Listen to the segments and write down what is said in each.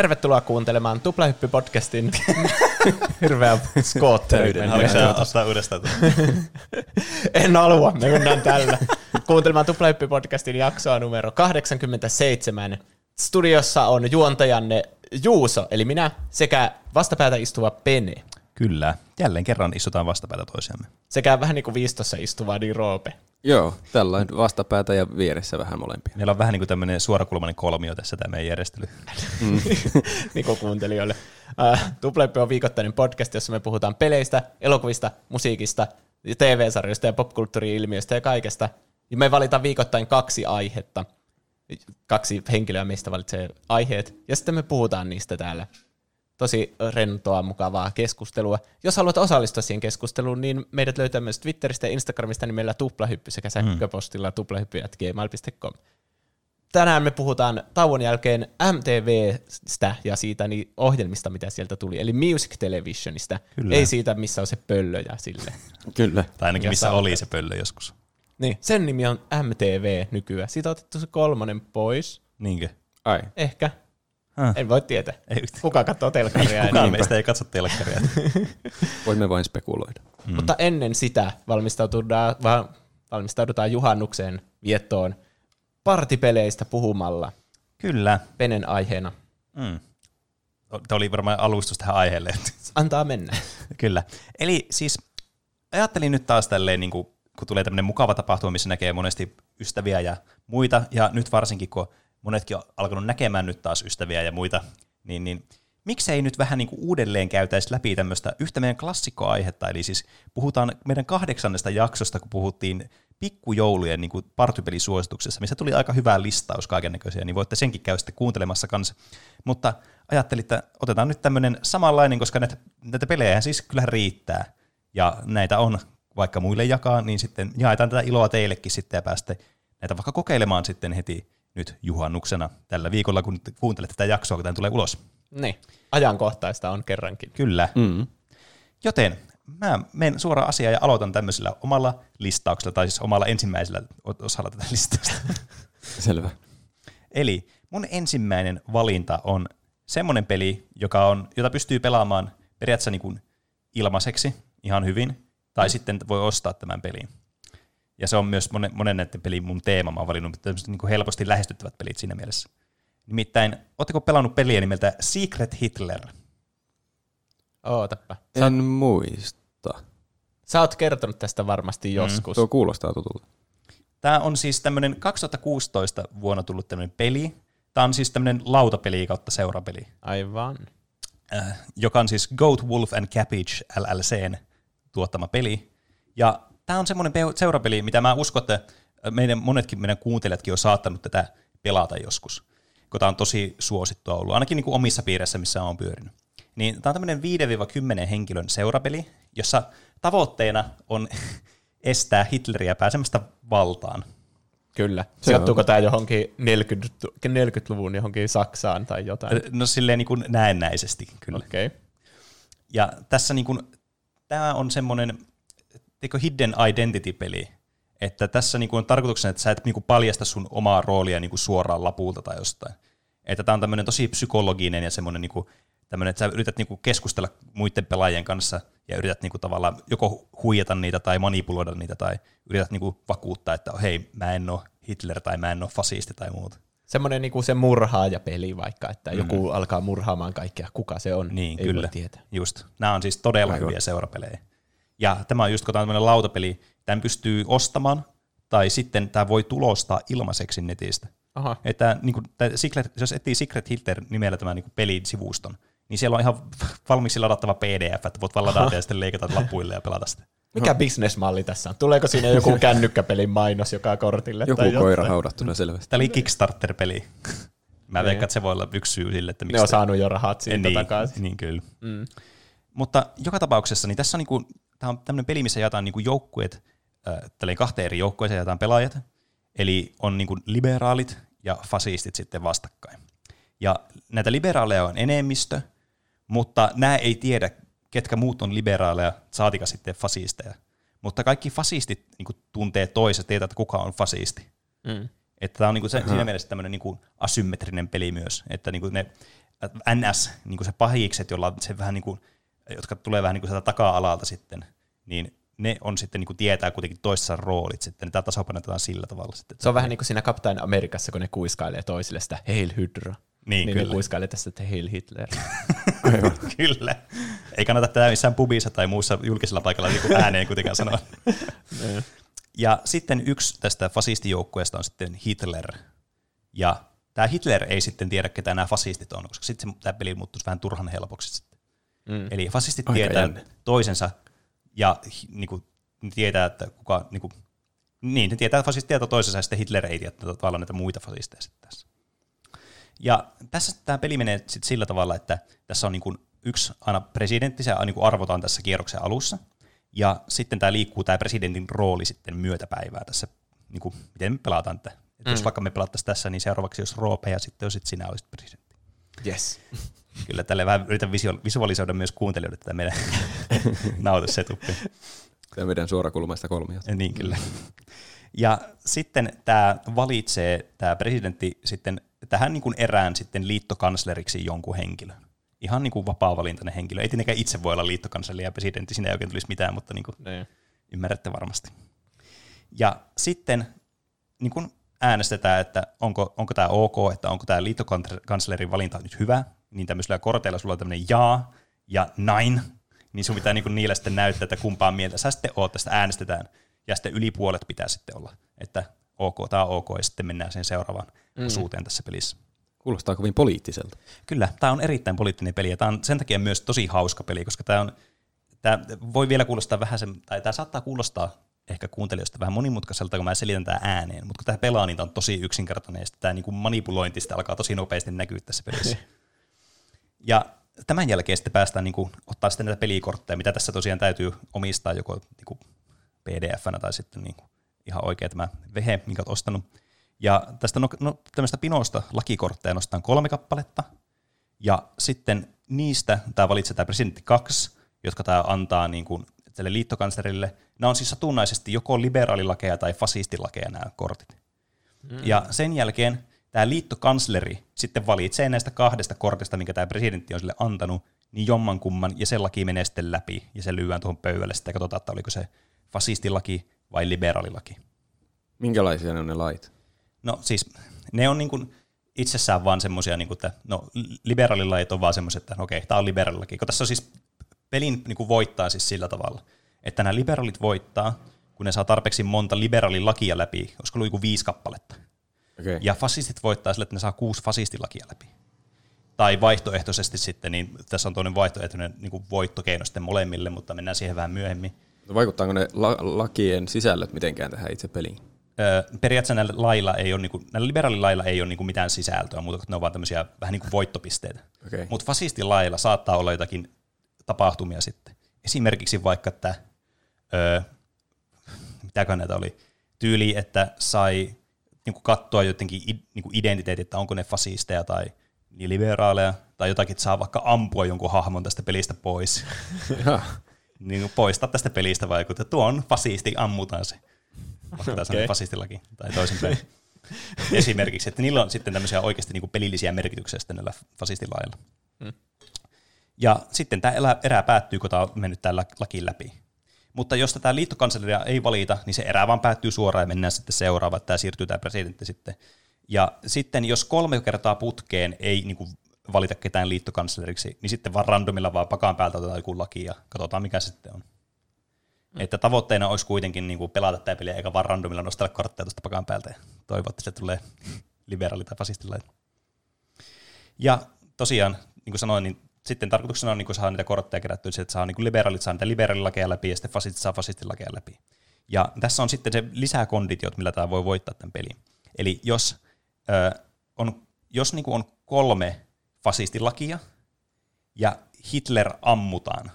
Tervetuloa kuuntelemaan Tuplahyppy-podcastin hirveä skootteri. Haluatko sä ottaa uudestaan? En halua, me mennään tällä. Kuuntelemaan Tuplahyppy-podcastin jaksoa numero 87. Studiossa on juontajanne Juuso, eli minä, sekä vastapäätä istuva Pene. Kyllä. Jälleen kerran istutaan vastapäätä toisiamme. Sekä vähän niin kuin viistossa istuva Di Roope. Joo, tällainen vastapäätä ja vieressä vähän molempia. Meillä on vähän niin kuin tämmöinen suorakulmainen kolmio tässä tämä meidän järjestely. niin kuin kuuntelijoille. Uh, Tuplahyppy on viikoittainen podcast, jossa me puhutaan peleistä, elokuvista, musiikista, TV-sarjoista ja popkulttuuri-ilmiöistä ja kaikesta. Ja me valitaan viikoittain kaksi aihetta. Kaksi henkilöä meistä valitsee aiheet, ja sitten me puhutaan niistä täällä. Tosi rentoa, mukavaa keskustelua. Jos haluat osallistua siihen keskusteluun, niin meidät löytää myös Twitteristä ja Instagramista nimellä Tuplahyppy sekä sähköpostilla tuplahyppy.gmail.com. Tänään me puhutaan tauon jälkeen MTVstä ja siitä niin ohjelmista, mitä sieltä tuli, eli Music Televisionista. Kyllä. Ei siitä, missä on se pöllö ja sille. Kyllä. Tai ainakin Ja missä sä oli se pöllö joskus. Niin, sen nimi on MTV nykyään. Siitä on otettu se kolmonen pois. Niinkö? Ai. Ehkä. Häh. En voi tietää. Ei. Kuka katsoo telkkaria? Kukaan niin. meistä ei katso telkkaria. Voimme vain spekuloida. Mm. Mutta ennen sitä valmistaudutaan, va- valmistaudutaan juhannukseen viettoon partipeleistä puhumalla Kyllä. Penen aiheena. Mm. Tämä oli varmaan alustus tähän aiheelle. Antaa mennä. Kyllä. Eli siis ajattelin nyt taas tälleen, niin kuin, kun tulee tämmöinen mukava tapahtuma, missä näkee monesti ystäviä ja muita, ja nyt varsinkin, kun monetkin on alkanut näkemään nyt taas ystäviä ja muita, niin, niin miksei nyt vähän niin kuin uudelleen käytäisi läpi tämmöistä yhtä meidän klassikkoaihetta, eli siis puhutaan meidän kahdeksannesta jaksosta, kun puhuttiin pikkujoulujen niin kuin partypelisuosituksessa, missä tuli aika hyvä listaus kaiken näköisiä, niin voitte senkin käydä sitten kuuntelemassa kanssa. Mutta ajattelin, että otetaan nyt tämmöinen samanlainen, koska näitä, näitä pelejä siis kyllä riittää, ja näitä on vaikka muille jakaa, niin sitten jaetaan tätä iloa teillekin sitten ja pääste näitä vaikka kokeilemaan sitten heti nyt juhannuksena tällä viikolla, kun kuuntelette tätä jaksoa, kun tämä tulee ulos. Niin, ajankohtaista on kerrankin. Kyllä. Mm. Joten mä menen suoraan asiaan ja aloitan tämmöisellä omalla listauksella, tai siis omalla ensimmäisellä osalla tätä listausta. Selvä. Eli mun ensimmäinen valinta on semmoinen peli, joka on, jota pystyy pelaamaan periaatteessa niin kuin ilmaiseksi ihan hyvin, tai sitten voi ostaa tämän pelin. Ja se on myös monen, monen näiden pelin mun teema. Mä oon valinnut tämmöiset niin kuin helposti lähestyttävät pelit siinä mielessä. Nimittäin, ootteko pelannut peliä nimeltä Secret Hitler? Ootappa. Sä, En muista. sä oot kertonut tästä varmasti joskus. Tuo kuulostaa tutulta. Tämä on siis tämmöinen 2016 vuonna tullut tämmöinen peli. Tämä on siis tämmöinen lautapeli kautta seurapeli. Aivan. äh, joka on siis Goat, Wolf and Cabbage LLCn tuottama peli. Ja tämä on semmoinen pe- seurapeli, mitä mä uskon, että meidän, monetkin meidän kuuntelijatkin on saattanut tätä pelata joskus, kun tämä on tosi suosittua ollut, ainakin niin kuin omissa piireissä, missä on pyörinyt. Niin tämä on tämmöinen 5-10 henkilön seurapeli, jossa tavoitteena on estää Hitleriä pääsemästä valtaan. Kyllä. Sijoittuuko tämä johonkin 40, 40-luvun johonkin Saksaan tai jotain? No silleen niin kuin näennäisesti kyllä. Okei. Okay. Ja tässä niin kuin, tämä on semmoinen teikö hidden identity-peli, että tässä niin kuin on tarkoituksena, että sä et niin kuin paljasta sun omaa roolia niin kuin suoraan lapulta tai jostain. Että tämä on tämmöinen tosi psykologinen ja semmoinen, niin kuin, tämmöinen, että sä yrität niin kuin keskustella muiden pelaajien kanssa ja yrität niin kuin tavallaan joko huijata niitä tai manipuloida niitä tai yrität niin kuin vakuuttaa, että hei, mä en ole Hitler tai mä en ole fasisti tai muuta. Semmoinen niinku se murhaaja-peli vaikka, että joku alkaa murhaamaan kaikkea. Kuka se on? Niin, Ei kyllä. voi tietää. Just. Nämä on siis todella Aivan. hyviä seurapelejä. Ja tämä on just, kun tämä on tämmöinen lautapeli, tämän pystyy ostamaan, tai sitten tämä voi tulostaa ilmaiseksi netistä. Aha. Että niin kuin, tämä Secret, jos etsii Secret Hitler nimellä tämän niin pelin sivuston, niin siellä on ihan valmiiksi ladattava PDF, että voit vaan ladata ja sitten leikata lapuille ja pelata sitä. Mikä bisnesmalli tässä on? Tuleeko siinä joku kännykkäpelin mainos joka kortille? Joku tai koira jotain? haudattuna selvästi. Tämä oli Kickstarter-peli. Mä Niin. veikkaan, että se voi olla yksi syy sille, että miksi Ne on te- saanut jo rahat siitä niin, takaisin. Niin, kyllä. Mm. Mutta joka tapauksessa, niin tässä on, niinku, tämä on tämmöinen peli, missä jaetaan niinku joukkueet, äh, tälleen kahteen eri joukkueeseen jaetaan pelaajat, eli on niinku liberaalit ja fasistit sitten vastakkain. Ja näitä liberaaleja on enemmistö, mutta nämä ei tiedä, ketkä muut on liberaaleja, saatika sitten fasisteja. Mutta kaikki fasistit niinku tuntee toiset, tietää, että kuka on fasisti. Mm. Että tämä on niinku se, siinä mielessä tämmöinen niinku asymmetrinen peli myös, että niinku ne NS, niin kuin se pahikset, jolla se vähän niin kuin, jotka tulee vähän niin kuin sieltä taka-alalta sitten, niin ne on sitten niin kuin tietää kuitenkin toisessa roolit sitten, niin tämä tasapainotetaan sillä tavalla sitten. Se on vähän niin kuin siinä Captain Amerikassa, kun ne kuiskailee toisille sitä Hail Hydra. Niin, niin kyllä. ne kuiskailee tässä, että Hail Hitler. Kyllä. Ei kannata tätä missään pubissa tai muussa julkisella paikalla niin ääneen kuitenkaan sanoa. ja sitten yksi tästä fasistijoukkueesta on sitten Hitler. Ja tämä Hitler ei sitten tiedä, ketä nämä fasistit on, koska sitten tämä peli muuttuisi vähän turhan helpoksi sitten. Mm. Eli fasistit Aika tietää jännä. toisensa ja niin kuin, ne tietää, että kuka, niin, kuin, niin ne tietää, että fasistit tietää toisensa ja sitten Hitler ei tiedä tavallaan näitä muita fasisteja sitten tässä. Ja tässä tämä peli menee sit sillä tavalla, että tässä on niin kuin yksi aina presidentti, se niin kuin arvotaan tässä kierroksen alussa, ja sitten tämä liikkuu tämä presidentin rooli sitten myötäpäivää tässä, niin kuin, miten me pelataan tätä. Et Jos vaikka me pelattaisiin tässä, niin seuraavaksi jos Roope ja sitten jos sit sinä olisit presidentti. Yes. Kyllä tälle vähän yritän visualisoida myös kuuntelijoille tätä meidän nautusetuppi. Tämä meidän suorakulmaista kolmiota. Niin kyllä. Ja sitten tämä valitsee, tämä presidentti sitten tähän niin kuin erään sitten liittokansleriksi jonkun henkilön. Ihan niin kuin vapaa-valintainen henkilö. Ei tietenkään itse voi olla liittokansleri ja presidentti, siinä ei oikein tulisi mitään, mutta niin kuin Niin. ymmärrätte varmasti. Ja sitten niin kuin äänestetään, että onko, onko tämä ok, että onko tämä liittokanslerin valinta nyt hyvä, niin tämmöisellä korteilla sulla on tämmöinen jaa ja nein, niin sun pitää niin kuin niille sitten näyttää, että kumpaan mieltä sä sitten oot, tästä äänestetään, ja sitten yli puolet pitää sitten olla, että ok, tämä on ok, ja sitten mennään sen seuraavaan mm. osuuteen tässä pelissä. Kuulostaa kovin poliittiselta. Kyllä, tämä on erittäin poliittinen peli ja tämä on sen takia myös tosi hauska peli, koska tämä on, tämä voi vielä kuulostaa vähän sen, tai tämä saattaa kuulostaa ehkä kuuntelijoista vähän monimutkaiselta, kun mä selitän tämä ääneen, mutta kun tämä pelaa, niin tämä on tosi yksinkertainen ja sitten tämä niin manipulointi sitä alkaa tosi nopeasti näkyä tässä pelissä. ja tämän jälkeen sitten päästään niin kuin, ottaa sitten näitä pelikortteja, mitä tässä tosiaan täytyy omistaa joko niin kuin pdf-nä tai sitten niin kuin ihan oikea tämä vehe, minkä olet ostanut. Ja tästä no, no, tämmöistä pinosta lakikortteja nostetaan kolme kappaletta, ja sitten niistä tämä valitsee tämä presidentti kaksi, jotka tämä antaa niin kuin tälle liittokanslerille. Nämä on siis satunnaisesti joko liberaalilakeja tai fasistilakeja nämä kortit. Mm. Ja sen jälkeen tämä liittokansleri sitten valitsee näistä kahdesta kortista, minkä tämä presidentti on sille antanut, niin jommankumman, ja se laki menee sitten läpi, ja se lyödään tuohon pöydälle, sitten katsotaan, että oliko se fasistilaki vai liberaalilaki. Minkälaisia ne on ne lait? No siis ne on niin kuin itsessään vaan semmoisia, niin että no liberaalilait on vaan semmoiset, että no okei, tämä on liberaalilaki. Kun tässä on siis pelin niin kuin voittaa siis sillä tavalla, että nämä liberaalit voittaa, kun ne saa tarpeeksi monta liberaalilakia läpi, olisiko ollut joku viisi kappaletta. Okay. Ja fasistit voittaa sille, että ne saa kuusi fasistilakia läpi. Tai vaihtoehtoisesti sitten, niin tässä on toinen vaihtoehtoinen niin kuin voittokeino sitten molemmille, mutta mennään siihen vähän myöhemmin. Vaikuttaako ne la- lakien sisällöt mitenkään tähän itse peliin? Öö, periaatteessa näillä lailla ei ole, niinku, näillä liberaalilailla ei ole niinku mitään sisältöä, muuta kuin ne on vaan tämmöisiä vähän niin kuin voittopisteitä. Okei. Mutta fasistilailla saattaa olla jotakin tapahtumia sitten. Esimerkiksi vaikka, että öö, mitäkään näitä oli, tyyli, että sai niinku katsoa jotenkin id, niinku identiteetit, että onko ne fasisteja tai niin liberaaleja, tai jotakin, että saa vaikka ampua jonkun hahmon tästä pelistä pois. niin kuin poistaa tästä pelistä vaikuttaa, tuo on fasisti, ammutaan se. Vaikka on fasistillakin, tai toisinpäin. Esimerkiksi, että niillä on sitten tämmöisiä oikeasti niin kuin pelillisiä merkityksiä sitten näillä fasistilailla. Mm. Ja sitten tämä erä, erä päättyy, kun tämä on mennyt tämä laki läpi. Mutta jos tätä liittokansleria ei valita, niin se erä vaan päättyy suoraan ja mennään sitten seuraava, että tämä siirtyy tämä presidentti sitten. Ja sitten jos kolme kertaa putkeen ei niin kuin valita ketään liittokansleriksi, niin sitten vaan randomilla vaan pakan päältä otetaan joku laki ja katsotaan mikä sitten on. Mm. Että tavoitteena olisi kuitenkin niin kuin pelata tämä peli eikä vaan randomilla nostella kortteja tuosta pakan päältä ja toivoa, että se tulee liberaali tai fasistilainen. Ja tosiaan, niin kuin sanoin, niin sitten tarkoituksena on niin saada niitä kortteja kerättyä, että saa niin liberaalit saa niitä liberaalilakeja läpi ja sitten fasistit saa fasistilakeja läpi. Ja tässä on sitten se lisäkonditiot, millä tämä voi voittaa tämän pelin. Eli jos, ö, on, jos niin on kolme fasistilakia ja Hitler ammutaan,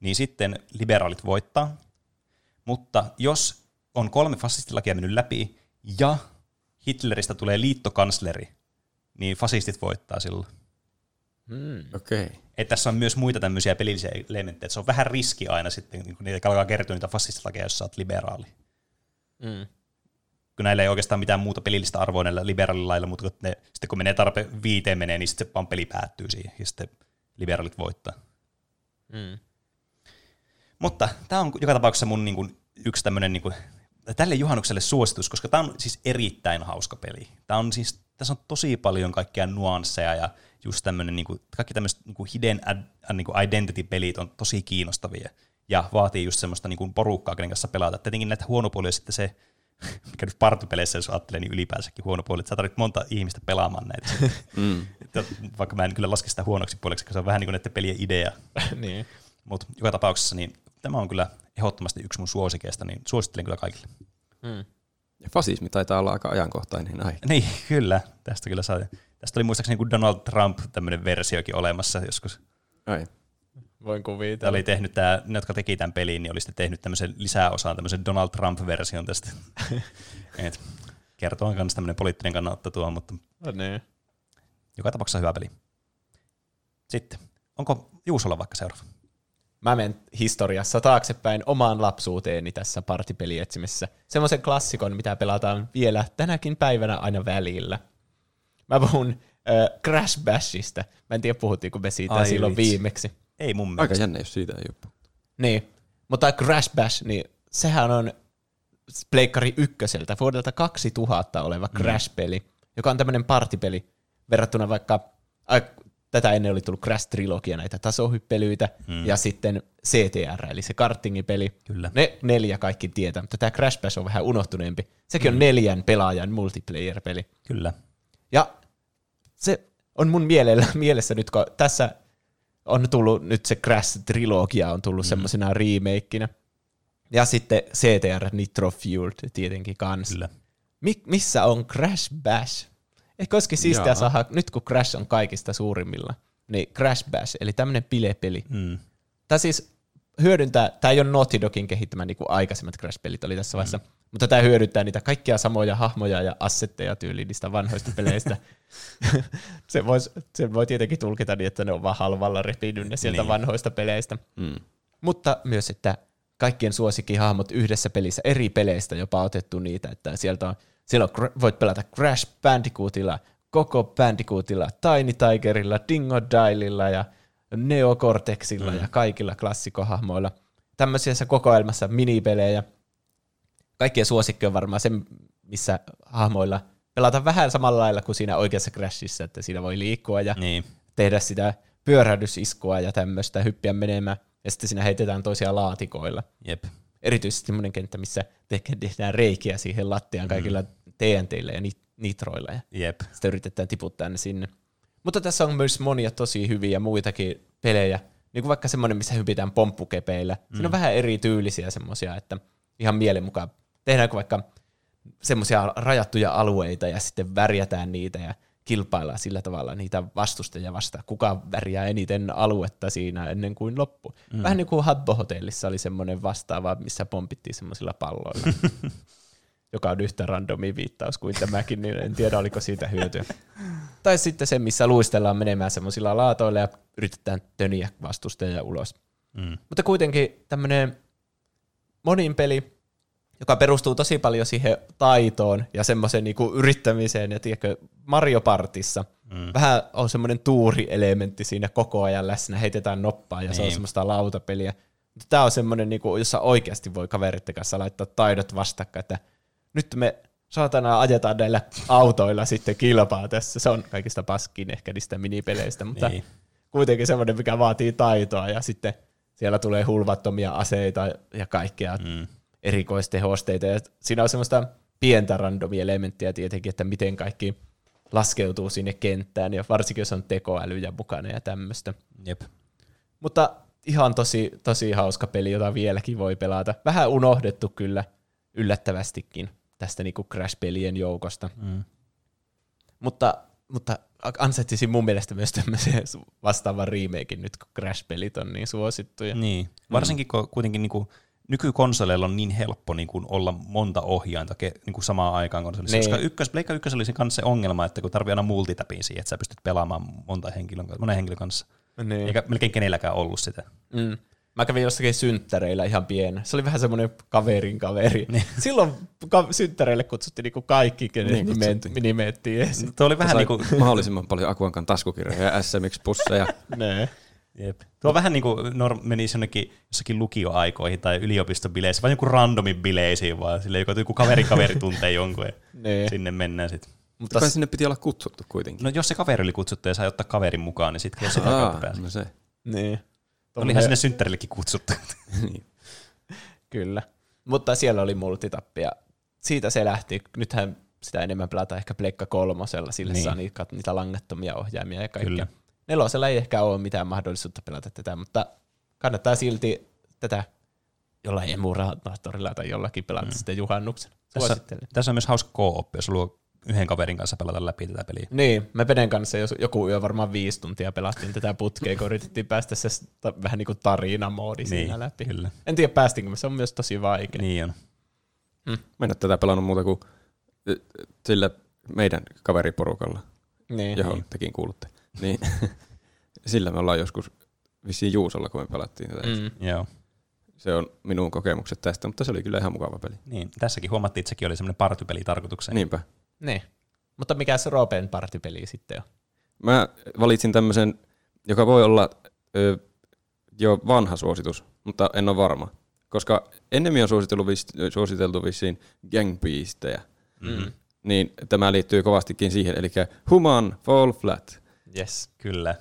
niin sitten liberaalit voittaa. Mutta jos on kolme fasistilakia mennyt läpi ja Hitleristä tulee liittokansleri, niin fasistit voittaa silloin. Mm. Okay. Et tässä on myös muita tämmöisiä pelillisiä elementtejä. Se on vähän riski aina sitten, kun niitä alkaa kertyä niitä fasistilakeja, jos sä oot liberaali. Mm. kun näillä ei oikeastaan mitään muuta pelillistä arvoa näillä liberaalilla mutta kun ne, sitten kun menee tarpeen viiteen menee, niin sitten vaan peli päättyy siihen, ja sitten liberaalit voittaa. Mm. Mutta tämä on joka tapauksessa mun niin kuin, yksi tämmöinen niin kuin, tälle juhannukselle suositus, koska tämä on siis erittäin hauska peli. Tämä on siis, tässä on tosi paljon kaikkia nuansseja ja just tämmöinen, niin kuin, kaikki tämmöiset niin kuin hidden ad, niin kuin identity-pelit on tosi kiinnostavia ja vaatii just semmoista niin kuin porukkaa, kenen kanssa pelata. Tietenkin näitä huonopuolia sitten se, mikä nyt partipeleissä, jos ajattelee, niin ylipäänsäkin huono puoli, että sä tarvitset monta ihmistä pelaamaan näitä. mm. Vaikka mä en kyllä laske sitä huonoksi puoleksi, koska se on vähän niin kuin näiden pelien idea. niin. Mutta joka tapauksessa niin tämä on kyllä ehdottomasti yksi mun suosikeista, niin suosittelen kyllä kaikille. Mm. Ja fasismi taitaa olla aika ajankohtainen aihe. Niin, kyllä. Tästä kyllä saa. Tästä oli muistaakseni kuin Donald Trump tämmöinen versiokin olemassa joskus. Ai. Voin kuvitella. Tämä oli tehnyt tämä, ne, jotka teki tämän pelin, niin oli sitten tehnyt tämmöisen lisäosaan, tämmöisen Donald Trump-version tästä. Et, kertoo myös tämmöinen poliittinen kannattaa tuo, mutta no, niin. joka tapauksessa hyvä peli. Sitten, onko Juusolla vaikka seuraava? Mä menen historiassa taaksepäin omaan lapsuuteeni tässä partipelietsimisessä. Semmoisen klassikon, mitä pelataan vielä tänäkin päivänä aina välillä. Mä puhun äh, Crash Bashista. Mä en tiedä, puhuttiinko me siitä Ai silloin vitsi. viimeksi. Ei mun mielestä. Aika jännä, jos siitä ei ole Niin, mutta Crash Bash, niin sehän on Pleikkari ykköseltä vuodelta 2000 oleva mm. Crash-peli, joka on tämmöinen partipeli verrattuna vaikka, tätä ennen oli tullut Crash Trilogia, näitä tasohyppelyitä, mm. ja sitten CTR, eli se kartingipeli. Kyllä. Ne neljä kaikki tietää, mutta tämä Crash Bash on vähän unohtuneempi. Sekin mm. on neljän pelaajan multiplayer-peli. Kyllä. Ja se on mun mielellä, mielessä nyt, kun tässä on tullut nyt se Crash-trilogia on tullut mm. semmoisena remakeinä. Ja sitten CTR Nitro Fueled tietenkin kanssa. Kyllä. Mi- missä on Crash Bash? Ehkä olisikin siistiä saada, nyt kun Crash on kaikista suurimmilla, niin Crash Bash, eli tämmöinen pilepeli. Mm. Tämä siis hyödyntää, tämä ei ole Naughty Dogin kehittämä niin kuin aikaisemmat Crash-pelit oli tässä vaiheessa, mm. mutta tämä hyödyntää niitä kaikkia samoja hahmoja ja assetteja tyyliin niistä vanhoista peleistä. se, vois, se voi tietenkin tulkita niin, että ne on vaan halvalla repinyt ne sieltä niin. vanhoista peleistä. Mm. Mutta myös, että kaikkien suosikkihahmot yhdessä pelissä, eri peleistä jopa otettu niitä, että sieltä on, siellä on, voit pelata Crash Bandicootilla, Koko Bandicootilla, Tiny Tigerilla, Dingo Dialilla ja Neo Cortexilla mm. ja kaikilla klassikohahmoilla. Tämmöisessä kokoelmassa minipelejä. Kaikkien suosikki on varmaan se, missä hahmoilla pelata vähän samalla lailla kuin siinä oikeassa Crashissa, että siinä voi liikkua ja niin. tehdä sitä pyörähdysiskua ja tämmöistä, hyppiä menemään ja sitten siinä heitetään toisia laatikoilla. Jep. Erityisesti semmoinen kenttä, missä tehdään reikiä siihen lattiaan kaikilla mm. TNTillä ja nitroilla ja Jep. sitten yritetään tiputtaa ne sinne. Mutta tässä on myös monia tosi hyviä muitakin pelejä, niin kuin vaikka semmoinen, missä hypitään pomppukepeillä. Mm. Siinä on mm. vähän eri tyylisiä semmoisia, että ihan mielen mukaan tehdäänkö vaikka semmoisia rajattuja alueita ja sitten värjätään niitä ja kilpaillaan sillä tavalla niitä vastustajia vasta, kuka värjää eniten aluetta siinä ennen kuin loppu. Mm. Vähän niin kuin Habbo-hotellissa oli semmoinen vastaava, missä pompittiin semmoisilla palloilla, joka on yhtä randomi viittaus kuin tämäkin, niin en tiedä oliko siitä hyötyä. tai sitten se, missä luistellaan menemään semmoisilla laatoilla ja yritetään töniä vastustajia ulos. Mm. Mutta kuitenkin tämmöinen monin peli, joka perustuu tosi paljon siihen taitoon ja semmoiseen niinku yrittämiseen. Ja tiedätkö, Mario Partissa mm. vähän on semmoinen tuurielementti siinä koko ajan läsnä, heitetään noppaa ja niin. se on niin. semmoista lautapeliä. Mutta tämä on semmoinen, niinku, jossa oikeasti voi kaveritten kanssa laittaa taidot vastakkain, että nyt me saatana ajetaan näillä autoilla sitten kilpaa tässä. Se on kaikista paskin ehkä niistä minipeleistä, mutta niin. kuitenkin semmoinen, mikä vaatii taitoa ja sitten siellä tulee hulvattomia aseita ja kaikkea. Mm erikoistehosteita. Ja siinä on semmoista pientä randomia elementtiä tietenkin, että miten kaikki laskeutuu sinne kenttään, ja varsinkin jos on tekoälyjä mukana ja tämmöistä. Jep. Mutta ihan tosi, tosi hauska peli, jota vieläkin voi pelata. Vähän unohdettu kyllä yllättävästikin tästä niinku Crash-pelien joukosta. Mm. Mutta, mutta ansaitsisin mun mielestä myös tämmöisen vastaavan remakein nyt, kun Crash-pelit on niin suosittuja. Niin, varsinkin kun kuitenkin niinku nykykonsoleilla on niin helppo niin kuin olla monta ohjainta niin kuin samaan aikaan konsolissa, niin. koska ykkös, Pleikka ykkös oli se kanssa se ongelma, että kun tarvii aina multitapin siihen, että sä pystyt pelaamaan monta henkilön, monen henkilön kanssa. Niin. Eikä melkein kenelläkään ollut sitä. Mm. Mä kävin jossakin synttäreillä ihan pienä. Se oli vähän semmoinen kaverin kaveri. Niin. Silloin ka- synttäreille kutsuttiin niinku kaikki, kenen Niin niin, nimet, nimettiin esiin. Tuo oli vähän niin kuin, mahdollisimman paljon Akuankan taskukirjoja ja SMX-pusseja. Jep. Tuo vähän niin kuin norm- menisi jonnekin jossakin lukioaikoihin tai yliopistobileissä, vai joku randomin bileisiin vaan. Sille joku, joku kaveri kaveri tuntee jonkun ja Ne. sinne mennään sitten. Mutta Kai sinne piti olla kutsuttu kuitenkin. No jos se kaveri oli kutsuttu ja sai ottaa kaverin mukaan, niin sitten se kautta pääsi. no se. niin. Olihan sinne synttärillekin kutsuttu. niin. Kyllä. Mutta siellä oli multitappi ja siitä se lähti. Nythän sitä enemmän pelata ehkä Pleikka kolmosella, sillä Niin. niin. saa niitä, niitä langattomia ohjaimia ja kaikkea. Kyllä. Nelosella ei ehkä ole mitään mahdollisuutta pelata tätä, mutta kannattaa silti tätä jollain emulaattorilla tai jollakin pelata mm. sitten juhannuksen. Tässä, tässä on myös hauska co-op, jos luo yhden kaverin kanssa pelata läpi tätä peliä. Niin, me Penen kanssa jos joku yö varmaan viisi tuntia pelattiin tätä putkea, kun yritettiin päästä se ta- vähän niin kuin tarinamoodi niin, siinä läpi. Kyllä. En tiedä päästinkö, se on myös tosi vaikea. Niin on. Mä en ole tätä pelannut muuta kuin sillä meidän kaveriporukalla, Niin. johon tekin kuulutte. Niin, sillä me ollaan joskus vissiin Juusolla, kun me pelattiin tätä. Mm. Joo. Se on minun kokemukset tästä, mutta se oli kyllä ihan mukava peli. Niin, tässäkin huomattiin, että sekin oli semmoinen partypeli tarkoitukseen. Niinpä. Niin. Mutta mikä se Roopen partipeli sitten on? Mä valitsin tämmöisen, joka voi olla ö, jo vanha suositus, mutta en ole varma. Koska ennemmin on suositeltu, vis, suositeltu vissiin Gang Beastejä, Mm. niin tämä liittyy kovastikin siihen, eli Human Fall Flat. Yes. Kyllä.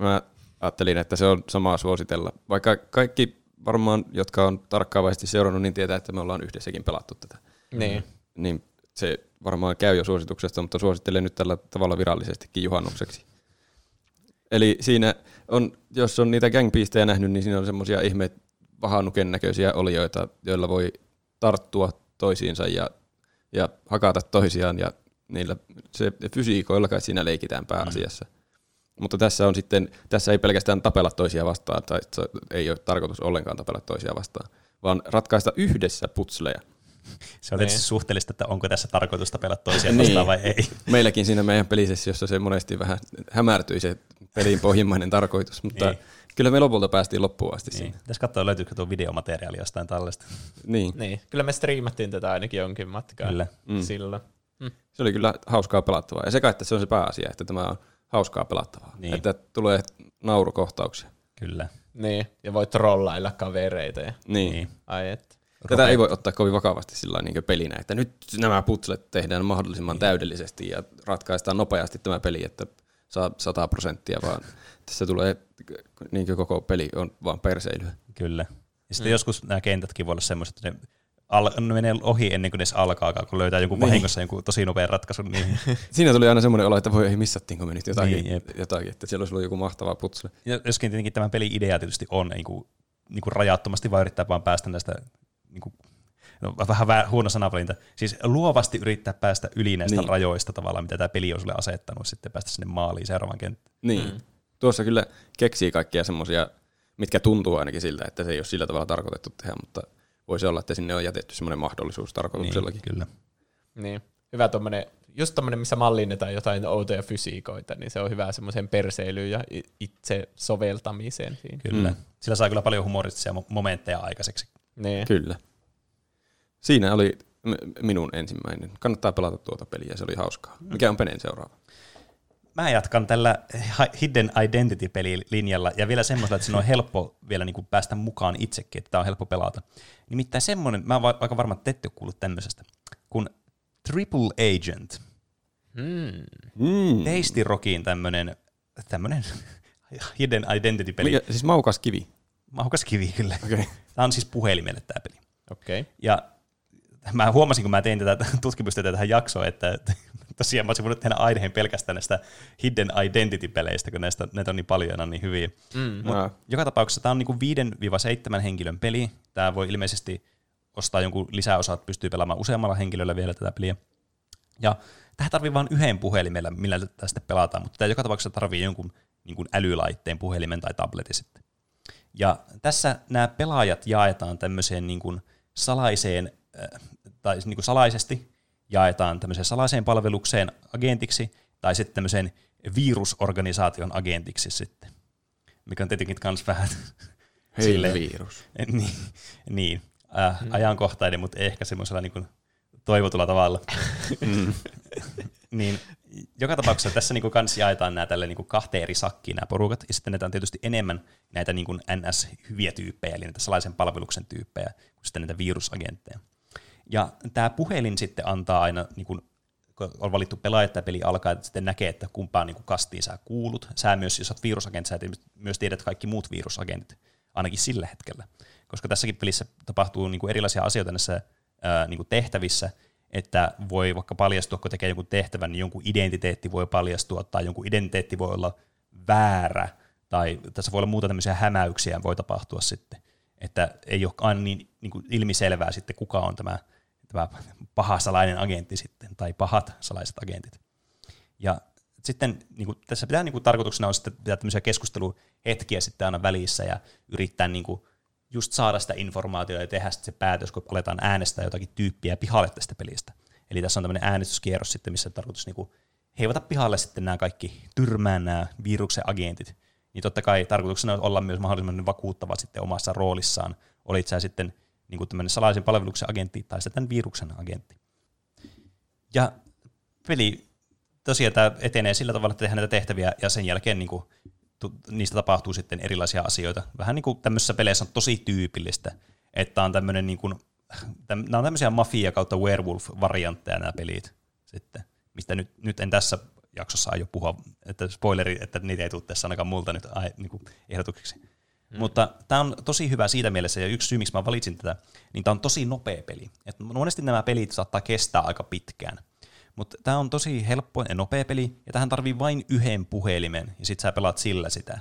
Mä ajattelin, että se on samaa suositella. Vaikka kaikki varmaan, jotka on tarkkaavaisesti seurannut, niin tietää, että me ollaan yhdessäkin pelattu tätä. Niin. Niin se varmaan käy jo suosituksesta, mutta suosittelen nyt tällä tavalla virallisestikin juhannukseksi. Eli siinä on, jos on niitä gangbeastejä nähnyt, niin siinä on semmoisia ihme vahanuken näköisiä olioita, joilla voi tarttua toisiinsa ja, ja hakata toisiaan ja niillä se fysiikoilla kai siinä leikitään pääasiassa. Mm. Mutta tässä on sitten, tässä ei pelkästään tapella toisia vastaan, tai se ei ole tarkoitus ollenkaan tapella toisia vastaan, vaan ratkaista yhdessä putsleja. Se on tietysti Niin. suhteellista, että onko tässä tarkoitus tapella toisia Niin. vastaan vai ei. Meilläkin siinä meidän pelisessiossa se monesti vähän hämärtyi se pelin pohjimmainen tarkoitus, mutta Niin. kyllä me lopulta päästiin loppuun asti Niin. niin. Tässä katsoa, löytyykö tuo videomateriaali jostain tällaista. niin. Niin. Kyllä me striimattiin tätä ainakin jonkin matkaa Kyllä. mm. silloin. Se oli kyllä hauskaa pelattavaa. Ja sekä, että se on se pääasia, että tämä on hauskaa pelattavaa. Niin. Että tulee naurukohtauksia. Kyllä. Niin. Ja voi trollailla kavereita. Ja... Niin. Niin. Ai et. Tätä ei voi ottaa kovin vakavasti sillä niin pelinä, että nyt nämä putslet tehdään mahdollisimman niin. täydellisesti ja ratkaistaan nopeasti tämä peli, että saa 100 prosenttia, vaan tässä tulee niin koko peli on vaan perseilyä. Kyllä. Ja sitten mm. joskus nämä kentätkin voi olla semmoiset, että ne, al- ne menee ohi ennen kuin ne edes alkaa, kun löytää jonkun Niin. vahingossa jonkun tosi nopean ratkaisun. Niin. Siinä tuli aina semmoinen olo, että voi ei missattiinko me nyt jotakin, Niin, niin, jep. jotakin, että siellä olisi ollut joku mahtava putsle. Ja joskin tietenkin tämän pelin idea tietysti on niin kuin, niin kuin rajattomasti vaan yrittää vaan päästä näistä, niin kuin, no, vähän vä- huono sanavalinta, siis luovasti yrittää päästä yli näistä niin. Niin. rajoista tavallaan, mitä tämä peli on sulle asettanut, sitten päästä sinne maaliin seuraavaan kenttään. Niin. Mm. Tuossa kyllä keksii kaikkia semmoisia, mitkä tuntuu ainakin siltä, että se ei ole sillä tavalla tarkoitettu tehdä, mutta voisi olla, että sinne on jätetty semmoinen mahdollisuus tarkoituksellakin. Niin, kyllä. Niin. Hyvä tommonen, just tommonen, missä mallinnetaan jotain outoja fysiikoita, niin se on hyvä semmoisen perseilyyn ja itse soveltamiseen siinä. Kyllä. Mm. Sillä saa kyllä paljon humoristisia mo- momentteja aikaiseksi. Niin. Kyllä. Siinä oli minun ensimmäinen. Kannattaa pelata tuota peliä, se oli hauskaa. Mikä on Penen seuraava? Mä jatkan tällä Hidden Identity-pelilinjalla ja vielä semmoisella, että siinä on helppo vielä niin kuin päästä mukaan itsekin, että tämä on helppo pelata. Nimittäin semmoinen, mä oon aika varma, että te ette ole kuullut tämmöisestä, kun Triple Agent, Mm. Mm. Tasty Rockin tämmöinen, tämmöinen Hidden Identity-peli. Mikä, siis maukas kivi. Mahukas kivi kyllä. Okay. Tämä on siis puhelimelle tämä peli. Okei. Okay. Ja mä huomasin, kun mä tein tätä tutkimustyötä tähän jaksoon, että tosiaan mä olisin voinut tehdä aiheen pelkästään näistä Hidden Identity-peleistä, kun näistä, näitä on niin paljon ja niin hyviä. Mm. Mut joka tapauksessa tämä on niinku 5-7 henkilön peli. Tämä voi ilmeisesti ostaa jonkun lisäosa, että pystyy pelaamaan useammalla henkilöllä vielä tätä peliä. Ja tähän tarvii vain yhden puhelimella, millä tätä sitten pelataan, mutta tämä joka tapauksessa tarvii jonkun niin kuin älylaitteen, puhelimen tai tabletin sitten. Ja tässä nämä pelaajat jaetaan tämmöiseen niin kuin salaiseen, äh, tai niin kuin salaisesti jaetaan tämmöiseen salaiseen palvelukseen agentiksi, tai sitten tämmöiseen virusorganisaation agentiksi sitten, mikä on tietenkin myös vähän Hei Silleen- virus. niin, niin. Äh, ajankohtainen, mutta ehkä semmoisella niin toivotulla tavalla. Mm. niin joka tapauksessa tässä niin kans jaetaan nämä tälle niin kahteen eri sakkiin nämä porukat, ja sitten näitä on tietysti enemmän näitä niin NS-hyviä tyyppejä, eli näitä salaisen palveluksen tyyppejä, kuin sitten näitä virusagentteja. Ja tämä puhelin sitten antaa aina, niin kun on valittu pelaaja, että peli alkaa, että sitten näkee, että kumpaan niin kastiin sä kuulut. Sä myös, jos olet virusagentti, sä myös tiedät kaikki muut virusagentit, ainakin sillä hetkellä. Koska tässäkin pelissä tapahtuu niin kuin erilaisia asioita näissä ää, niin kuin tehtävissä, että voi vaikka paljastua, kun tekee jonkun tehtävän, niin jonkun identiteetti voi paljastua, tai jonkun identiteetti voi olla väärä, tai tässä voi olla muuta tämmöisiä hämäyksiä voi tapahtua sitten, että ei ole aina niin, niin ilmiselvää sitten, kuka on tämä, tämä paha salainen agentti sitten, tai pahat salaiset agentit. Ja sitten niin kuin, tässä pitää niin kuin, tarkoituksena on sitten pitää tämmöisiä keskusteluhetkiä sitten aina välissä ja yrittää niin kuin, just saada sitä informaatiota ja tehdä sitten se päätös, kun aletaan äänestää jotakin tyyppiä pihalle tästä pelistä. Eli tässä on tämmöinen äänestyskierros sitten, missä on tarkoitus niin kuin, heivata pihalle sitten nämä kaikki tyrmään nämä viruksen agentit. Niin totta kai tarkoituksena on olla myös mahdollisimman vakuuttava sitten omassa roolissaan. Olit sä sitten niin kuin tämmöinen salaisen palveluksen agentti tai sitten viruksen agentti. Ja peli tosiaan tämä etenee sillä tavalla, että tehdään näitä tehtäviä ja sen jälkeen niin kuin, niistä tapahtuu sitten erilaisia asioita. Vähän niin kuin tämmöisissä peleissä on tosi tyypillistä, että on tämmöinen niin kuin, täm, nämä on tämmöisiä mafia kautta werewolf-variantteja nämä pelit sitten, mistä nyt, nyt en tässä jaksossa aio puhua, että spoileri, että niitä ei tule tässä ainakaan multa nyt ai, niin kuin ehdotuksiksi. Mm. Mutta tämä on tosi hyvä siitä mielessä, ja yksi syy, miksi mä valitsin tätä, niin tämä on tosi nopea peli. Et monesti nämä pelit saattaa kestää aika pitkään. Mutta tämä on tosi helppo ja nopea peli, ja tähän tarvii vain yhden puhelimen, ja sit sä pelaat sillä sitä.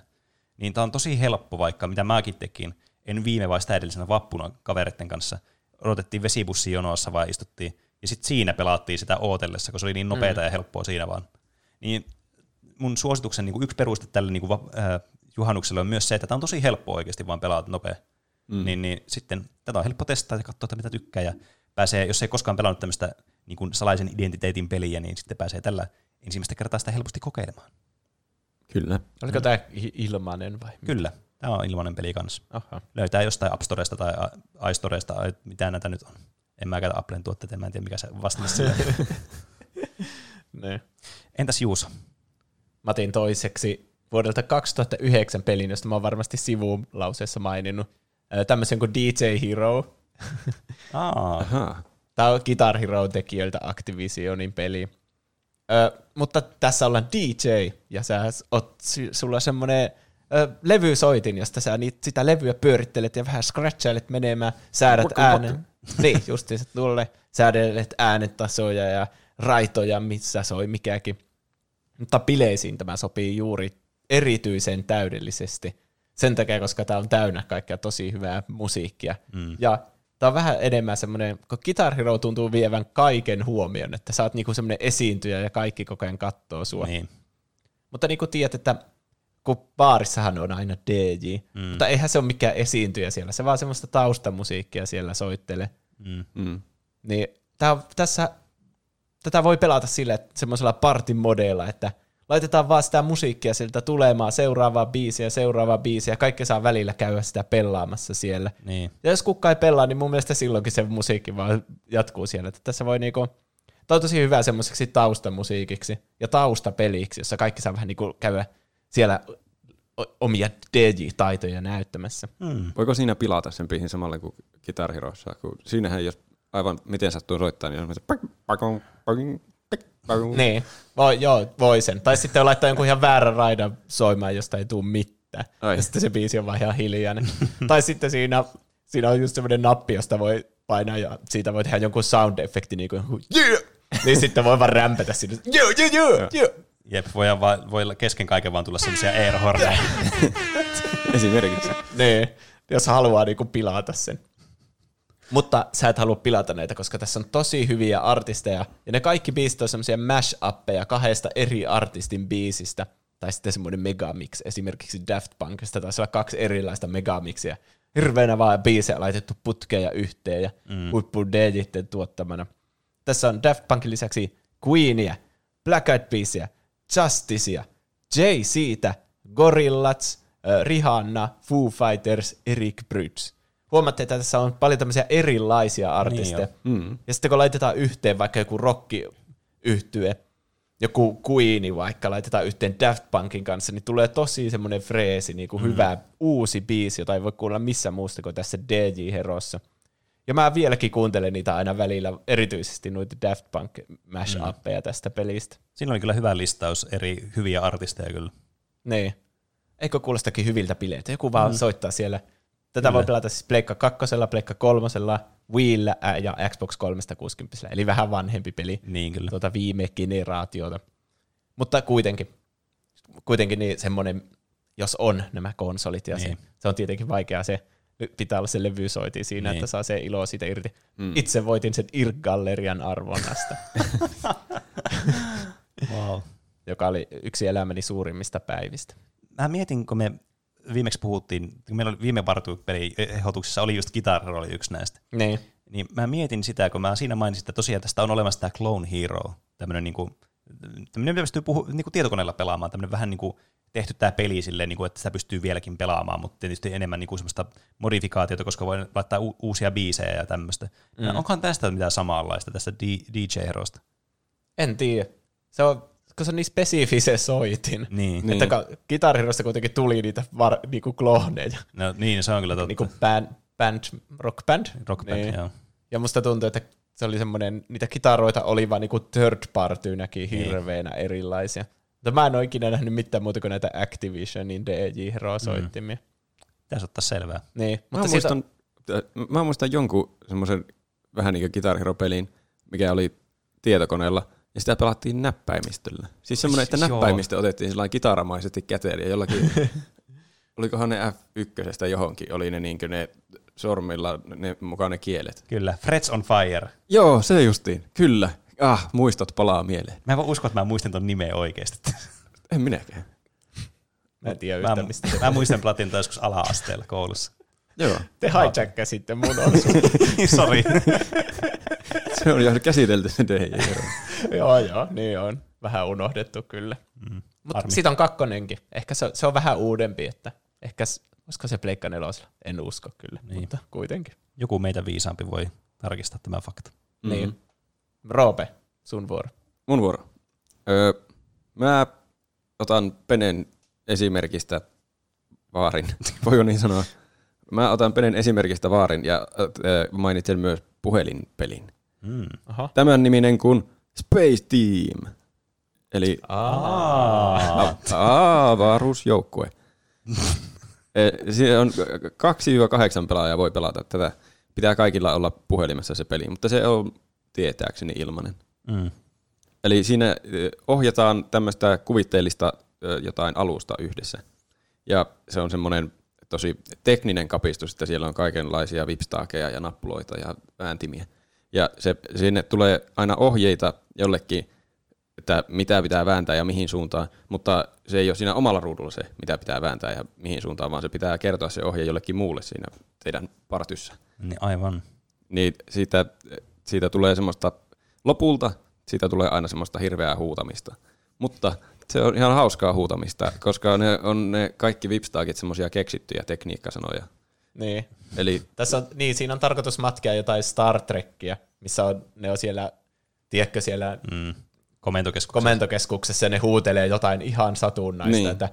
Niin tämä on tosi helppo, vaikka mitä mäkin tekin. En viime vai sitä edellisenä vappuna kavereiden kanssa. Odotettiin vesibussijonoassa vai istuttiin, ja sitten siinä pelaattiin sitä ootellessa, kun se oli niin nopeata mm. ja helppoa siinä vaan. Niin mun suosituksen niin kuin yksi peruste tälle niin kuin, äh, juhannukselle on myös se, että tämä on tosi helppo oikeasti vaan pelata nopea. Mm. Niin, niin sitten tätä on helppo testaa ja katsoa, että mitä tykkää. Ja pääsee, jos ei koskaan pelannut tämmöistä niin kuin salaisen identiteetin peliä, niin sitten pääsee tällä ensimmäistä kertaa sitä helposti kokeilemaan. Kyllä. Oliko tämä ilmainen vai? Kyllä, tämä on ilmainen peli kanssa. Aha. Löytää jostain App Storesta tai iStoresta, mitä näitä nyt on. En mä käytä Applen tuotteita, mä en tiedä mikä se vastaus sille. Entäs Juuso? Mä otin toiseksi vuodelta 2009 pelin, josta mä oon varmasti sivuun lauseessa maininnut. Tämmöisen kuin DJ Hero. Aa, Aha. Tämä on Guitar Hero-tekijöiltä Activisionin peli. Ö, mutta tässä ollaan DJ, ja sä oot, sulla on semmoinen levysoitin, josta sä niit, sitä levyä pyörittelet ja vähän scratchailet menemään, säädät Vaikka äänen. niin, justiinsa tuolle säädelet äänetasoja ja raitoja, missä soi mikäkin. Mutta bileisiin tämä sopii juuri erityisen täydellisesti. Sen takia, koska tämä on täynnä kaikkea tosi hyvää musiikkia. Mm. Ja tämä on vähän enemmän semmoinen, kun Guitar Hero tuntuu vievän kaiken huomion, että sä oot niinku semmoinen esiintyjä ja kaikki koko ajan kattoo sua. niin. Mutta niin kuin tiedät, että kun baarissahan on aina DJ, mm. mutta eihän se ole mikään esiintyjä siellä, se vaan semmoista taustamusiikkia siellä soittelee. Mm. Mm. Niin tää on, tässä, tätä voi pelata sillä että semmoisella partin modeilla, että laitetaan vaan sitä musiikkia sieltä tulemaan, seuraavaa biisiä, seuraavaa biisiä, kaikki saa välillä käydä sitä pelaamassa siellä. niin. Ja jos kukaan ei pelaa, niin mun mielestä silloinkin se musiikki vaan jatkuu siellä. Että tässä voi niinku, tämä on tosi hyvä semmoiseksi taustamusiikiksi ja taustapeliksi, jossa kaikki saa vähän niinku käydä siellä omia DJ-taitoja näyttämässä. Mm. Voiko siinä pilata sen biisin samalla kuin Guitar Heroissa? Kun siinähän jos aivan miten sattuu soittaa, niin on semmoinen pakong. Niin, voi, joo, voi sen. Tai sitten laittaa jonkun ihan väärän raidan soimaan, josta ei tule mitään. Ai. Ja sitten se biisi on vaan ihan hiljainen. tai sitten siinä, siinä on just semmoinen nappi, josta voi painaa ja siitä voi tehdä jonkun sound-efekti, niin kuin yeah! Niin sitten voi vaan rämpätä sinne. Joo, joo, joo, joo. Jep, voi, vaan, voi kesken kaiken vaan tulla semmoisia airhorneja. Esimerkiksi. Niin, jos haluaa niinku pilata sen. Mutta sä et halua pilata näitä, koska tässä on tosi hyviä artisteja, ja ne kaikki biisit on semmoisia mash-appeja kahdesta eri artistin biisistä, tai sitten semmoinen megamix, esimerkiksi Daft Punkista taisi olla kaksi erilaista megamixia. Hirveänä vaan biisejä laitettu putkeja yhteen ja mm. huippu tuottamana. Tässä on Daft Punkin lisäksi Queenia, Black Eyed Peasia, Justicea, Jay-Ztä, Gorillaz, ö, Rihanna, Foo Fighters, Eric Bridges. Huomaatte, että tässä on paljon tämmöisiä erilaisia artisteja. Niin Mm. ja sitten kun laitetaan yhteen vaikka joku rocki yhtye, joku Queeni vaikka laitetaan yhteen Daft Punkin kanssa, niin tulee tosi semmoinen freesi, niin kuin mm. hyvä uusi biisi, jota ei voi kuulla missään muusta kuin tässä DJ Herossa. Ja mä vieläkin kuuntelen niitä aina välillä, erityisesti noita Daft Punk mashupeja mm. tästä pelistä. Siinä oli kyllä hyvä listaus eri hyviä artisteja kyllä. Niin. Eikö kuulostakin hyviltä bileiltä? Joku vaan mm. soittaa siellä. Tätä voi pelata siis Pleikka 2, Pleikka 3, Wiillä ja Xbox 360, eli vähän vanhempi peli Niin kyllä. tuota viime generaatiota. Mutta kuitenkin, kuitenkin niin semmoinen, jos on nämä konsolit, ja Niin. se, se on tietenkin vaikeaa se, pitää olla se levysoiti siinä, Niin. että saa se ilo siitä irti. Mm. Itse voitin sen IRC-gallerian arvonnasta, Wow. joka oli yksi elämäni suurimmista päivistä. Mä mietin, kun me viimeksi puhuttiin, kun meillä oli viime partupeli ehdotuksessa oli just Guitar Hero oli yksi näistä. Niin. Niin mä mietin sitä, kun mä siinä mainitsin, että tosiaan tästä on olemassa tämä Clone Hero, tämmöinen niinku, tämmöinen, mitä pystyy puhu, niinku tietokoneella pelaamaan, tämmöinen vähän niinku tehty tämä peli silleen, niinku, että sitä pystyy vieläkin pelaamaan, mutta tietysti enemmän niinku semmoista modifikaatiota, koska voi laittaa u- uusia biisejä ja tämmöistä. Mm. Onkohan tästä mitään samanlaista, tästä D- DJ Herosta? En tiedä. Se on, kun se on niin spesifi se soitin. Niin. Että Guitar Herosta kuitenkin tuli niitä var, niinku klooneja. No, niin, se on kyllä totta. Niinku band, band, rock band. Rock band, niin. joo. Ja musta tuntuu, että se oli semmoinen, niitä kitaroita oli vaan niinku third partynäkin Niin. hirveänä erilaisia. Mutta mä en ole ikinä nähnyt mitään muuta kuin näitä Activisionin DJ Hero-soittimia. Mm. Pitäisi ottaa selvää. Niin, Mä, mutta siitä, muistan, mä muistan jonkun semmoisen vähän niin kuin Guitar Hero-pelin, mikä oli tietokoneella, ja sitä pelattiin näppäimistöllä. Siis semmoinen, että Joo. näppäimistö otettiin sellainen kitaramaisesti käteen, ja jollakin, olikohan ne F1 johonkin, oli ne, niin ne sormilla ne mukaan ne kielet. Kyllä, Frets on Fire. Joo, se justiin, kyllä. Ah, muistot palaa mieleen. Mä en voi uskoa, että mä muistin ton nimeä oikeasti. En minäkään. mä en tiedä Mä, yhtään mistä. mä muistan platin joskus ala-asteella koulussa. Joo, Te hijackasitte mun osuuden. Sori. se on jo käsitelty se joo, joo, niin on. Vähän unohdettu kyllä. Mm, Mutta siitä on kakkonenkin. Ehkä se, se on vähän uudempi, että ehkä, olisiko se Pleikka nelosella? En usko kyllä, Niin. niin. mutta kuitenkin. Joku meitä viisaampi voi tarkistaa tämä fakta. Mm. Niin. Roope, sun vuoro. Mun vuoro. Öö, mä otan Penen esimerkistä vaarin. Voiko niin sanoa? Mä otan Penen esimerkistä vaarin ja öö, mainitsen myös puhelinpelin. Mm. Aha. Tämän niminen kuin Space Team. Eli avaruusjoukkue. E, Siinä on 2-8 pelaajaa voi pelata tätä. Pitää kaikilla olla puhelimessa se peli, mutta se on tietääkseni ilmanen. Mm. Eli siinä ö, ohjataan tämmöistä kuvitteellista ö, jotain alusta yhdessä. Ja se on semmoinen tosi tekninen kapistus, että siellä on kaikenlaisia vipstaakeja ja nappuloita ja ääntimiä. Ja se, sinne tulee aina ohjeita jollekin, että mitä pitää vääntää ja mihin suuntaan, mutta se ei ole siinä omalla ruudulla se, mitä pitää vääntää ja mihin suuntaan, vaan se pitää kertoa se ohje jollekin muulle siinä teidän partyssä Niin aivan. niin siitä, siitä tulee semmoista, lopulta siitä tulee aina semmoista hirveää huutamista. Mutta se on ihan hauskaa huutamista, koska ne on ne kaikki vipstaakit semmoisia keksittyjä tekniikkasanoja. Niin. Eli Tässä on, niin, siinä on tarkoitus matkia jotain Star Trekkiä, missä on, ne on siellä, tiedätkö, siellä Mm. Komentokeskus. komentokeskuksessa ja ne huutelee jotain ihan satunnaista, Niin. niin. että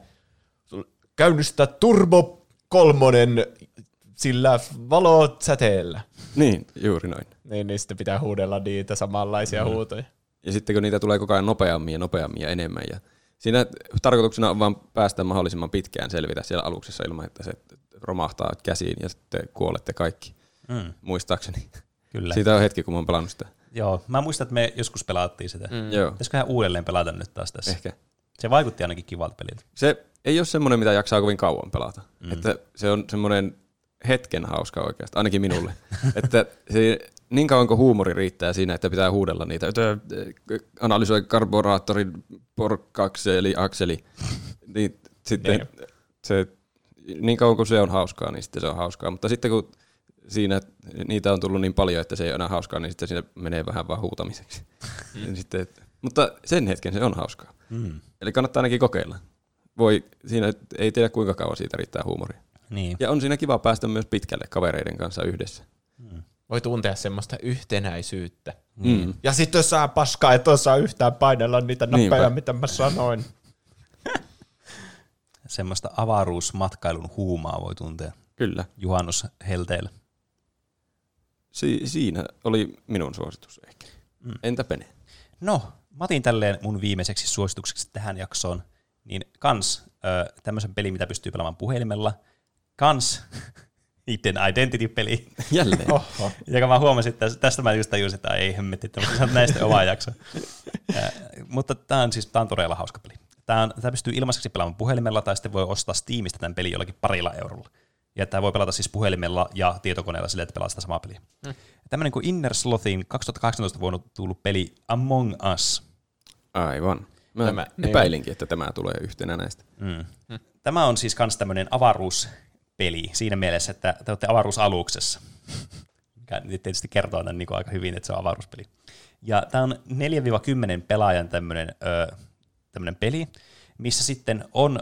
käynnistä turbo kolmonen sillä valot säteellä. niin, juuri noin. Niin, niin sitten pitää huudella niitä samanlaisia mm. huutoja. Ja sitten kun niitä tulee koko ajan nopeammin ja nopeammin ja enemmän. Ja siinä tarkoituksena on vaan päästä mahdollisimman pitkään selvitä siellä aluksessa ilman, että se romahtaa käsiin ja sitten kuolette kaikki, Mm. muistaakseni. Kyllä. Siitä on hetki, kun mä oon pelannut sitä. Joo, mä muistan, että me joskus pelattiin sitä. Mm. Joo, Pitäisiköhän uudelleen pelata nyt taas tässä? ehkä. Se vaikutti ainakin kivalta peliltä. Se ei ole semmoinen, mitä jaksaa kovin kauan pelata. Mm. Että se on semmoinen hetken hauska oikeastaan, ainakin minulle. että se, niin kauan kuin huumori riittää siinä, että pitää huudella niitä, että äh, analysoi karboraattorin porkakseli, akseli, niin sitten se, niin kauan kuin se on hauskaa, niin sitten se on hauskaa. Mutta sitten kun siinä niitä on tullut niin paljon, että se ei ole enää hauskaa, niin sitten siinä menee vähän vaan huutamiseksi. sitten, mutta sen hetken se on hauskaa. Mm. Eli kannattaa ainakin kokeilla. voi, siinä ei tiedä kuinka kauan siitä riittää huumoria. Niin. Ja on siinä kiva päästä myös pitkälle kavereiden kanssa yhdessä. Voi tuntea semmoista yhtenäisyyttä. Mm. Ja sitten jos saa paskaa, et osaa yhtään painella niitä nappeja, Niinpä. mitä mä sanoin. Semmoista avaruusmatkailun huumaa voi tuntea Kyllä. juhannushelteillä. Si- siinä oli minun suositus ehkä. Mm. Entä Pene? No, mä otin tälleen mun viimeiseksi suositukseksi tähän jaksoon, niin kans ö, tämmöisen pelin, mitä pystyy pelaamaan puhelimella. Kans Hidden Identity-peli, Jälleen. Oh. Oho. joka mä huomasin, että tästä mä just tajusin, että ei hemmetti, että näistä oma jakso. Ä, mutta tää on siis tää on todella hauska peli. Tää, on, tää pystyy ilmaiseksi pelaamaan puhelimella, tai sitten voi ostaa Steamista tämän pelin jollakin parilla eurolla. Ja tämä voi pelata siis puhelimella ja tietokoneella sille, että pelaa sitä samaa peliä. Mm. Tämmöinen kuin Inner Slothin 2018 vuonna tullut peli Among Us. Aivan. Mä Tämä- tämä, niin. epäilinkin, että tämä tulee yhtenä näistä. Mm. Tämä on siis myös tämmöinen avaruuspeli siinä mielessä, että te olette avaruusaluksessa. Mikä nyt tietysti kertoo tämän niin kuin aika hyvin, että se on avaruuspeli. Ja tämä on 4-10 pelaajan tämmöinen, ö, tämmöinen peli, missä sitten on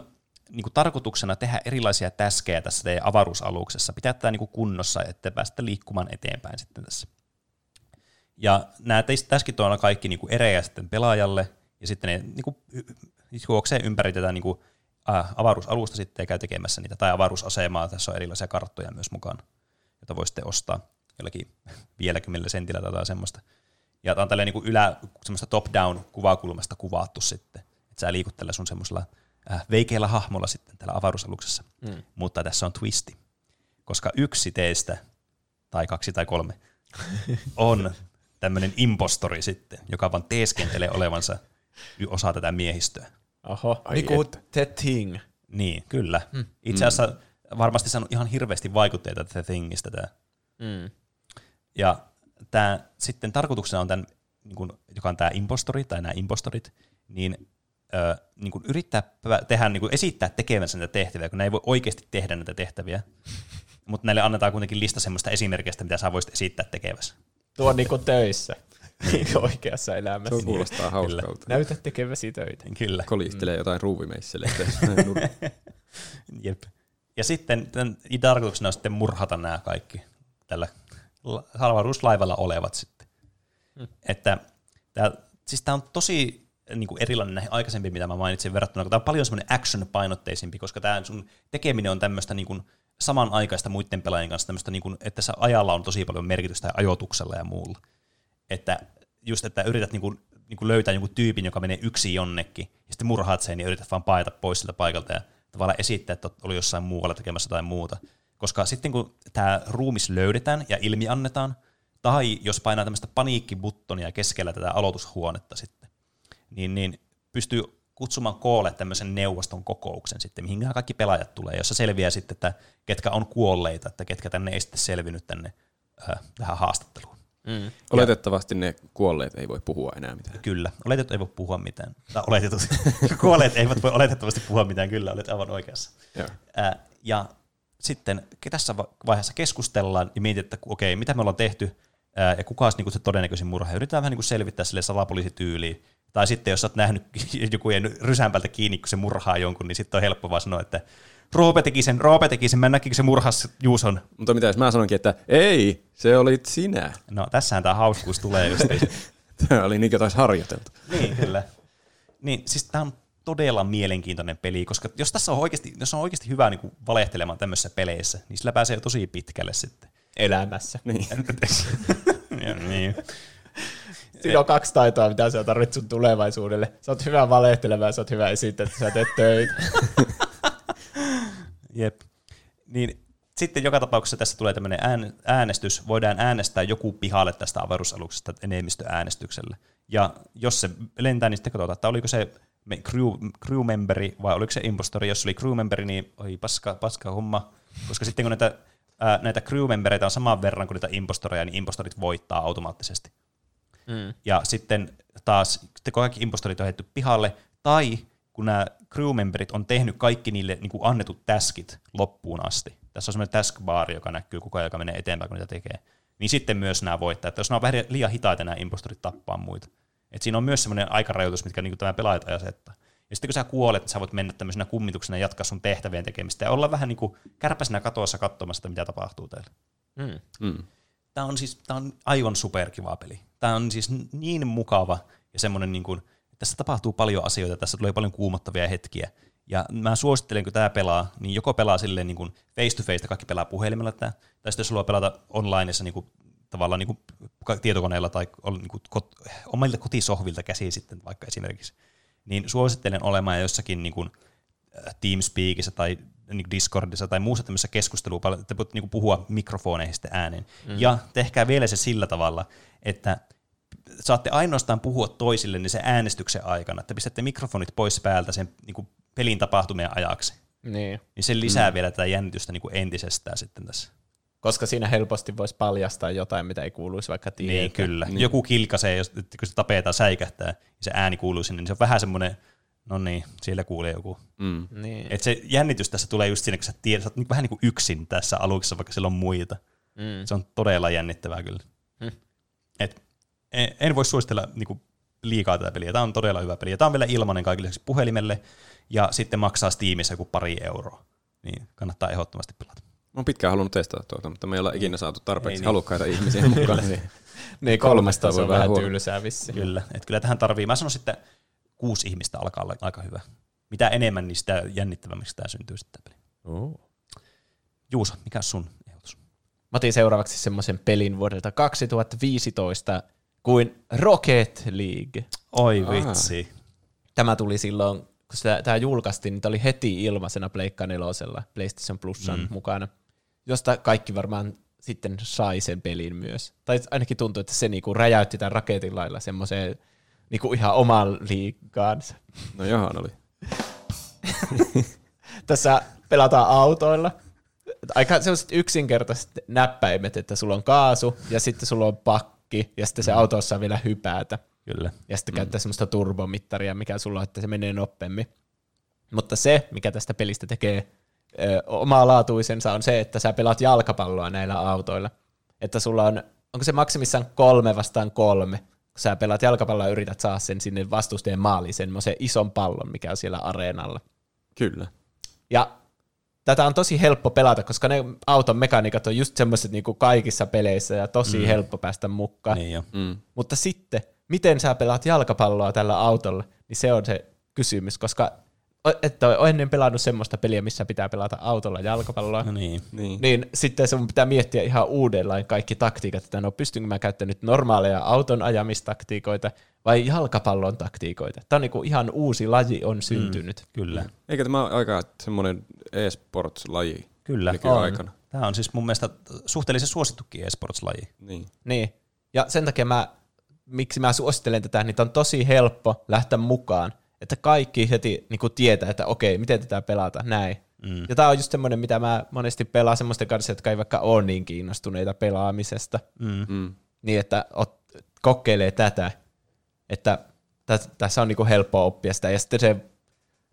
niin kuin tarkoituksena tehdä erilaisia täskejä tässä teidän avaruusaluksessa. Pitää tämä niin kuin kunnossa, että päästä liikkumaan eteenpäin sitten tässä. Ja nämä täskit on kaikki niin kuin erejä sitten pelaajalle, ja sitten ne niin kuin, juoksee ympäri tätä niin kuin, äh, avaruusalusta sitten ja käy tekemässä niitä, tai avaruusasemaa, tässä on erilaisia karttoja myös mukana, joita voi sitten ostaa jollakin 50 sentillä tai jotain semmoista. Ja tämä on tälleen niin ylä, semmoista top-down kuvakulmasta kuvattu sitten, että sä liikut tällä sun semmoisella äh, veikeällä hahmolla sitten täällä avaruusaluksessa. Mm. Mutta tässä on twisti, koska yksi teistä, tai kaksi tai kolme, on tämmöinen impostori sitten, joka vaan teeskentelee olevansa osa tätä miehistöä. Oho. Ai Niin kuin. The Thing. Niin, kyllä. Mm. Itse asiassa varmasti saanut ihan hirveästi vaikutteita The Thingistä tämä. Mm. Ja tämä sitten tarkoituksena on tämän, niin kun, joka on tämä impostori tai nämä impostorit, niin, ö, niin kun yrittää tehdä, niin kun esittää tekevänsä näitä tehtäviä, kun ne ei voi oikeasti tehdä näitä tehtäviä. Mutta näille annetaan kuitenkin lista semmoista esimerkkeistä, mitä sä voisit esittää tekevässä. Tuo on niinku töissä. Niin oikeassa Se elämässä. on kuulostaa hauskalta. Näytä tekeväsi töitä. Kyllä. Kolistelee jotain ruuvimeisselle. Jep. Ja sitten tämän tarkoituksena on sitten murhata nämä kaikki tällä la- avaruuslaivalla olevat sitten. Mm. Että tämä, siis tämä on tosi niin kuin erilainen näihin aikaisempiin, mitä mä mainitsin verrattuna, kun tämä on paljon semmoinen action-painotteisempi, koska tämä sun tekeminen on tämmöistä niin kuin samanaikaista muiden pelaajien kanssa, tämmöistä, niin kuin, että tässä ajalla on tosi paljon merkitystä ja ajoituksella ja muulla. Että just, että yrität niin kuin, niin kuin löytää jonkun tyypin, joka menee yksin jonnekin, ja sitten murhaat sen ja yrität vaan paeta pois siltä paikalta ja tavallaan esittää, että oli jossain muualla tekemässä jotain muuta. Koska sitten kun tämä ruumis löydetään ja ilmi annetaan, tai jos painaa tämmöistä paniikkibuttonia keskellä tätä aloitushuonetta sitten, niin, niin pystyy kutsumaan koolle tämmöisen neuvoston kokouksen sitten, mihin nämä kaikki pelaajat tulee, jossa selviää sitten, että ketkä on kuolleita, että ketkä tänne ei sitten selvinnyt tänne äh, tähän haastatteluun. Mm. Oletettavasti ne kuolleet ei voi puhua enää mitään. Kyllä, oletetut ei voi puhua mitään. Tai oletetut, kuolleet eivät voi oletettavasti puhua mitään, kyllä, olet aivan oikeassa. Joo. Ää, ja sitten tässä va- vaiheessa keskustellaan ja mietitään, että okei, mitä me ollaan tehty, ja kuka olisi niinku se todennäköisin murha. Ja yritetään vähän niinku selvittää sille salapoliisityyliin. Tai sitten jos olet nähnyt joku jäänyt rysämpältä kiinni, kun se murhaa jonkun, niin sitten on helppo vaan sanoa, että Roope teki sen, Roope teki sen, mä näkikö se murhas Juuson. Mutta mitä jos mä sanonkin, että ei, se olit sinä. No tässähän tämä hauskuus tulee just. Tämä oli niin kuin taisi harjoiteltu. niin, kyllä. Niin, siis tämä on todella mielenkiintoinen peli, koska jos tässä on oikeasti, jos on oikeasti hyvä niin kuin valehtelemaan tämmöisissä peleissä, niin sillä pääsee tosi pitkälle sitten. Elämässä. Niin. ja, niin. Siinä on kaksi taitoa, mitä sä tarvitset sun tulevaisuudelle. Sä oot hyvä valehteleva ja sä oot hyvä esittää, että sä teet töitä. Jep. Niin sitten joka tapauksessa tässä tulee tämmöinen ään, äänestys, voidaan äänestää joku pihalle tästä avaruusaluksesta enemmistöäänestyksellä. Ja jos se lentää, niin sitten katsotaan, että oliko se crew, crew memberi vai oliko se impostori. Jos oli crew memberi, niin oi paska, paska homma. Koska sitten kun näitä, ää, näitä crew membereitä on saman verran kuin niitä impostoreja, niin impostorit voittaa automaattisesti. Mm. Ja sitten taas, sitten kun kaikki impostorit on heitetty pihalle, tai kun nämä crewmemberit on tehnyt kaikki niille niin kuin annetut taskit loppuun asti. Tässä on semmoinen taskbar, joka näkyy koko ajan, joka menee eteenpäin, kun niitä tekee. Niin sitten myös nämä voittaa. Että jos nämä on vähän liian hitaita nämä impostorit tappaa muita. Et siinä on myös semmoinen aikarajoitus, mitkä niin tämä pelaajat asettaa. Ja sitten kun sä kuolet, sä voit mennä tämmöisenä kummituksena ja jatkaa sun tehtävien tekemistä ja olla vähän niin kuin kärpäsenä katossa katsomassa, että mitä tapahtuu teille. Mm. Mm. Tämä on siis tämä on aivan superkiva peli. Tämä on siis niin mukava ja semmoinen, niin kuin, että tässä tapahtuu paljon asioita, tässä tulee paljon kuumottavia hetkiä. Ja mä suosittelen, kun tämä pelaa, niin joko pelaa silleen niin kuin face to face, kaikki pelaa puhelimella tämä, tai sitten jos haluaa pelata onlineissa niin kuin, tavallaan niin kuin tietokoneella tai niin kuin kot, omilta kotisohvilta käsiin sitten vaikka esimerkiksi, niin suosittelen olemaan jossakin niin kuin Teamspeakissa tai niin Discordissa tai muussa tämmöisessä keskustelussa, että voit niin puhua mikrofoneihin sitten ääneen. Mm. Ja tehkää vielä se sillä tavalla, että saatte ainoastaan puhua toisille niin se äänestyksen aikana, että pistätte mikrofonit pois päältä sen niin kuin pelin tapahtumien ajaksi. Niin. Niin se lisää mm. vielä tätä jännitystä niin kuin entisestään sitten tässä. Koska siinä helposti voisi paljastaa jotain, mitä ei kuuluisi vaikka tietää. Niin, kyllä. Niin. Joku kilkasee, jos, kun se tapetaan säikähtää, ja se ääni kuuluu sinne, niin se on vähän semmoinen, no niin, siellä kuulee joku. Mm. Niin. Et se jännitys tässä tulee just siinä, kun sä tiedät, sä oot niin vähän niin kuin yksin tässä aluksessa, vaikka siellä on muita. Mm. Se on todella jännittävää kyllä. Hmm. Et, en, en voi suositella niin kuin, liikaa tätä peliä. Tämä on todella hyvä peli. Ja tämä on vielä ilmainen kaikille puhelimelle, ja sitten maksaa Steamissa joku pari euroa. Niin kannattaa ehdottomasti pelata. Mä oon pitkään halunnut testata tuota, mutta me ei olla ikinä saatu tarpeeksi niin. halukkaita ihmisiä mukaan. niin Niin, Kolmesta kolmesta se voi on vähän tylsää vissi. Kyllä, että kyllä tähän tarvii. Mä sanoisin, että kuusi ihmistä alkaa olla aika hyvä. Mitä enemmän, niin sitä jännittävämmäksi tämä syntyy sitten tämä peli. Oh. Juuso, mikä on sun ehdotus? Mä otin seuraavaksi semmoisen pelin vuodelta 2015 kuin Rocket League. Oi vitsi. Tämä tuli silloin, kun sitä, tämä julkaistiin, niin tämä oli heti ilmaisena Pleikka nelosella PlayStation Plusan Mm. mm. mukana, josta kaikki varmaan sitten sai sen pelin myös. Tai ainakin tuntuu, että se niinku räjäytti tämän raketin lailla semmoiseen niinku ihan omaan liigaansa. No johan oli. Tässä pelataan autoilla. Aika sellaiset yksinkertaiset näppäimet, että sulla on kaasu ja sitten sulla on pakki ja sitten se auto osaa vielä hypätä. Kyllä. Ja sitten käyttää semmoista turbomittaria, mikä sulla on, että se menee nopeammin. Mutta se, mikä tästä pelistä tekee ö, omalaatuisensa, on se, että sä pelaat jalkapalloa näillä autoilla. Että sulla on, onko se maksimissaan kolme vastaan kolme, kun sä pelaat jalkapalloa ja yrität saada sen sinne vastustajan maaliin, semmoisen ison pallon, mikä on siellä areenalla. Kyllä. Ja tätä on tosi helppo pelata, koska ne auton mekaniikat on just semmoiset niin kuin kaikissa peleissä ja tosi mm. helppo päästä mukaan. Niin jo. Mm. Mutta sitten, miten sä pelaat jalkapalloa tällä autolla, niin se on se kysymys, koska että ole ennen pelannut semmoista peliä, missä pitää pelata autolla jalkapalloa, No niin. Niin. niin sitten sun pitää miettiä ihan uudelleen kaikki taktiikat, että no pystynkö mä käyttämään nyt normaaleja auton ajamistaktiikoita vai jalkapallon taktiikoita. Tämä on niinku ihan uusi laji on syntynyt. Mm. Kyllä. Eikö tämä ole aika semmoinen e-sports-laji Kyllä. nykyaikana? Tämä on siis mun mielestä suhteellisen suosittukin esports-laji. Niin. Niin. Ja sen takia mä, miksi mä suosittelen tätä, niin on tosi helppo lähteä mukaan. Että kaikki heti niin tietää, että okei, miten tätä pelata, näin. Mm. Ja tää on just semmoinen, mitä mä monesti pelaan semmoisten kanssa, jotka ei vaikka ole niin kiinnostuneita pelaamisesta. Mm. Mm. Niin, että ot, kokeilee tätä. Että tä, tässä on niinku helppo oppia sitä. Ja sitten se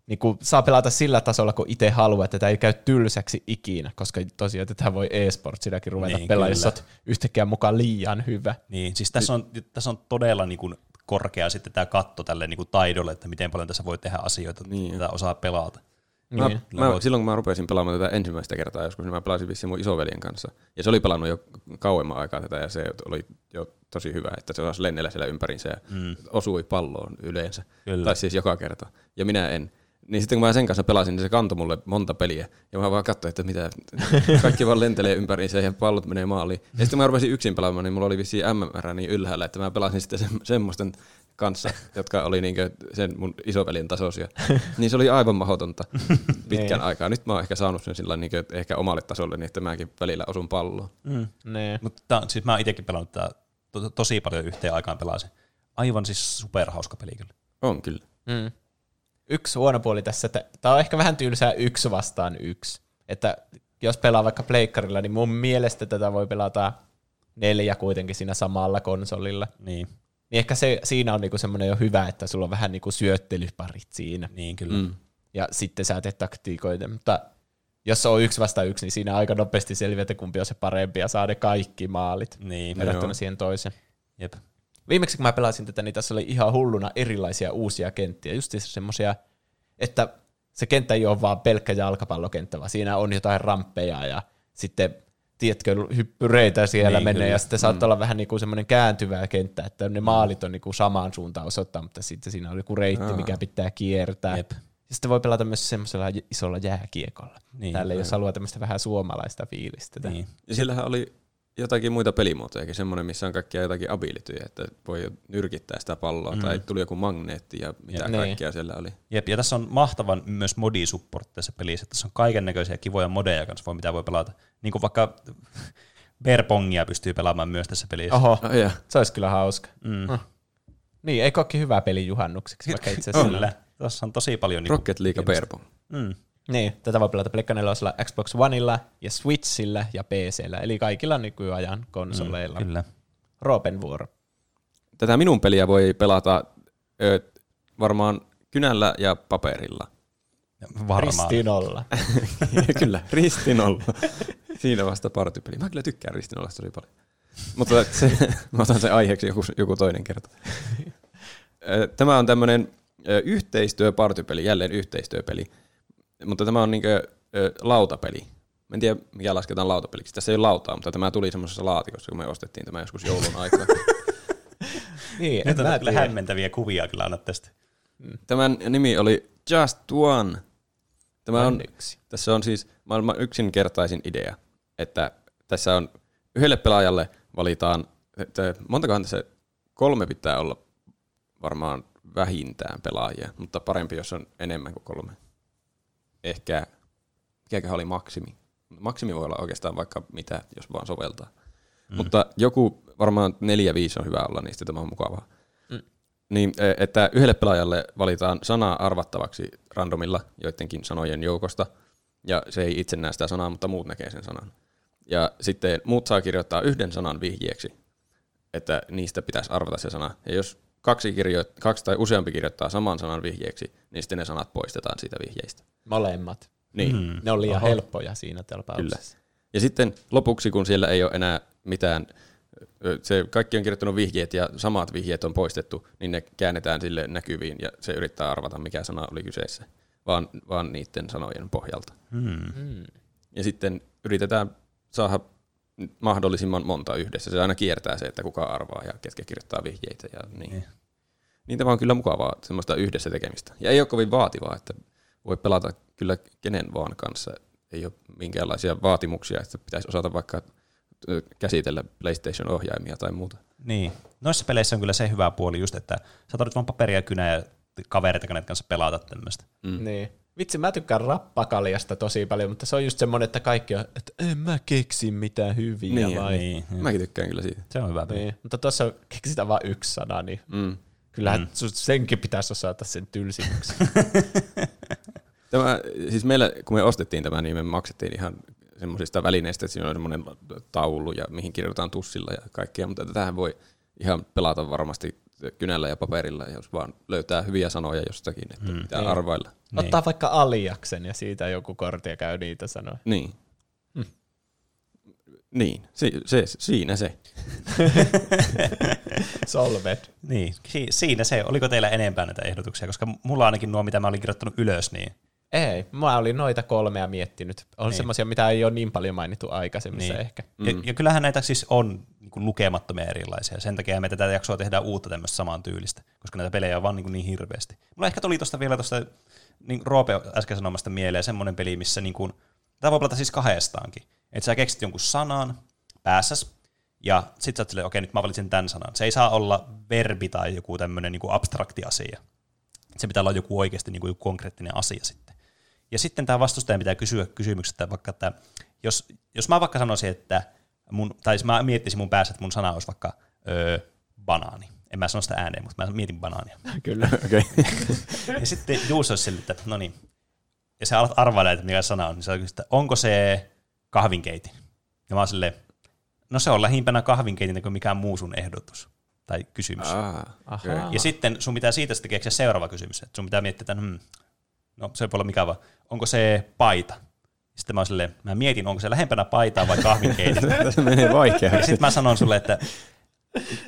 niinku, saa pelata sillä tasolla, kun itse haluaa, että tämä ei käy tylsäksi ikinä, koska tosiaan tätä voi e-sportsillakin ruveta Niin, niin, pelaa, jos oot yhtäkkiä mukaan liian hyvä. Niin, siis tässä on, tässä on todella niin kuin korkea sitten tämä katto tälle niin kuin taidolle, että miten paljon tässä voi tehdä asioita, Niin. mitä osaa pelata. Mä, Niin. mä, silloin kun mä rupesin pelaamaan tätä ensimmäistä kertaa joskus, niin mä pelasin vissiin mun isoveljen kanssa. Ja se oli pelannut jo kauemman aikaa tätä ja se oli jo tosi hyvä, että se osasi lennellä siellä ympärinsä ja mm. osui palloon yleensä. Kyllä. Tai siis joka kerta. Ja minä en. Niin sitten kun mä sen kanssa pelasin, niin se kantoi mulle monta peliä. Ja mä vaan katsoin, että mitä, kaikki vaan lentelee ympäriinsä ja pallot menee maaliin. Ja sitten kun mä rupesin yksin pelaamaan, niin mulla oli vissiin MMR niin ylhäällä, että mä pelasin sitten se, semmoisten kanssa, jotka oli niinkö sen mun isoveljen tasoisia. Niin se oli aivan mahdotonta pitkän aikaa. Nyt mä oon ehkä saanut sen sillä niinkö, ehkä omalle tasolle, niin että mäkin välillä osun palloon. Mm. Nee. Mutta siis mä oon itsekin pelannut tää to- tosi paljon yhteen aikaan pelasin. Aivan siis superhauska peli kyllä. On kyllä. Mm. Yksi huono puoli tässä, että tämä on ehkä vähän tylsää yksi vastaan yksi. Että jos pelaa vaikka pleikkarilla, niin mun mielestä tätä voi pelata neljä kuitenkin siinä samalla konsolilla. Niin, Niin ehkä se, siinä on niinku semmoinen jo hyvä, että sulla on vähän niinku syöttelyparit siinä. niin kyllä. Mm. Ja sitten sä teet taktiikoita. Mutta jos se on yksi vastaan yksi, niin siinä aika nopeasti selviää, että kumpi on se parempi ja saa ne kaikki maalit Niin, verrattuna siihen toiseen. jep. Viimeksi kun mä pelasin tätä, niin tässä oli ihan hulluna erilaisia uusia kenttiä. Just semmoisia että se kenttä ei ole vaan pelkkä jalkapallokenttä, vaan siinä on jotain ramppeja ja sitten tiedätkö, hyppyreitä siellä Niin, menee, kyllä. ja sitten saattaa olla vähän niin kuin semmoinen kääntyvä kenttä, että ne maalit on niin kuin samaan suuntaan osoittaa, mutta sitten siinä on joku reitti, Aa. mikä pitää kiertää. Jep. Ja sitten voi pelata myös semmoisella isolla jääkiekolla. Niin, Täällä jos haluaa tämmöistä vähän suomalaista fiilistä. Niin. Ja sillähän oli jotakin muita pelimuotojakin, semmoinen, missä on kaikkia jotakin abilityjä, että voi nyrkittää sitä palloa, mm. tai tuli joku magneetti ja mitä Ja- ja, niin. kaikkea siellä oli. Jep, ja tässä on mahtavan myös modisupport tässä pelissä. Tässä on kaiken näköisiä kivoja modeja kanssa, voi- mitä voi pelata. Niin kuin vaikka Bearpongia pystyy pelaamaan myös tässä pelissä. Oho, Oh, yeah. se olisi kyllä hauska. Mm. Oh. Niin, ei kokki hyvä peli juhannukseksi, vaikka itse asiassa. Tässä on tosi paljon... Niinku, Rocket League Bearpong. mm. Niin, tätä voi pelata Pleikka 4, Xbox Oneilla ja Switchillä ja PCllä, eli kaikilla nykyajan konsoleilla. Mm, Kyllä. Roopen vuoro. Tätä minun peliä voi pelata ö, varmaan kynällä ja paperilla. Varmaan. Ristinolla. kyllä, ristinolla. Siinä vasta partypeli. Mä kyllä tykkään ristinollasta tosi paljon. Mutta se, mä otan sen aiheeksi joku, joku toinen kerta. Tämä on tämmöinen yhteistyöpartypeli, jälleen yhteistyöpeli. Mutta tämä on niinkö ö, lautapeli. Mä en tiedä, mikä lasketaan lautapeliksi. Tässä ei ole lautaa, mutta tämä tuli semmoisessa laatikossa, kun me ostettiin tämä joskus joulun aikaa. niin, Nyt on kyllä tiedä. hämmentäviä kuvia kyllä annat tästä. Tämän nimi oli Just One. Tämä on, yksi. tässä on siis maailman yksinkertaisin idea, että tässä on yhdelle pelaajalle valitaan, että montakohan tässä kolme pitää olla varmaan vähintään pelaajia, mutta parempi, jos on enemmän kuin kolme. Ehkä, mikäköhän oli maksimi? Maksimi voi olla oikeastaan vaikka mitä, jos vaan soveltaa. Mm. Mutta joku, varmaan neljä, viisi on hyvä olla, niin sitten tämä on mukavaa. Mm. Niin, e, että yhdelle pelaajalle valitaan sana arvattavaksi randomilla joidenkin sanojen joukosta, ja se ei itse näe sitä sanaa, mutta muut näkee sen sanan. Ja sitten muut saa kirjoittaa yhden sanan vihjeeksi, että niistä pitäisi arvata se sana. Ja jos kaksi, kirjo- kaksi tai useampi kirjoittaa saman sanan vihjeeksi, niin sitten ne sanat poistetaan siitä vihjeistä. Molemmat. Niin. Mm. Ne on liian Oho. helppoja siinä tapauksessa. Ja sitten lopuksi, kun siellä ei ole enää mitään, se kaikki on kirjoittanut vihjeet ja samat vihjeet on poistettu, niin ne käännetään sille näkyviin ja se yrittää arvata, mikä sana oli kyseessä, vaan, vaan niiden sanojen pohjalta. Mm. Ja sitten yritetään saada mahdollisimman monta yhdessä. Se aina kiertää se, että kuka arvaa ja ketkä kirjoittaa vihjeitä. Ja niin. Niin. niin tämä on kyllä mukavaa, semmoista yhdessä tekemistä. Ja ei ole kovin vaativaa, että voi pelata kyllä kenen vaan kanssa. Ei ole minkäänlaisia vaatimuksia, että pitäisi osata vaikka käsitellä PlayStation-ohjaimia tai muuta. Niin. Noissa peleissä on kyllä se hyvä puoli just, että sä tarvitset vaan paperia ja kynää ja kavereita, kenet kanssa pelata tämmöistä. Mm. Niin. Vitsi, mä tykkään rappakaljasta tosi paljon, mutta se on just semmoinen, että kaikki on, että en mä keksi mitään hyviä Niin, vai. Niin. Mäkin tykkään kyllä siitä. Se on hyvä peli. Niin. Mutta tuossa keksitään vain yksi sana, niin Mm. kyllähän Mm. senkin pitäisi osata sen tylsimyksi. Tämä, siis meillä, kun me ostettiin tämä, niin me maksettiin ihan semmoisista välineistä, että siinä on semmoinen taulu, ja mihin kirjoitetaan tussilla ja kaikkea, mutta tätähän voi ihan pelata varmasti kynällä ja paperilla, jos vaan löytää hyviä sanoja jostakin, että Mm. pitää Niin. arvailla. Niin. Ottaa vaikka aliaksen ja siitä joku kortti ja käy niitä sanoja. Niin. Mm. Niin, se, se, siinä se. Solved. Niin, si- siinä se. Oliko teillä enempää näitä ehdotuksia? Koska mulla ainakin nuo, mitä mä olin kirjoittanut ylös, niin Ei, mä olin noita kolmea miettinyt. On Niin. semmoisia, mitä ei ole niin paljon mainittu aikaisemmissa Niin. ehkä. Mm. Ja, ja kyllähän näitä siis on niin kuin lukemattomia erilaisia. Sen takia me tätä jaksoa tehdään uutta tämmöistä saman tyylistä, koska näitä pelejä on vaan niin, kuin niin hirveästi. Mulla ehkä tuli tuosta vielä tuosta niin Roope äsken sanomasta mieleen semmoinen peli, missä niin kuin, tämä voi pelata siis kahdestaankin. Että sä keksit jonkun sanan päässäs, ja sit sä oot silleen, okei, nyt mä valitsin tämän sanan. Se ei saa olla verbi tai joku tämmöinen niin kuin abstrakti asia. Se pitää olla joku oikeasti niin kuin joku konkreettinen asia sitten. Ja sitten tämä vastustaja pitää kysyä kysymyksestä vaikka, että jos, jos mä vaikka sanoisin, että mun, tai siis mä miettisin mun päässä, että mun sana olisi vaikka öö, banaani. En mä sano sitä ääneen, mutta mä mietin banaania. Kyllä. Okei. Ja sitten Juus olisi sille, että no niin. Ja sä alat arvailla, että mikä sana on, niin sä kysyt, että onko se kahvinkeitin? Ja mä oon silleen, no se on lähimpänä kahvinkeitintä kuin mikään muu sun ehdotus tai kysymys. Okei. Ahaa. Ja sitten sun pitää siitä sitten keksiä seuraava kysymys. Että sun pitää miettiä, että hmm, no se voi olla mikä vaan. Onko se paita? Sitten mä oon silleen, mä mietin, onko se lähempänä paitaa vai kahvinkeitin. Tässä menee vaikeaksi. sitten mä sanon sulle, että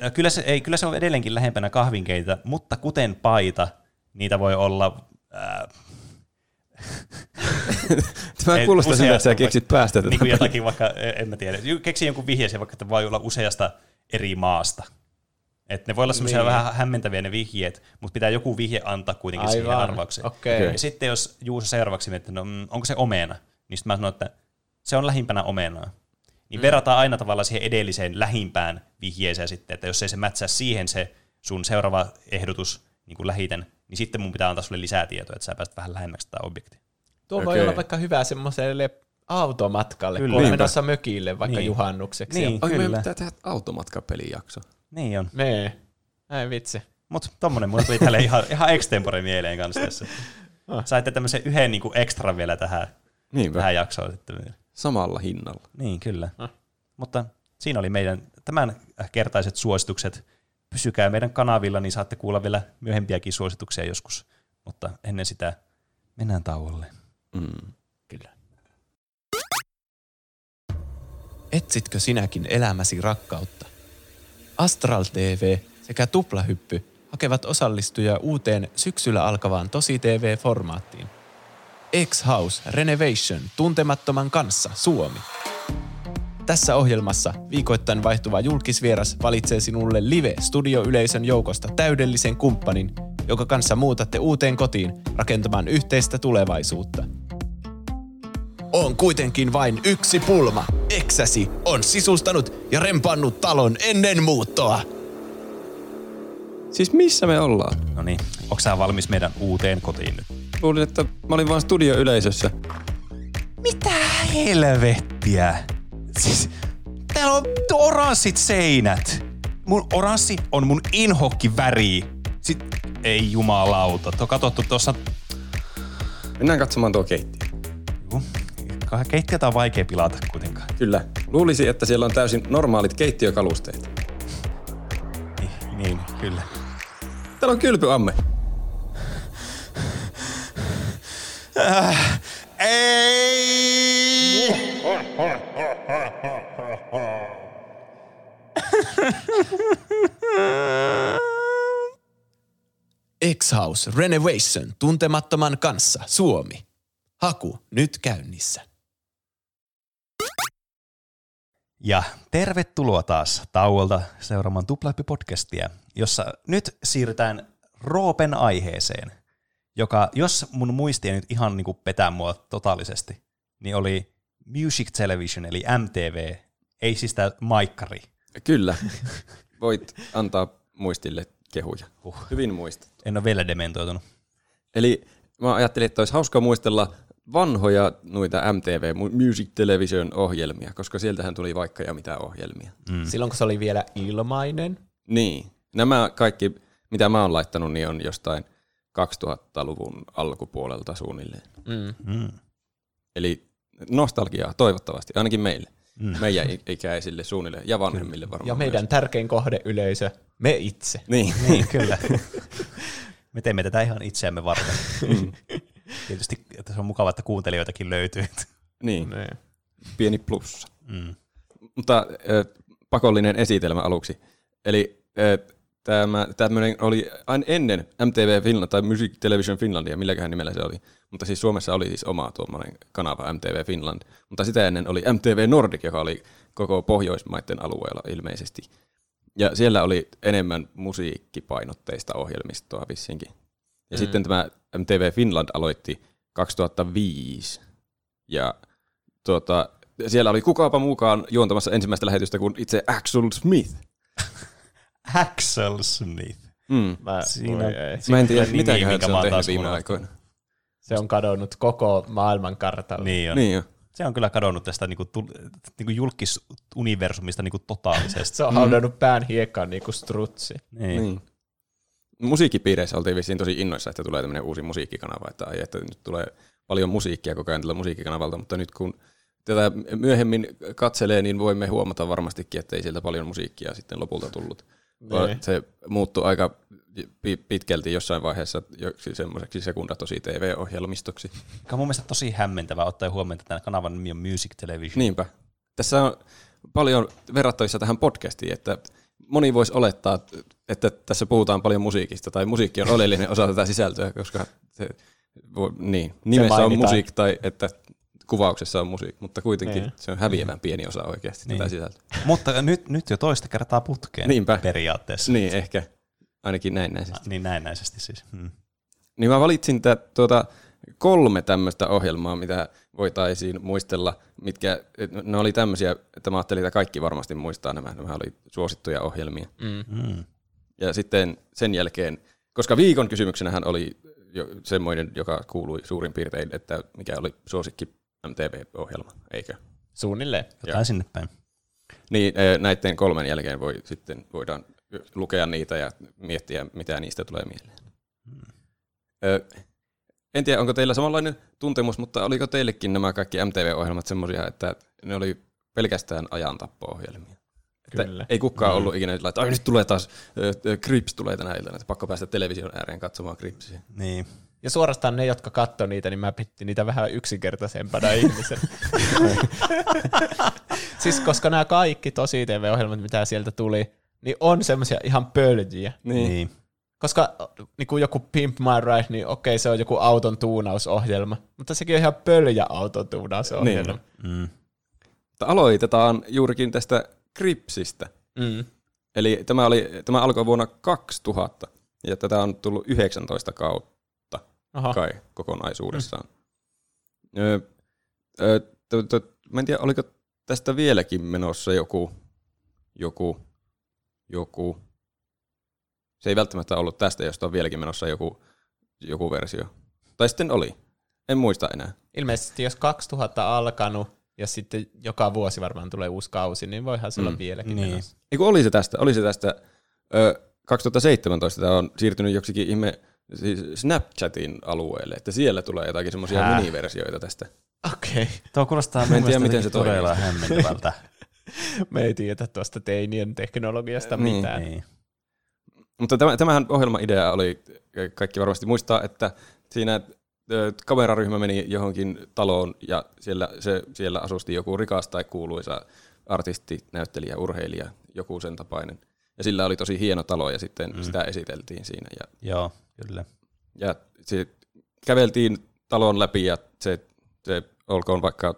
no, kyllä, se, ei, kyllä se on edelleenkin lähempänä kahvinkeitä, mutta kuten paita, niitä voi olla, ää, Tämä Ei, kuulostaa siltä, että sä keksit päästä niin kuin jotakin vaikka, en mä tiedä, keksi jonkun vihjeeseen vaikka, että voi olla useasta eri maasta. Et ne voi olla semmoisia Niin. vähän hämmentäviä ne vihjeet, mutta pitää joku vihje antaa kuitenkin siihen Aivan. arvaukseen. Okei. Okei. Ja sitten jos Juuso seuraavaksi miettii, no mm, onko se omena, niin sitten mä sanon, että se on lähimpänä omenaa. Niin mm. verrataan aina tavallaan siihen edelliseen lähimpään vihjeeseen sitten, että jos ei se mätsää siihen se sun seuraava ehdotus niin kuin lähiten, niin sitten mun pitää antaa sulle lisää tietoa, että sä pääset vähän lähemmäksi tätä objektia. Tuo voi Okei. olla vaikka hyvä semmoiselle automatkalle, Kyllä. kun menossa mökille vaikka Niin. juhannukseksi. Niin. Oi, meidän pitää tehdä automatkapelijakso. Niin on. Nee. Ei vitsi. Mutta tommonen mulle tuli tälle ihan, ihan extempore mieleen kanssa tässä. Ah. Saitte tämmöisen yhden niin extra vielä tähän, Niinpä. tähän jaksoon sitten. vielä. Samalla hinnalla. Niin, kyllä. Ah. Mutta siinä oli meidän tämän kertaiset suositukset. Pysykää meidän kanavilla, niin saatte kuulla vielä myöhempiäkin suosituksia joskus. Mutta ennen sitä mennään tauolle. Mm. Kyllä. Etsitkö sinäkin elämäsi rakkautta? Astral TV sekä Tuplahyppy hakevat osallistujia uuteen syksyllä alkavaan Tosi TV-formaattiin. X-House Renovation tuntemattoman kanssa Suomi. Tässä ohjelmassa viikoittain vaihtuva julkisvieras valitsee sinulle live-studioyleisön joukosta täydellisen kumppanin, joka kanssa muutatte uuteen kotiin rakentamaan yhteistä tulevaisuutta. On kuitenkin vain yksi pulma. Eksäsi on sisustanut ja rempannut talon ennen muuttoa. Siis missä me ollaan? No niin, onko sä valmis meidän uuteen kotiin nyt? Luulin, että mä olin vaan studioyleisössä. Mitä helvettiä? Siis, täällä on oranssit seinät. Mun oranssi on mun inhokki väri. Sit, ei jumalauta. Tuo katsottu tuossa... Mennään katsomaan tuo keittiö. Juu, keittiötä on vaikea pilata kuitenkaan. Kyllä. Luulisi, että siellä on täysin normaalit keittiökalusteet. Niin, niin kyllä. Täällä on kylpyamme. Ei! X-House Renovation tuntemattoman kanssa Suomi. Haku nyt käynnissä. Ja tervetuloa taas tauolta seuraamaan Tuplahyppi-podcastia, jossa nyt siirrytään Roopen aiheeseen, joka, jos mun muisti ei nyt ihan niin kuin petää mua totaalisesti, niin oli Music Television, eli MTV, ei siis tämä maikkari. Kyllä. Voit antaa muistille kehuja. Huh. Hyvin muistat. En ole vielä dementoitunut. Eli mä ajattelin, että olisi hauska muistella vanhoja noita MTV, Music Television ohjelmia, koska sieltähän tuli vaikka ja mitä ohjelmia. Mm. Silloin kun se oli vielä ilmainen. Niin. Nämä kaikki, mitä mä oon laittanut, niin on jostain 2000-luvun alkupuolelta suunnilleen. Mm. Mm. Eli nostalgiaa toivottavasti, ainakin meille. Mm. Meidän ikäisille suunnilleen ja vanhemmille varmaan Ja meidän tärkein kohdeyleisö, me itse. Myös. Niin. Niin, kyllä. Me teemme tätä ihan itseämme varten. Tietysti että se on mukava, että kuuntelijoitakin löytyy. niin, Ne. pieni plussa. Mm. Mutta äh, pakollinen esitelmä aluksi. Eli äh, tämä tämmöinen oli aina ennen MTV Finland tai Music Television Finlandia, milläköhän nimellä se oli. Mutta siis Suomessa oli siis oma tuommoinen kanava MTV Finland. Mutta sitä ennen oli MTV Nordic, joka oli koko Pohjoismaiden alueella ilmeisesti. Ja siellä oli enemmän musiikkipainotteista ohjelmistoa vissinkin. Ja mm. sitten tämä MTV Finland aloitti 2005. Ja tuota, siellä oli kukaapa mukaan juontamassa ensimmäistä lähetystä kuin itse Axel Smith. Axel Smith. Mm. Mä, Siinä- voi ei. Mä en tiedä, se mä on tehnyt taas viime aikoina. Se on kadonnut koko maailman kartalta. Niin on. Niin jo. Se on kyllä kadonnut tästä niinku, tu, niinku julkisuniversumista niinku totaalisesti. Se on haudannut pään hiekkaan niinku strutsi. niin. Niin. Musiikkipiireissä oltiin vissiin tosi innoissa, että tulee tämmöinen uusi musiikkikanava, että, ai, että nyt tulee paljon musiikkia koko ajan tällä musiikkikanavalta, mutta nyt kun tätä myöhemmin katselee, niin voimme huomata varmastikin, että ei sieltä paljon musiikkia sitten lopulta tullut. Vaan Niin. Se muuttui aika pi- pitkälti jossain vaiheessa semmoiseksi sekunda tosi TV-ohjelmistoksi. Joka on mun mielestä tosi hämmentävää ottaa huomioon, että tämän kanavan nimi on Music Television. Niinpä. Tässä on paljon verrattavissa tähän podcastiin, että moni voisi olettaa, että tässä puhutaan paljon musiikista, tai musiikki on oleellinen osa tätä sisältöä, koska se niin, nimessä on musiikki tai että kuvauksessa on musiikki, mutta kuitenkin Niin. se on häviävän pieni osa oikeasti Niin. tätä sisältöä. Mutta nyt, nyt jo toista kertaa putkeen Niinpä. periaatteessa. Niin, ehkä. Ainakin näin näin. Niin näennäisesti siis. Hmm. Niin mä valitsin tä, tuota, kolme tämmöistä ohjelmaa, mitä voitaisiin muistella, mitkä, ne oli tämmöisiä, että mä ajattelin, että kaikki varmasti muistaa nämä, nämä oli suosittuja ohjelmia. Mm. Hmm. Ja sitten sen jälkeen, koska viikon kysymyksenähän oli jo semmoinen, joka kuului suurin piirtein, että mikä oli suosikki MTV-ohjelma, eikö? Suunnilleen. Jotain sinne päin. Niin eh, näiden kolmen jälkeen voi, sitten voidaan lukea niitä ja miettiä, mitä niistä tulee mieleen. Ö, En tiedä, onko teillä samanlainen tuntemus, mutta oliko teillekin nämä kaikki MTV-ohjelmat semmoisia, että ne oli pelkästään ajantappo-ohjelmia? Että Kyllä. Ei kukaan ollut ikinä että "Ai, nyt tulee taas, Crips tulee tänä iltana, että pakko päästä television ääreen katsomaan Cripsia. Niin. Ja suorastaan ne, jotka katsoi niitä, niin mä pittin niitä vähän yksinkertaisempana ihmisen. siis koska nämä kaikki tosi TV-ohjelmat, mitä sieltä tuli, niin on semmoisia ihan pöljiä. Niin. niin. Koska niin kuin joku Pimp My Ride, niin okei, se on joku auton tuunausohjelma. Mutta sekin on ihan pöljä auton tuunausohjelma. Niin. Mm. Aloitetaan juurikin tästä Cripsistä. Mm. Eli tämä, oli, tämä alkoi vuonna 2000, ja tätä on tullut 19 kautta Aha. kai kokonaisuudessaan. Mm. Öö, öö, to, to, mä en tiedä, oliko tästä vieläkin menossa joku, joku, joku, se ei välttämättä ollut tästä, josta on vieläkin menossa joku, joku versio. Tai sitten oli, en muista enää. Ilmeisesti jos 2000 alkanut ja sitten joka vuosi varmaan tulee uusi kausi, niin voihan se olla Mm. vieläkin Niin. menossa. Eiku oli se tästä, oli se tästä, ö, 2017 tämä on siirtynyt joksikin ihme siis Snapchatin alueelle, että siellä tulee jotakin semmoisia miniversioita tästä. Okei. Okay. Tuo kuulostaa en mun tiedä, miten se todella hämmentävältä. Me ei tiedä tuosta teinien teknologiasta Niin. mitään. niin. Mutta tämä, tämähän ohjelman idea oli, kaikki varmasti muistaa, että siinä kameraryhmä meni johonkin taloon ja siellä, se, siellä asusti joku rikas tai kuuluisa artisti, näyttelijä, urheilija, joku sen tapainen. Ja sillä oli tosi hieno talo ja sitten mm. sitä esiteltiin siinä. Ja, Joo, kyllä. ja se käveltiin talon läpi ja se, se olkoon vaikka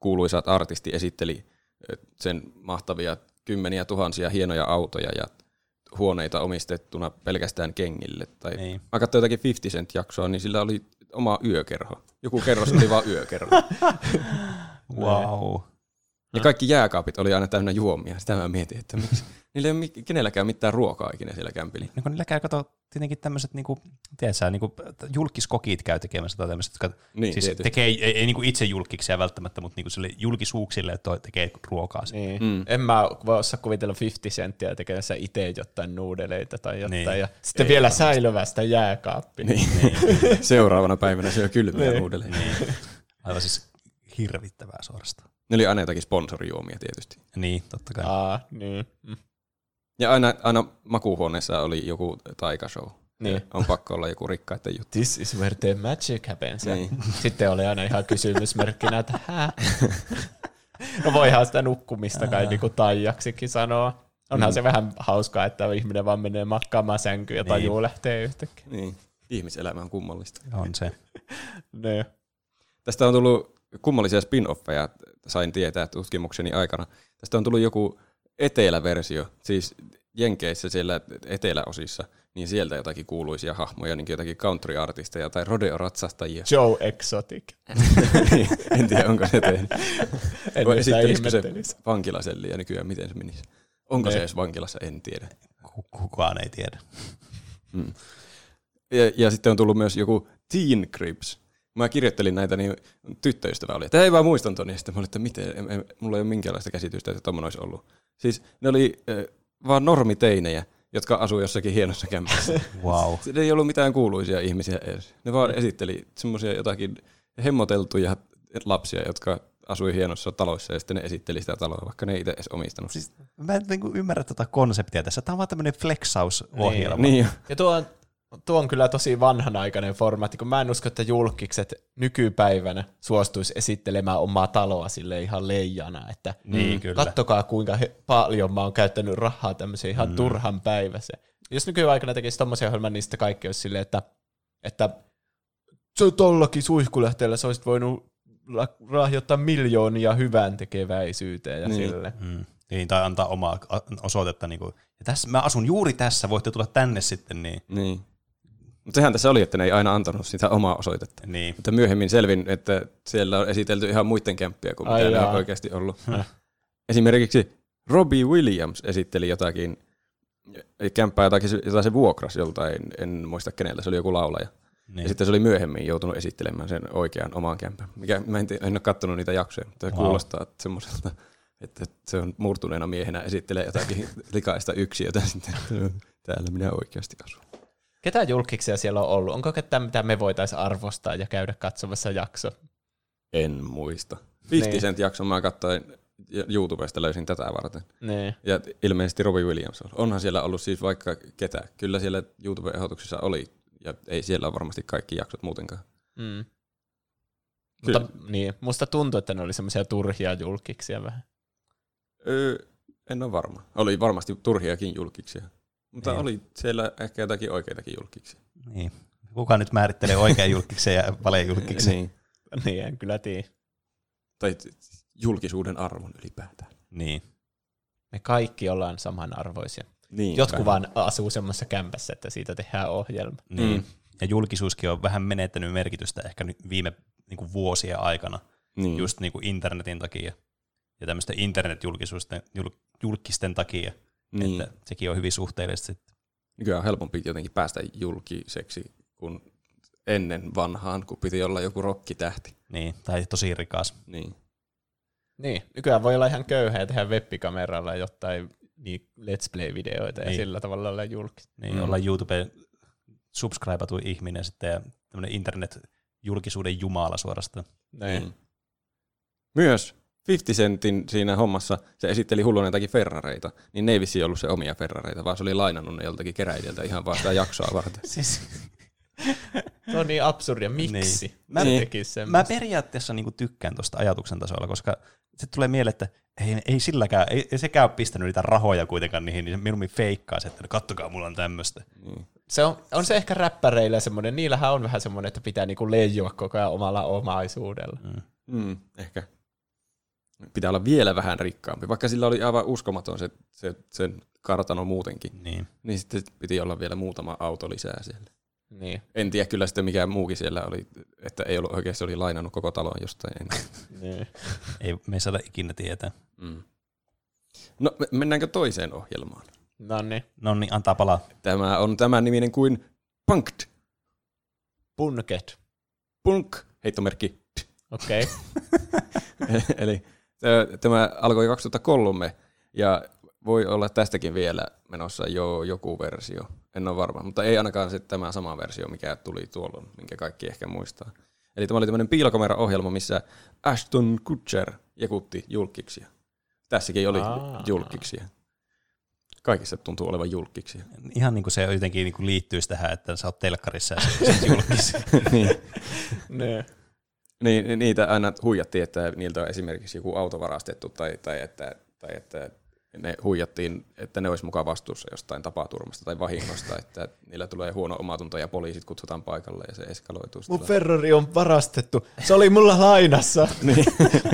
kuuluisat artisti esitteli sen mahtavia kymmeniä tuhansia hienoja autoja ja huoneita omistettuna pelkästään kengille. Tai Niin. Mä katsoin jotakin 50 Cent jaksoa, niin sillä oli oma yökerho. Joku kerros oli vaan yökerho. Wow. Ja kaikki jääkaapit oli aina täynnä juomia. Sitä mä mietin, että miksi. Niillä ei ole mi- kenelläkään mitään ruokaa ikinä siellä kämpillä. Niin kun niillä käy, kato, tietenkin tämmöiset, niinku, tiedätkö, niinku, julkiskokit käy tekemässä tai tämmöiset, jotka Niin, siis tietysti. tekee, ei, ei niinku itse julkiksia välttämättä, mutta niinku sille julkisuuksille, että tekee ruokaa. Niin. Niin. Mm. En mä voi osaa kuvitella 50 senttiä tekemässä itse jotain nuudeleita tai jotain. Niin. Niin. Ja sitten Ei vielä varmasti. säilyvästä jääkaappia. Niin. Seuraavana päivänä syö kylmiä Niin. uudelleen. Niin. Aivan siis hirvittävää suorastaan. Ne oli aina jotakin sponsorijuomia tietysti. Niin, totta kai. Aa, niin. Mm. Ja aina, aina makuuhuoneessa oli joku taikashow. Niin. On pakko olla joku rikkaiden juttu. This is where the magic happens. Niin. Sitten oli aina ihan kysymysmerkkinä, että hä? No voihan sitä nukkumista kai niin kuin taijaksikin sanoa. Onhan Mm. se vähän hauskaa, että ihminen vaan menee makkaamaan sänkyyn ja Niin. tajuu lähtee yhtäkkiä. Niin. Ihmiselämä on kummallista. On se. Niin. Tästä on tullut kummallisia spin-offeja, sain tietää tutkimukseni aikana. Tästä on tullut joku eteläversio, siis Jenkeissä siellä eteläosissa, niin sieltä jotakin kuuluisia hahmoja, niin jotakin country-artisteja tai rodeo-ratsastajia. Joe Exotic. en tiedä, onko se tehnyt. En Vai esittelisikö se vankilaselliä nykyään, miten se menisi? Onko Ne. se edes vankilassa, en tiedä. Ku- Kukaan ei tiedä. Ja, ja sitten on tullut myös joku Teen Crips. Mä kirjoittelin näitä, niin tyttöystävä oli, että hei mä muistan ton, ja sitten mä olin, että miten, en, en, mulla ei ole minkäänlaista käsitystä, että tommonen olisi ollut. Siis ne oli äh, vaan normiteinejä, jotka asuu jossakin hienossa kämpässä. Wow. Se ei ollut mitään kuuluisia ihmisiä edes. Ne vaan esitteli semmoisia jotakin hemmoteltuja lapsia, jotka asui hienossa taloissa, ja sitten ne esitteli sitä taloa, vaikka ne ei itse edes omistanut. Siis, mä en niinku ymmärrä tuota konseptia tässä. Tämä on vaan tämmöinen flexausohjelma. niin, Ja tuo on, tuo on kyllä tosi vanhanaikainen formaatti, kun mä en usko, että julkikset nykypäivänä suostuisi esittelemään omaa taloa sille ihan leijana, että Niin, kyllä. kattokaa kuinka he, paljon mä oon käyttänyt rahaa tämmöiseen ihan mm. turhan päiväseen. Jos nykyaikana tekisi tommosia ohjelman, niin sitten kaikki olisi silleen, että, että se on tollakin suihkulähteellä sä olisit voinut la- lahjoittaa miljoonia hyvän tekeväisyyteen ja Niin. sille. Mm. Niin, tai antaa omaa osoitetta. Niin kuin, ja tässä, mä asun juuri tässä, voitte tulla tänne sitten. Niin, Niin. Mutta sehän tässä oli, että ne ei aina antanut sitä omaa osoitetta. niin. Mutta myöhemmin selvin, että siellä on esitelty ihan muiden kämppiä kuin Ai mitä ne jaa. on oikeasti ollut. Häh. Esimerkiksi Robbie Williams esitteli jotakin kämppää, jotakin, se- jota se vuokrasi joltain, en muista keneltä, se oli joku laulaja. niin. Ja sitten se oli myöhemmin joutunut esittelemään sen oikean oman kämpän. Mikä, mä en, tii- en ole katsonut niitä jaksoja, mutta se Wow. kuulostaa semmoiselta, että se on murtuneena miehenä esittelee jotakin likaista yksiötä sitten. Täällä minä oikeasti asun. Ketä julkiksia siellä on ollut? Onko ketään, mitä me voitaisiin arvostaa ja käydä katsomassa jakso? En muista. 50 Niin. Cent jakson mä katsoin YouTubesta, löysin tätä varten. Niin. Ja ilmeisesti Robbie Williams on. Onhan siellä ollut siis vaikka ketä. Kyllä siellä YouTube-ehdotuksissa oli. Ja ei siellä ole varmasti kaikki jaksot muutenkaan. Mm. Kyllä. Mutta niin, musta tuntuu, että ne oli semmoisia turhia julkiksia vähän. Öö, en ole varma. Oli varmasti turhiakin julkiksia. Mutta Ei. oli siellä ehkä jotakin oikeitakin julkiksia. niin. Kuka nyt määrittelee oikean julkiksen ja valejulkiksen? niin. Niin, en kyllä tiedä. Tai julkisuuden arvon ylipäätään. niin. Me kaikki ollaan samanarvoisia. Niin, Jotkut vaan asuu semmoisessa kämpässä, että siitä tehdään ohjelma. Niin. Mm. Ja julkisuuskin on vähän menettänyt merkitystä ehkä nyt viime niin kuin vuosien aikana, Niin. just niin kuin internetin takia ja tämmöisten internetjulkisuusten jul, julkisten takia, niin. että sekin on hyvin suhteellista sitten. Nykyään on helpompi jotenkin päästä julkiseksi kuin ennen vanhaan, kun piti olla joku rokkitähti. Niin, tai tosi rikas. Niin. Niin, nykyään voi olla ihan köyhä ja tehdä webbikameralla jotain niin let's play-videoita ja Niin. sillä tavalla olla julkis. Niin, Mm. mm. olla YouTubeen subscribatu ihminen sitten ja tämmöinen internet-julkisuuden jumala suorastaan. Niin. Mm. Myös 50 Centin siinä hommassa se esitteli hulluna jotakin Ferrareita, niin ne ei vissiin ollut se omia Ferrareita, vaan se oli lainannut ne joltakin keräilijältä ihan vaan sitä jaksoa varten. Siis, Se on niin absurdia. Miksi? Niin. Mä Niin. mä periaatteessa niinku tykkään tuosta ajatuksen tasolla, koska se tulee mieleen, että ei, ei silläkään, ei, ei sekään ole pistänyt niitä rahoja kuitenkaan niihin, niin se mieluummin feikkaa se, että kattokaa, mulla on tämmöistä. Niin. Se on, on se ehkä räppäreillä semmoinen, niillähän on vähän semmoinen, että pitää niinku leijua koko ajan omalla omaisuudella. Mm. Mm, ehkä. Pitää olla vielä vähän rikkaampi, vaikka sillä oli aivan uskomaton se, se, sen kartano muutenkin. Niin. Niin sitten piti olla vielä muutama auto lisää siellä. Niin. En tiedä kyllä sitten mikä muukin siellä oli, että ei ollut oikeasti oli lainannut koko talon jostain. Niin. Ei me ei saada ikinä tietää. Mm. No me- mennäänkö toiseen ohjelmaan? No niin. No niin, antaa palaa. Tämä on tämän niminen kuin Punked. Punket. Punk, heittomerkki. Okei. Okay. Eli tämä alkoi 2003 ja voi olla tästäkin vielä menossa jo joku versio. En ole varma, mutta ei ainakaan sitten tämä sama versio, mikä tuli tuolloin, minkä kaikki ehkä muistaa. Eli tämä oli tämmöinen piilokamera-ohjelma, missä Ashton Kutcher jekutti julkiksia. Tässäkin oli Aa. julkiksia. Kaikissa tuntuu olevan julkiksia. Ihan niin kuin se jotenkin niin kuin liittyisi tähän, että sä oot telkkarissa ja se, se julkis. niin. niin. Niin, ni- niitä aina huijattiin, että niiltä on esimerkiksi joku auto varastettu tai, tai, että, tai että ne huijattiin, että ne olisi mukaan vastuussa jostain tapaturmasta tai vahingosta, että niillä tulee huono omatunto ja poliisit kutsutaan paikalle ja se eskaloituu. Mun Ferrari on varastettu. Se oli mulla lainassa. niin.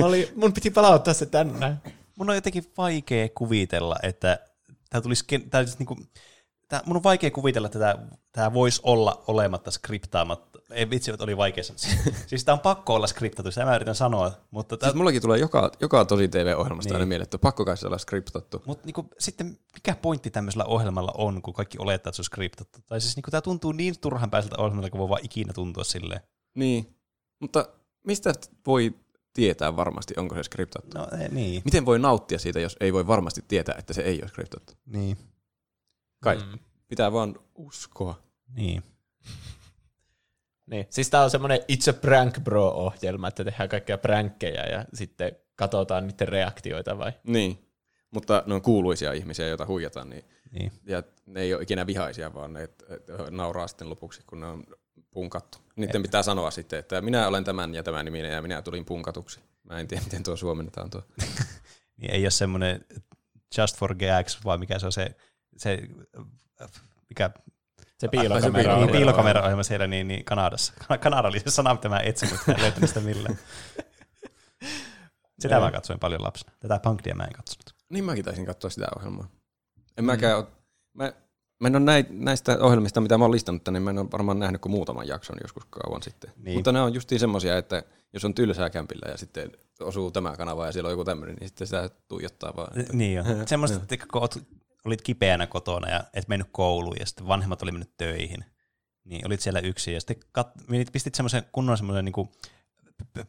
Oli, mun piti palauttaa se tänne. mun on jotenkin vaikea kuvitella, että tämä tulisi, tää olisi niinku, tää, mun on vaikea kuvitella, että tämä, tämä voisi olla olematta skriptaamatta. Ei vitsi, että oli vaikea sanoa. Siis, siis tämä on pakko olla skriptattu, sitä mä yritän sanoa, mutta tää, Siis mullakin tulee joka, joka tosi TV-ohjelmasta Niin. aina mieleen, että pakko kai se olla skriptattu. Mutta niinku, sitten mikä pointti tämmöisellä ohjelmalla on, kun kaikki olettaa, että se on skriptattu? Tai siis niinku, tämä tuntuu niin turhanpäiseltä ohjelmalta, kuin voi vaan ikinä tuntua silleen. Niin, mutta mistä voi tietää varmasti, onko se skriptattu? No ei, niin. Miten voi nauttia siitä, jos ei voi varmasti tietää, että se ei ole skriptattu? Niin. Kai Mm. pitää vaan uskoa. niin. Niin. Siis tää on semmoinen It's a Prank Bro-ohjelma, että tehdään kaikkia prankkejä ja sitten katsotaan niiden reaktioita vai? Niin, mutta ne on kuuluisia ihmisiä, joita huijataan, niin, niin. ja ne ei ole ikinä vihaisia, vaan ne nauraa sitten lopuksi, kun ne on punkattu. Niiden pitää sanoa sitten, että minä olen tämän ja tämän niminen ja minä tulin punkatuksi. Mä en tiedä, miten tuo suomennetaan tuo. niin ei ole semmoinen just for gags, vaan mikä se on se, se mikä Se piilokamera. se Niin, piilokamera-ohjelma siellä niin, niin Kanadassa. Kanada oli se sana, mitä mä etsin, mutta en löytänyt sitä millään. Sitä mä katsoin paljon lapsena. Tätä Punkia mä en katsonut. Niin mäkin taisin katsoa sitä ohjelmaa. En mäkään mm. mä, mä en ole näi, näistä ohjelmista, mitä mä oon listannut tänne, mä en ole varmaan nähnyt kuin muutaman jakson joskus kauan sitten. Niin. Mutta ne on justiin semmosia, että jos on tylsää kämpillä ja sitten osuu tämä kanava ja siellä on joku tämmöinen, niin sitten sitä tuijottaa vaan. Että, Niin jo. Semmoista, että kun oot- olit kipeänä kotona ja et mennyt kouluun ja sitten vanhemmat oli mennyt töihin, niin olit siellä yksin ja sitten kat- pistit semmoisen kunnon semmoisen niinku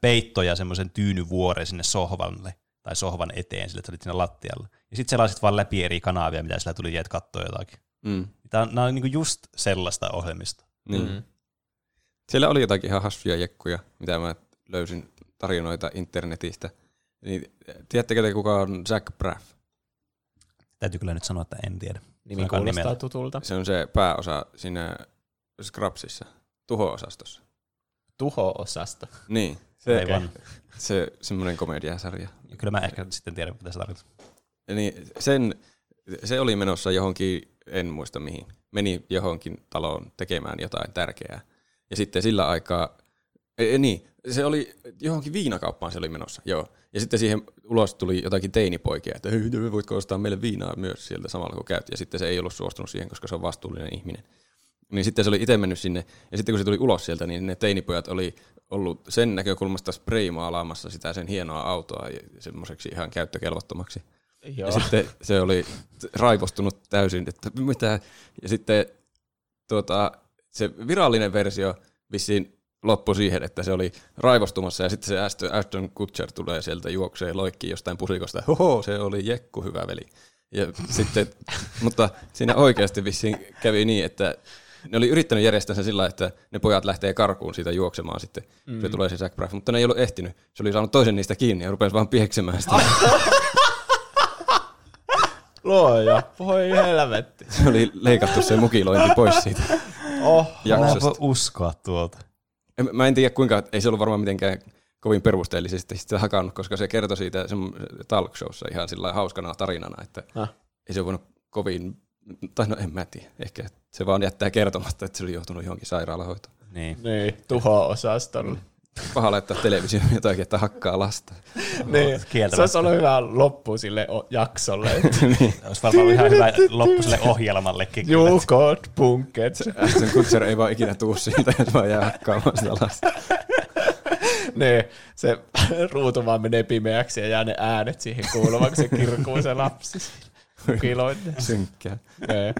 peitto ja semmoisen tyynyvuoren sinne sohvalle tai sohvan eteen, sille että olit siinä lattialla. Ja sitten selasit vaan läpi eri kanavia, mitä sillä tuli, jäät katsoa jotakin. mm, Tämä on, nämä on niinku just sellaista ohjelmista. niin. Mm. Siellä oli jotakin ihan hassuja jekkuja, mitä mä löysin tarinoita internetistä. Niin, tiedättekö te, kuka on Zach Braff? Täytyy kyllä nyt sanoa, että en tiedä. Nimi kuulostaa tutulta. Se on se pääosa siinä Scrubsissa, tuho-osastossa. Tuho-osasto. Niin, se, Aivan. se semmoinen komediasarja. Ja Kyllä mä ehkä sitten tiedän, mitä se tarkoittaa. Niin sen, se oli menossa johonkin, en muista mihin, meni johonkin taloon tekemään jotain tärkeää. Ja sitten sillä aikaa, ei, niin, se oli johonkin viinakauppaan se oli menossa, joo. Ja sitten siihen ulos tuli jotakin teinipoikia, että hei, voitko ostaa meille viinaa myös sieltä samalla kun käyt. Ja sitten se ei ollut suostunut siihen, koska se on vastuullinen ihminen. Niin sitten se oli itse mennyt sinne, ja sitten kun se tuli ulos sieltä, niin ne teinipojat oli ollut sen näkökulmasta spreimaalaamassa sitä sen hienoa autoa ja semmoiseksi ihan käyttökelvottomaksi. Joo. Ja sitten se oli raivostunut täysin, että mitä. Ja sitten tuota, se virallinen versio vissiin loppui siihen, että se oli raivostumassa ja sitten se Ashton, Ashton Kutcher tulee sieltä juoksee loikkiin jostain pusikosta. Hoho, se oli jekku, hyvä veli. Ja sitten, mutta siinä oikeasti vissiin kävi niin, että ne oli yrittänyt järjestää sen sillä, että ne pojat lähtee karkuun siitä juoksemaan sitten. Mm. Se tulee se Zach Braff, mutta ne ei ollut ehtinyt. Se oli saanut toisen niistä kiinni ja rupesi vaan pieksemään sitä. Luoja, voi helvetti. Se oli leikattu se mukilointi pois siitä Oh. Jaksosta. voi uskoa tuota. En- Mä en tiedä kuinka, ei se ollut varmaan mitenkään kovin perusteellisesti sitä hakannut, koska se kertoi siitä sem- talk showssa ihan sillä hauskana tarinana, että Häh? ei se voinut kovin, tai no en mä tiedä, ehkä se vaan jättää kertomatta, että se oli joutunut johonkin sairaalahoitoon. Niin. Niin, tuho-osastolle. Paha laittaa televisio jotakin, että hakkaa lasta. Niin. Se kieltämättä. olisi ollut hyvä loppu sille o- jaksolle. Olisi varmaan ihan hyvä loppu sille ohjelmallekin. you got punked. Ashton Kutcher ei vaan ikinä tuu siitä, jos vaan jää hakkaamaan sitä lasta. niin, se ruutu vaan menee pimeäksi ja jää ne äänet siihen kuulumaan, kun se kirkuu se lapsi. Kiloitte. Synkkää. Niin.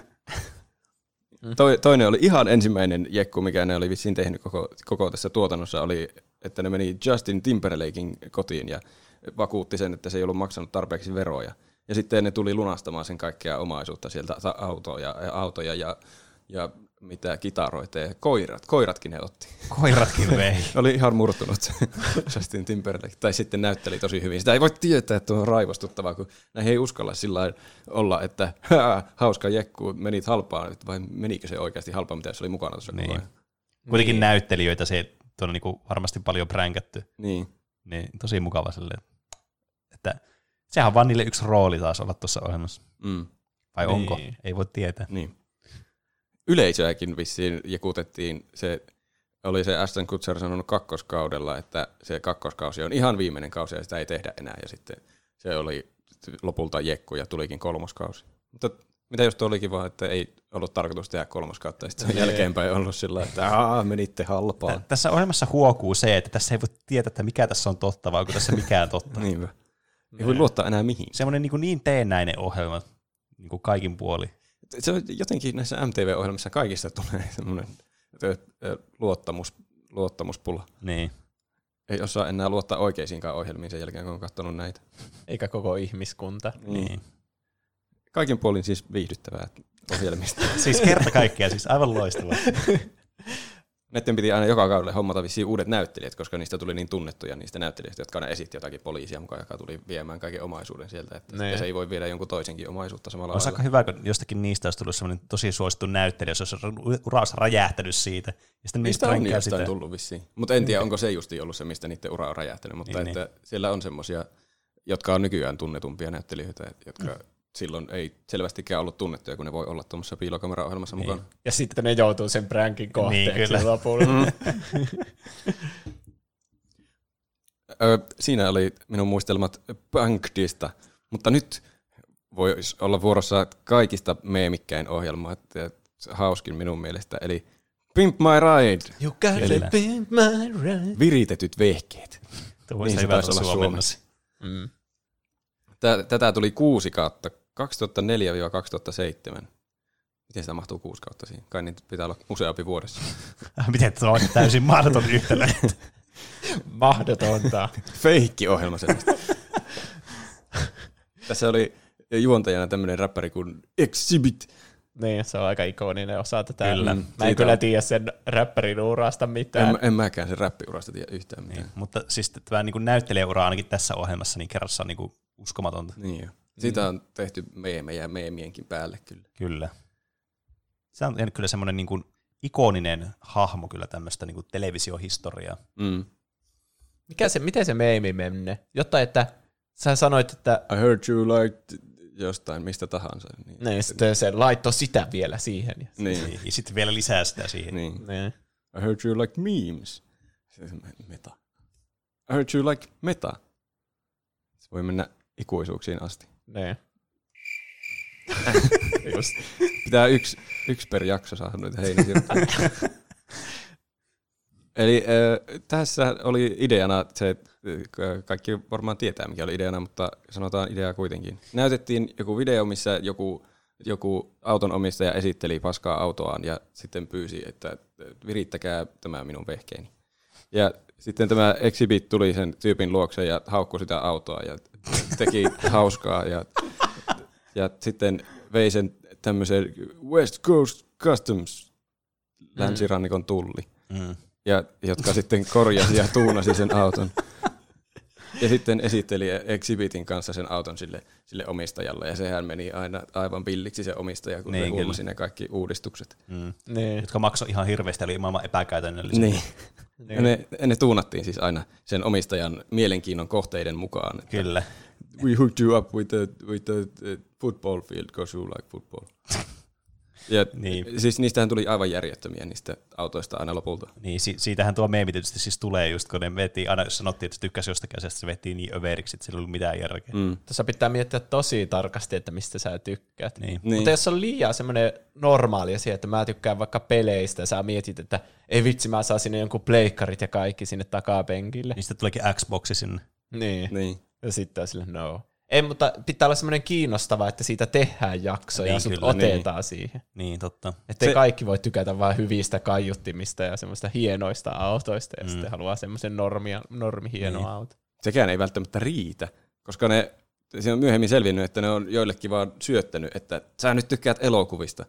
Toi, toinen oli ihan ensimmäinen jekku, mikä ne oli vissiin tehnyt koko, koko tässä tuotannossa, oli, että ne meni Justin Timberlakein kotiin ja vakuutti sen, että se ei ollut maksanut tarpeeksi veroja. Ja sitten ne tuli lunastamaan sen kaikkea omaisuutta sieltä, autoja, ja autoja ja, ja mitä kitaroita ja koirat. Koiratkin ne otti. Koiratkin vei. Oli ihan murtunut Justin Timberlake. Tai sitten näytteli tosi hyvin. Sitä ei voi tietää, että on raivostuttavaa, kun näihin ei uskalla sillä olla, että "Hää, hauska jekku, menit halpaan, vai menikö se oikeasti halpaan, mitä se oli mukana tuossa Niin. Kuitenkin Niin. näyttelijöitä se on niinku varmasti paljon pränkätty. Niin. Niin tosi mukava silleen. Että sehän on vaan niille yksi rooli taas olla tuossa ohjelmassa. Mm. Vai Niin. onko? Ei voi tietää. Niin. Yleisöäkin vissiin jekutettiin. Se oli se Aston Kutcher sanonut kakkoskaudella, että se kakkoskausi on ihan viimeinen kausi ja sitä ei tehdä enää. Ja sitten se oli lopulta jekku ja tulikin kolmoskausi. Mutta mitä jos tuo olikin vaan, että ei ollut tarkoitus tehdä kolmoskautta ja sitten Niin. jälkeenpäin ollut sillä, että Aa, menitte halpaan. Tä- Tässä ohjelmassa huokuu se, että tässä ei voi tietää, että mikä tässä on totta, vai onko tässä mikään totta. Niinpä. Ei voi luottaa enää mihin. Semmoinen niin, niin teennäinen ohjelma niin kuin kaikin puoli. Se on jotenkin näissä MTV-ohjelmissa kaikista tulee semmoinen luottamus, luottamuspula. Niin. Ei osaa enää luottaa oikeisiinkaan ohjelmiin sen jälkeen, kun on katsonut näitä. Eikä koko ihmiskunta. niin. Kaikin puolin siis viihdyttävää ohjelmista. Siis kerta kaikkea, siis aivan loistavaa. Näiden piti aina joka kaudelle hommata vissiin uudet näyttelijät, koska niistä tuli niin tunnettuja niistä näyttelijöistä, jotka aina esitti jotakin poliisia mukaan, joka tuli viemään kaiken omaisuuden sieltä. Että Niin. ja se ei voi viedä jonkun toisenkin omaisuutta samalla Olisi aika hyvä, kun jostakin niistä olisi tullut semmoinen tosi suosittu näyttelijä, jos olisi ura olisi räjähtänyt siitä. Ja sitten Niistä on jostain sitä. tullut vissiin. Mutta en tiedä, onko se justi ollut se, mistä niiden ura on räjähtänyt. Mutta Niin, että siellä on semmoisia, jotka on nykyään tunnetumpia näyttelijöitä, jotka silloin ei selvästikään ollut tunnettuja, kun ne voi olla tuommoisessa piilokameraohjelmassa Niin. mukana. Ja sitten ne joutuu sen prankin kohteeksi Niin, kyllä. lopulla. Mm. Ö, siinä oli minun muistelmat Punkdista, mutta nyt voisi olla vuorossa kaikista meemikkäin ohjelma, että hauskin minun mielestä, eli Pimp My Ride, You got Kyllä. to be my right. viritetyt vehkeet. Tuo Niin se taisi olla suomennos. Mm. Tä- Tätä tuli kuusi kautta, 2004-2007. Miten sitä mahtuu kuusi kautta siihen? Kai niitä pitää olla useampi vuodessa. Miten tuo on täysin mahdoton yhtälö? Mahdotonta. Feikki-ohjelma sellaista. Tässä oli juontajana tämmöinen räppäri kuin Exhibit. niin, se on aika ikoninen osa tätä. Kyllä. Mä en kyllä on- tiedä sen räppärin urasta mitään. En, en mäkään sen räppiurasta tiedä yhtään mitään. niin, mutta siis tämä niin näyttelijäura ainakin tässä ohjelmassa niin kerrassa on niin kuin uskomatonta. Niin jo. Siitä on tehty meemejä meemienkin päälle kyllä. Kyllä. Se on kyllä semmoinen niin kuin ikoninen hahmo kyllä tämmöistä niin kuin televisiohistoriaa. Mm. Mikä se, miten se meemi menne? Jotta, että sä sanoit, että I heard you like jostain mistä tahansa. Niin, niin, sitten se laittoi sitä vielä siihen. niin. Ja sitten vielä lisää sitä siihen. niin. Niin. I heard you like memes. Se on meta. I heard you like meta. Se voi mennä ikuisuuksiin asti. Niin. Just. Pitää yksi, yksi per jakso saada noita heinäsirppuja. Eli äh, tässä oli ideana se, että kaikki varmaan tietää mikä oli ideana, mutta sanotaan idea kuitenkin. Näytettiin joku video, missä joku, joku auton omistaja esitteli paskaa autoaan ja sitten pyysi, että virittäkää tämä minun vehkeeni. Ja sitten tämä exhibit tuli sen tyypin luokse ja haukkui sitä autoa ja teki hauskaa ja, ja sitten vei sen tämmöisen West Coast Customs länsirannikon tulli, Mm. ja, jotka sitten korjasi ja tuunasi sen auton. Ja sitten esitteli Exhibitin kanssa sen auton sille, sille omistajalle, ja sehän meni aina aivan pilliksi se omistaja, kun Niin, niin, kyllä. huomasi ne kaikki uudistukset. Mm. Niin. Jotka maksoi ihan hirveästi, oli maailman epäkäytännöllisiä. Niin. Ja ne, ne tuunattiin siis aina sen omistajan mielenkiinnon kohteiden mukaan. että Kyllä. We hooked you up with a, with a, a football field, because you like football. Ja Niin. siis niistähän tuli aivan järjettömiä niistä autoista aina lopulta. Niin, si- siitähän tuo meemi tietysti siis tulee just, kun ne veti, aina jos sanottiin, että tykkäsi jostakin asiasta, se veti niin överiksi, että sillä ei ollut mitään järkeä. Mm. Tässä pitää miettiä tosi tarkasti, että mistä sä tykkäät. Niin. Niin. Mutta jos on liian semmoinen normaali asia, että mä tykkään vaikka peleistä, ja sä mietit, että ei vitsi, mä saan sinne jonkun pleikkarit ja kaikki sinne takapenkille. Sitten tuleekin Xboxi sinne. Niin. Niin. Ja sitten on sille no. Ei, mutta pitää olla semmoinen kiinnostava, että siitä tehdään jakso Niin, ja sut kyllä, otetaan siihen. Niin, totta. Että Se- kaikki voi tykätä vain hyvistä kaiuttimista ja semmoista hienoista autoista ja mm. sitten haluaa semmoisen normia, normi hieno Niin. auto. Sekään ei välttämättä riitä, koska ne, se on myöhemmin selvinnyt, että ne on joillekin vaan syöttänyt, että sä nyt tykkäät elokuvista.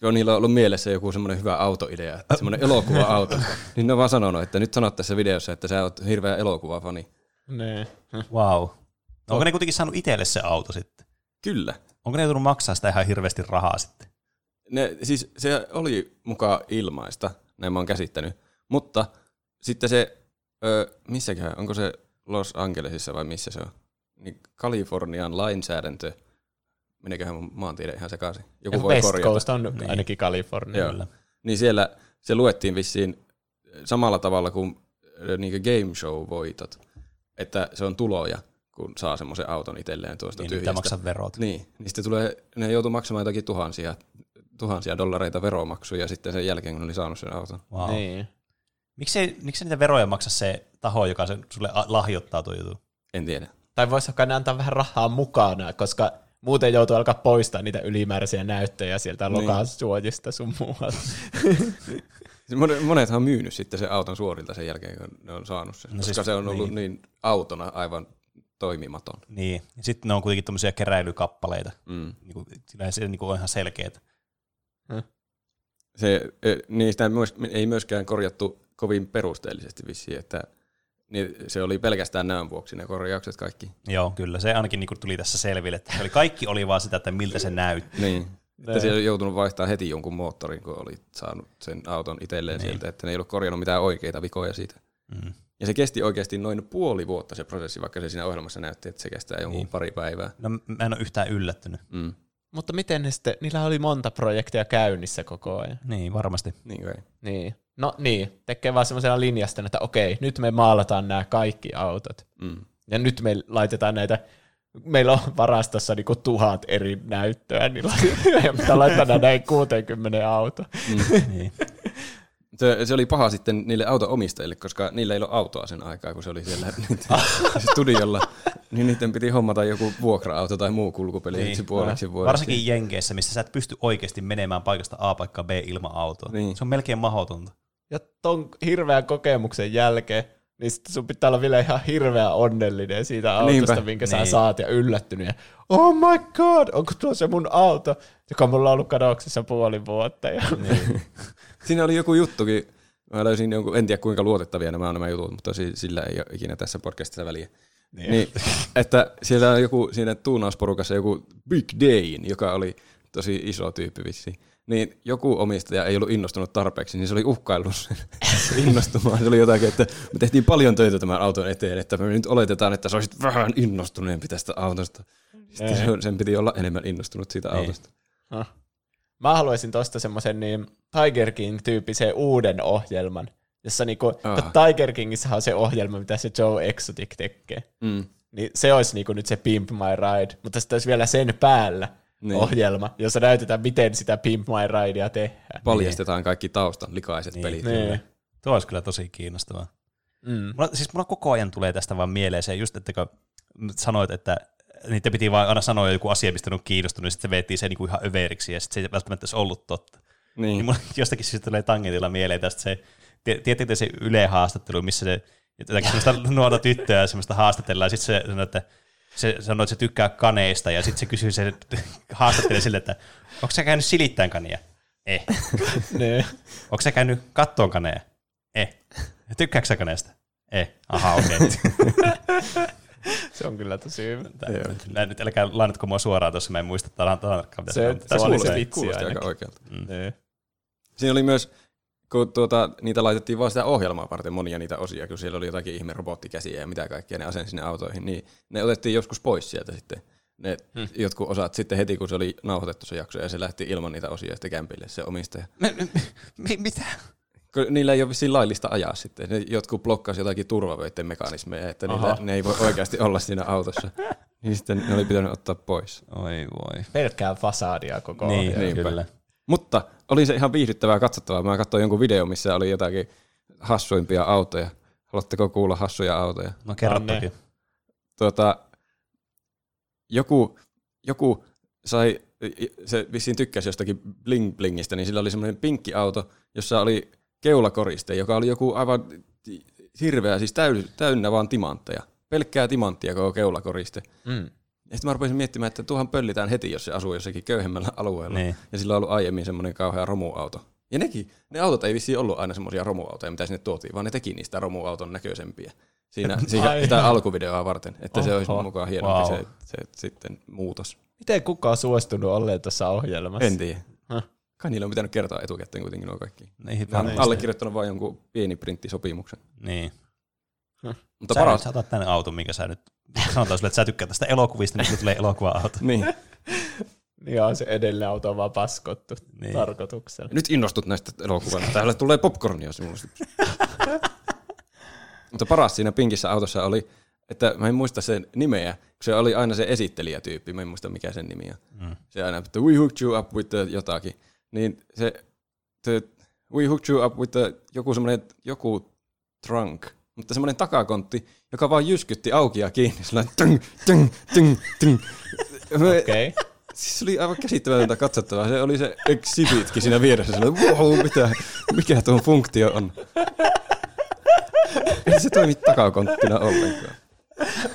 Kun niillä on ollut mielessä joku semmoinen hyvä autoidea, että semmoinen elokuva-auto, niin ne on vaan sanonut, että nyt sanot tässä videossa, että sä oot hirveä elokuvafani. Nee. Wow. No, onko ne kuitenkin saanut itselle se auto sitten? Kyllä. Onko ne joutunut maksaa sitä ihan hirveästi rahaa sitten? Ne, siis se oli mukaan ilmaista, näin mä oon käsittänyt, mutta sitten se, ö, missäköhän, onko se Los Angelesissa vai missä se on, niin Kalifornian lainsäädäntö, meneköhän mun maantiede ihan sekaisin, joku Ja voi West korjata. Coast on Niin. ainakin Kalifornia. Joo. Niin siellä se luettiin vissiin samalla tavalla kuin niin game show-voitot, että se on tuloja, kun saa semmoisen auton itselleen tuosta Niin, pitää tyhjästä. maksaa verot. Niin, niin sitten tulee, ne joutuu maksamaan jotakin tuhansia, tuhansia dollareita veromaksuja sitten sen jälkeen, kun ne oli saanut sen auton. Wow. Niin. Niin. Miksi, miksi niitä veroja maksa se taho, joka sen, sulle lahjoittaa tuo juttu? En tiedä. Tai voisiko ne antaa vähän rahaa mukana, koska muuten joutuu alkaa poistaa niitä ylimääräisiä näyttöjä sieltä Niin. lokasuojista sun muualta. Siis monet- Monethan on myynyt sitten sen auton suorilta sen jälkeen, kun ne on saanut sen, No no koska siis- se on ollut niin. niin. niin autona aivan toimimaton. Niin. Ja sitten ne on kuitenkin tämmöisiä keräilykappaleita. Mm. Niin kuin, se niin kuin on ihan selkeät. Se, e, niistä myös, ei myöskään korjattu kovin perusteellisesti vissiin, että niin se oli pelkästään näön vuoksi ne korjaukset kaikki. Joo, kyllä. Se ainakin niin tuli tässä selville. Että oli, kaikki oli vaan sitä, että miltä se näytti. Niin. Että se oli joutunut vaihtaa heti jonkun moottorin, kun oli saanut sen auton itselleen Niin. sieltä, että ne ei ollut korjannut mitään oikeita vikoja siitä. Mm. Ja se kesti oikeasti noin puoli vuotta se prosessi, vaikka se siinä ohjelmassa näytti, että se kestää jonkun Niin. pari päivää. No mä en ole yhtään yllättynyt. Mm. Mutta miten ne sitten, niillä oli monta projektia käynnissä koko ajan. Niin, varmasti. Niin kai. Niin. No niin, tekee vaan semmoisena linjasta, että okei, nyt me maalataan nämä kaikki autot. Mm. Ja nyt me laitetaan näitä, meillä on varastossa niinku tuhat eri näyttöä, niin ja pitää laittaa näin 60 auto. niin. Se, se oli paha sitten niille auto-omistajille, koska niillä ei ollut autoa sen aikaa, kun se oli siellä niiden studiolla. Niin niiden piti hommata joku vuokra-auto tai muu kulkupeli Niin. puoleksi vuodeksi. Varsinkin Jenkeissä, missä sä et pysty oikeasti menemään paikasta A paikkaan B ilman autoa. Niin. Se on melkein mahdotonta. Ja ton hirveän kokemuksen jälkeen, niin sit sun pitää olla vielä ihan hirveän onnellinen siitä autosta, Niinpä. minkä sä Niin. saat ja yllättynyt. Ja, oh my god, onko tuo se mun auto, joka mulla on ollut kadoksissa puoli vuotta. Ja, Niin. Siinä oli joku juttukin, mä löysin jonkun, en tiedä kuinka luotettavia nämä on nämä jutut, mutta si- sillä ei ole ikinä tässä podcastissa väliä. Niin. niin että siellä on joku siinä tuunausporukassa joku Big Dayn, joka oli tosi iso tyyppi vissi. Niin joku omistaja ei ollut innostunut tarpeeksi, niin se oli uhkaillut sen innostumaan. Se oli jotakin, että me tehtiin paljon töitä tämän auton eteen, että me nyt oletetaan, että sä olisit vähän innostuneempi tästä autosta. Sitten se, sen piti olla enemmän innostunut siitä Niin. autosta. Ah. Mä haluaisin tosta semmoisen niin Tiger King-tyyppisen uuden ohjelman, jossa niinku, Ah. ah. Tiger Kingissä on se ohjelma, mitä se Joe Exotic tekee. Mm. Niin se olisi niinku nyt se Pimp My Ride, mutta sitten olisi vielä sen päällä Niin. niin. ohjelma, jossa näytetään, miten sitä Pimp My Ridea tehdään. Paljastetaan kaikki taustan likaiset Niin. pelit. Niin. Tuo olisi kyllä tosi kiinnostavaa. Mm. Mulla, siis mulla koko ajan tulee tästä vaan mieleen se, just että kun sanoit, että niitä piti vaan aina sanoa joku asia, mistä on kiinnostunut, ja sitten se veettiin se niinku ihan överiksi, ja sitten se ei välttämättä olisi ollut totta. Niin Niin. mulla jostakin syystä tulee tangentilla mieleen tästä se, tie- tiedättekö se Yle-haastattelu, missä se jotakin semmoista nuorta tyttöä semmoista haastatellaan, ja sitten se sanoo, että se sanoo, että se tykkää kaneista, ja sitten se kysyy se haastattelee sille, että onko sä käynyt silittämään kania? Eh. Niin. Onko sä käynyt kattoon kaneja? Eh. Tykkääkö sä kaneesta? Eh. Aha, okei. Okay. Se on kyllä tosi hyvä. Tää- nyt älkää lainatko mua suoraan tuossa, mä en muista tarkkaan tarkkaan. mitä Se- sanoo, mutta se tässä oli oli se se. vitsi kuulosti aika ainakin. oikealta. Niin. Siinä oli myös, kun tuota, niitä laitettiin vaan sitä ohjelmaa varten monia niitä osia, kun siellä oli jotakin ihme robottikäsiä ja mitä kaikkea ne asensi sinne autoihin, niin ne otettiin joskus pois sieltä sitten. Ne hmm. jotkut osat sitten heti, kun se oli nauhoitettu se jakso ja se lähti ilman niitä osia sitten kämpille se omistaja. Mi- mitä? Kun niillä ei ole vissiin laillista ajaa sitten. Ne jotkut blokkasi jotakin turvavöiden mekanismeja, että niillä, Aha. ne ei voi oikeasti olla siinä autossa. Niin sitten ne oli pitänyt ottaa pois. Oi voi. Pelkkää fasadia koko Niin, ohjelma. Niinpä. kyllä. Mutta oli se ihan viihdyttävää katsottavaa. Mä katsoin jonkun video, missä oli jotakin hassuimpia autoja. Haluatteko kuulla hassuja autoja? No kerro Anne. toki. Tuota, joku, joku sai, se vissiin tykkäsi jostakin bling blingistä, niin sillä oli semmoinen pinkki auto, jossa oli keulakoriste, joka oli joku aivan hirveä, siis täy, täynnä vaan timantteja. Pelkkää timanttia koko keulakoriste. Mm. Sitten mä rupesin miettimään, että tuohan pöllitään heti, jos se asuu jossakin köyhemmällä alueella. Niin. Ja sillä on ollut aiemmin semmoinen kauhea romuauto. Ja nekin, ne autot ei vissiin ollut aina semmoisia romuautoja, mitä sinne tuotiin, vaan ne teki niistä romuauton näköisempiä. Siinä, siinä sitä alkuvideoa varten, että se olisi Oho. mukaan hienompi Wow. se, se, sitten muutos. Miten kukaan on suostunut olleen tuossa ohjelmassa? En tiedä. Häh? Kai niillä on pitänyt kertoa etukäteen kuitenkin nuo kaikki. Niin, Mä varmasti. allekirjoittanut vain jonkun pieni printtisopimuksen. Niin. Mutta Sä, paras, sä otat tänne auton, minkä sä nyt sanotaan sulle, että sä tykkää tästä elokuvista, niin tulee elokuva-auto. niin. Niin on se edelleen auto on vaan paskottu Niin. niin. tarkoituksella. Nyt innostut näistä elokuvista. Täällä tulee popcornia sinulle. Mutta paras siinä pinkissä autossa oli, että mä en muista sen nimeä, kun se oli aina se esittelijätyyppi, mä en muista mikä sen nimi on. Mm. Se aina, että we hooked you up with the jotakin. Niin se, the, we hooked you up with the, joku semmoinen, joku trunk, mutta semmoinen takakontti, joka vaan jyskytti auki ja kiinni, sellainen tyng, tyng, tyng, tyng. Okei. Okay. Siis se oli aivan käsittämätöntä katsottavaa. Se oli se exhibitkin siinä vieressä. Sellainen, wow, mitä, mikä tuo funktio on. Ei se toimi takakonttina ollenkaan.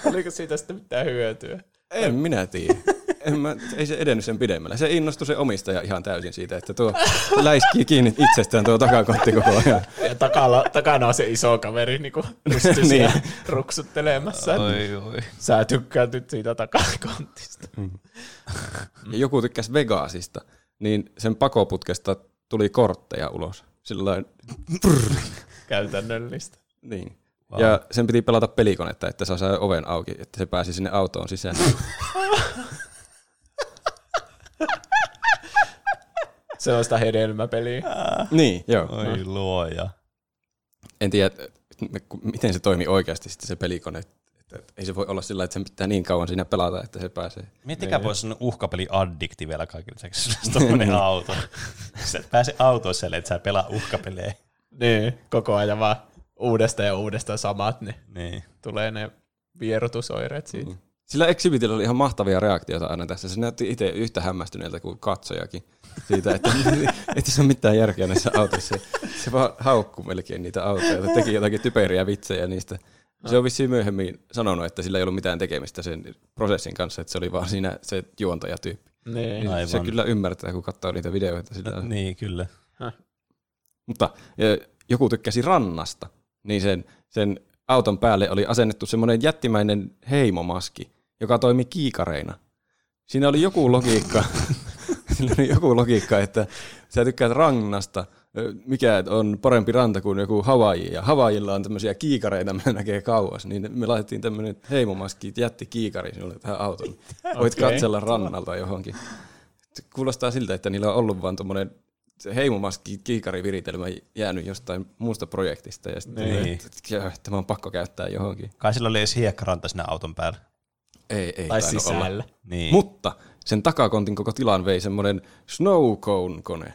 Oliko siitä sitten mitään hyötyä? En minä tiedä. En mä, ei se edennyt sen pidemmälle. Se innostui se omistaja ihan täysin siitä, että tuo läiskii kiinni itsestään tuo takakontti koko ajan. Ja takana, takana on se iso kaveri niinku Niin. siellä ruksuttelemassa. Oi, oi. Sä tykkäät nyt siitä takakontista. Ja joku tykkäsi Vegasista, niin sen pakoputkesta tuli kortteja ulos. Sillain, Käytännöllistä. niin. Wow. Ja sen piti pelata pelikonetta, että se sai oven auki, että se pääsi sinne autoon sisään. se on sitä hedelmäpeliä. niin, joo. Oi no. luoja. En tiedä, miten se toimii oikeasti sitten se pelikone. Että ei se voi olla sillä, että sen pitää niin kauan siinä pelata, että se pääsee. Miettikää niin. pois uhkapeli addikti vielä kaikille tuommoinen auto. Sä pääse autoissa, että sä pelaa uhkapelejä. Niin, koko ajan vaan uudestaan ja uudestaan samat, niin, niin. tulee ne vierotusoireet siitä. Mm. Sillä Exhibitillä oli ihan mahtavia reaktioita aina tässä. Se näytti itse yhtä hämmästyneeltä kuin katsojakin siitä, että ei se ole mitään järkeä näissä autoissa. Se vaan haukkuu melkein niitä autoja, että teki jotakin typeriä vitsejä niistä. Se on vissiin myöhemmin sanonut, että sillä ei ollut mitään tekemistä sen prosessin kanssa, että se oli vaan siinä se juontajatyyppi. Niin. Aivan. Se kyllä ymmärtää, kun katsoo niitä videoita. Sillä... Niin, kyllä. Häh. Mutta joku tykkäsi rannasta, niin sen, sen auton päälle oli asennettu semmoinen jättimäinen heimomaski, joka toimi kiikareina. Siinä oli joku logiikka, Siinä oli joku logiikka, että sä tykkäät rannasta, mikä on parempi ranta kuin joku Havaji, ja Havajilla on tämmöisiä kiikareita, mitä näkee kauas, niin me laitettiin tämmöinen heimomaski, jätti kiikari sinulle tähän autoon. Voit okay. katsella rannalta johonkin. Kuulostaa siltä, että niillä on ollut vaan tuommoinen heimomaski kiikariviritelmä jäänyt jostain muusta projektista, ja sitten niin. tämä on pakko käyttää johonkin. Kai sillä oli edes hiekkaranta siinä auton päällä. Ei, ei tai sisällä. Niin. Mutta sen takakontin koko tilan vei semmoinen snow cone-kone.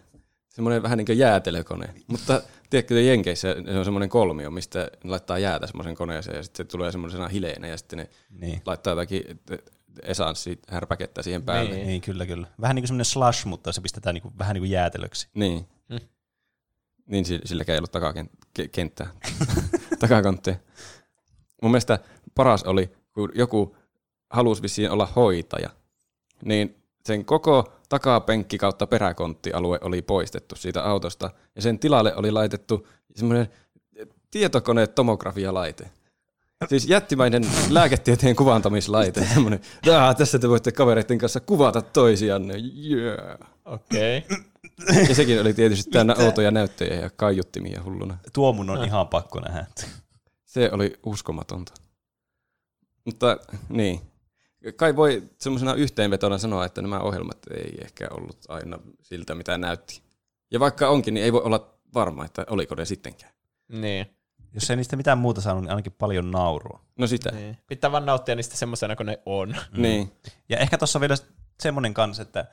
Semmoinen vähän niin kuin jäätelökone. Mutta tiedätkö, Jenkeissä se on semmoinen kolmio, mistä ne laittaa jäätä semmoisen koneeseen ja sitten se tulee semmoisena hileenä ja sitten ne niin. laittaa jotakin esanssi härpäkettä siihen päälle. Niin, niin, kyllä, kyllä. Vähän niin kuin semmoinen slush, mutta se pistetään niin kuin, vähän niin kuin jäätelöksi. Niin. Hmm. Niin silläkään ei ollut takakenttää. Takakontteja. Mun mielestä paras oli, kun joku halusi vissiin olla hoitaja, niin sen koko takapenkki kautta peräkonttialue oli poistettu siitä autosta, ja sen tilalle oli laitettu semmoinen tietokone tomografialaite. Siis jättimäinen lääketieteen kuvantamislaite. Semmoinen, tässä te voitte kavereiden kanssa kuvata toisianne. Yeah. Okei. Okay. Ja sekin oli tietysti täynnä outoja näyttöjä ja kaiuttimia hulluna. Tuo mun on ihan pakko nähdä. Se oli uskomatonta. Mutta niin, kai voi semmoisena yhteenvetona sanoa, että nämä ohjelmat ei ehkä ollut aina siltä, mitä näytti. Ja vaikka onkin, niin ei voi olla varma, että oliko ne sittenkään. Niin. Jos ei niistä mitään muuta saanut, niin ainakin paljon naurua. No sitä. Niin. Pitää vaan nauttia niistä semmoisena kuin ne on. Mm. Niin. Ja ehkä tuossa vielä semmoinen kanssa, että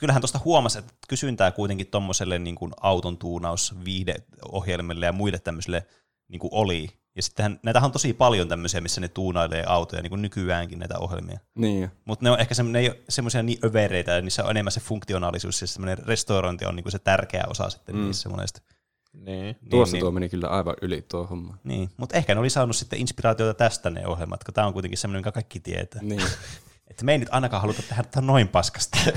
kyllähän tuosta huomasi, että kysyntää kuitenkin tuommoiselle niin auton tuunaus viihdeohjelmille ja muille tämmöisille niin kuin oli. Ja sittenhän näitä on tosi paljon tämmöisiä, missä ne tuunailee autoja, niin kuin nykyäänkin näitä ohjelmia. Niin. Mutta ne on ehkä ne ei ole semmoisia niin övereitä, ja niissä on enemmän se funktionaalisuus, ja semmoinen restaurointi on niin kuin se tärkeä osa sitten mm. niissä monesti. Niin. niin Tuossa niin, tuo meni kyllä aivan yli tuo homma. Niin, mutta ehkä ne oli saanut sitten inspiraatiota tästä ne ohjelmat, kun tämä on kuitenkin semmoinen, joka kaikki tietää. Niin. että me ei nyt ainakaan haluta tehdä tätä noin paskasta.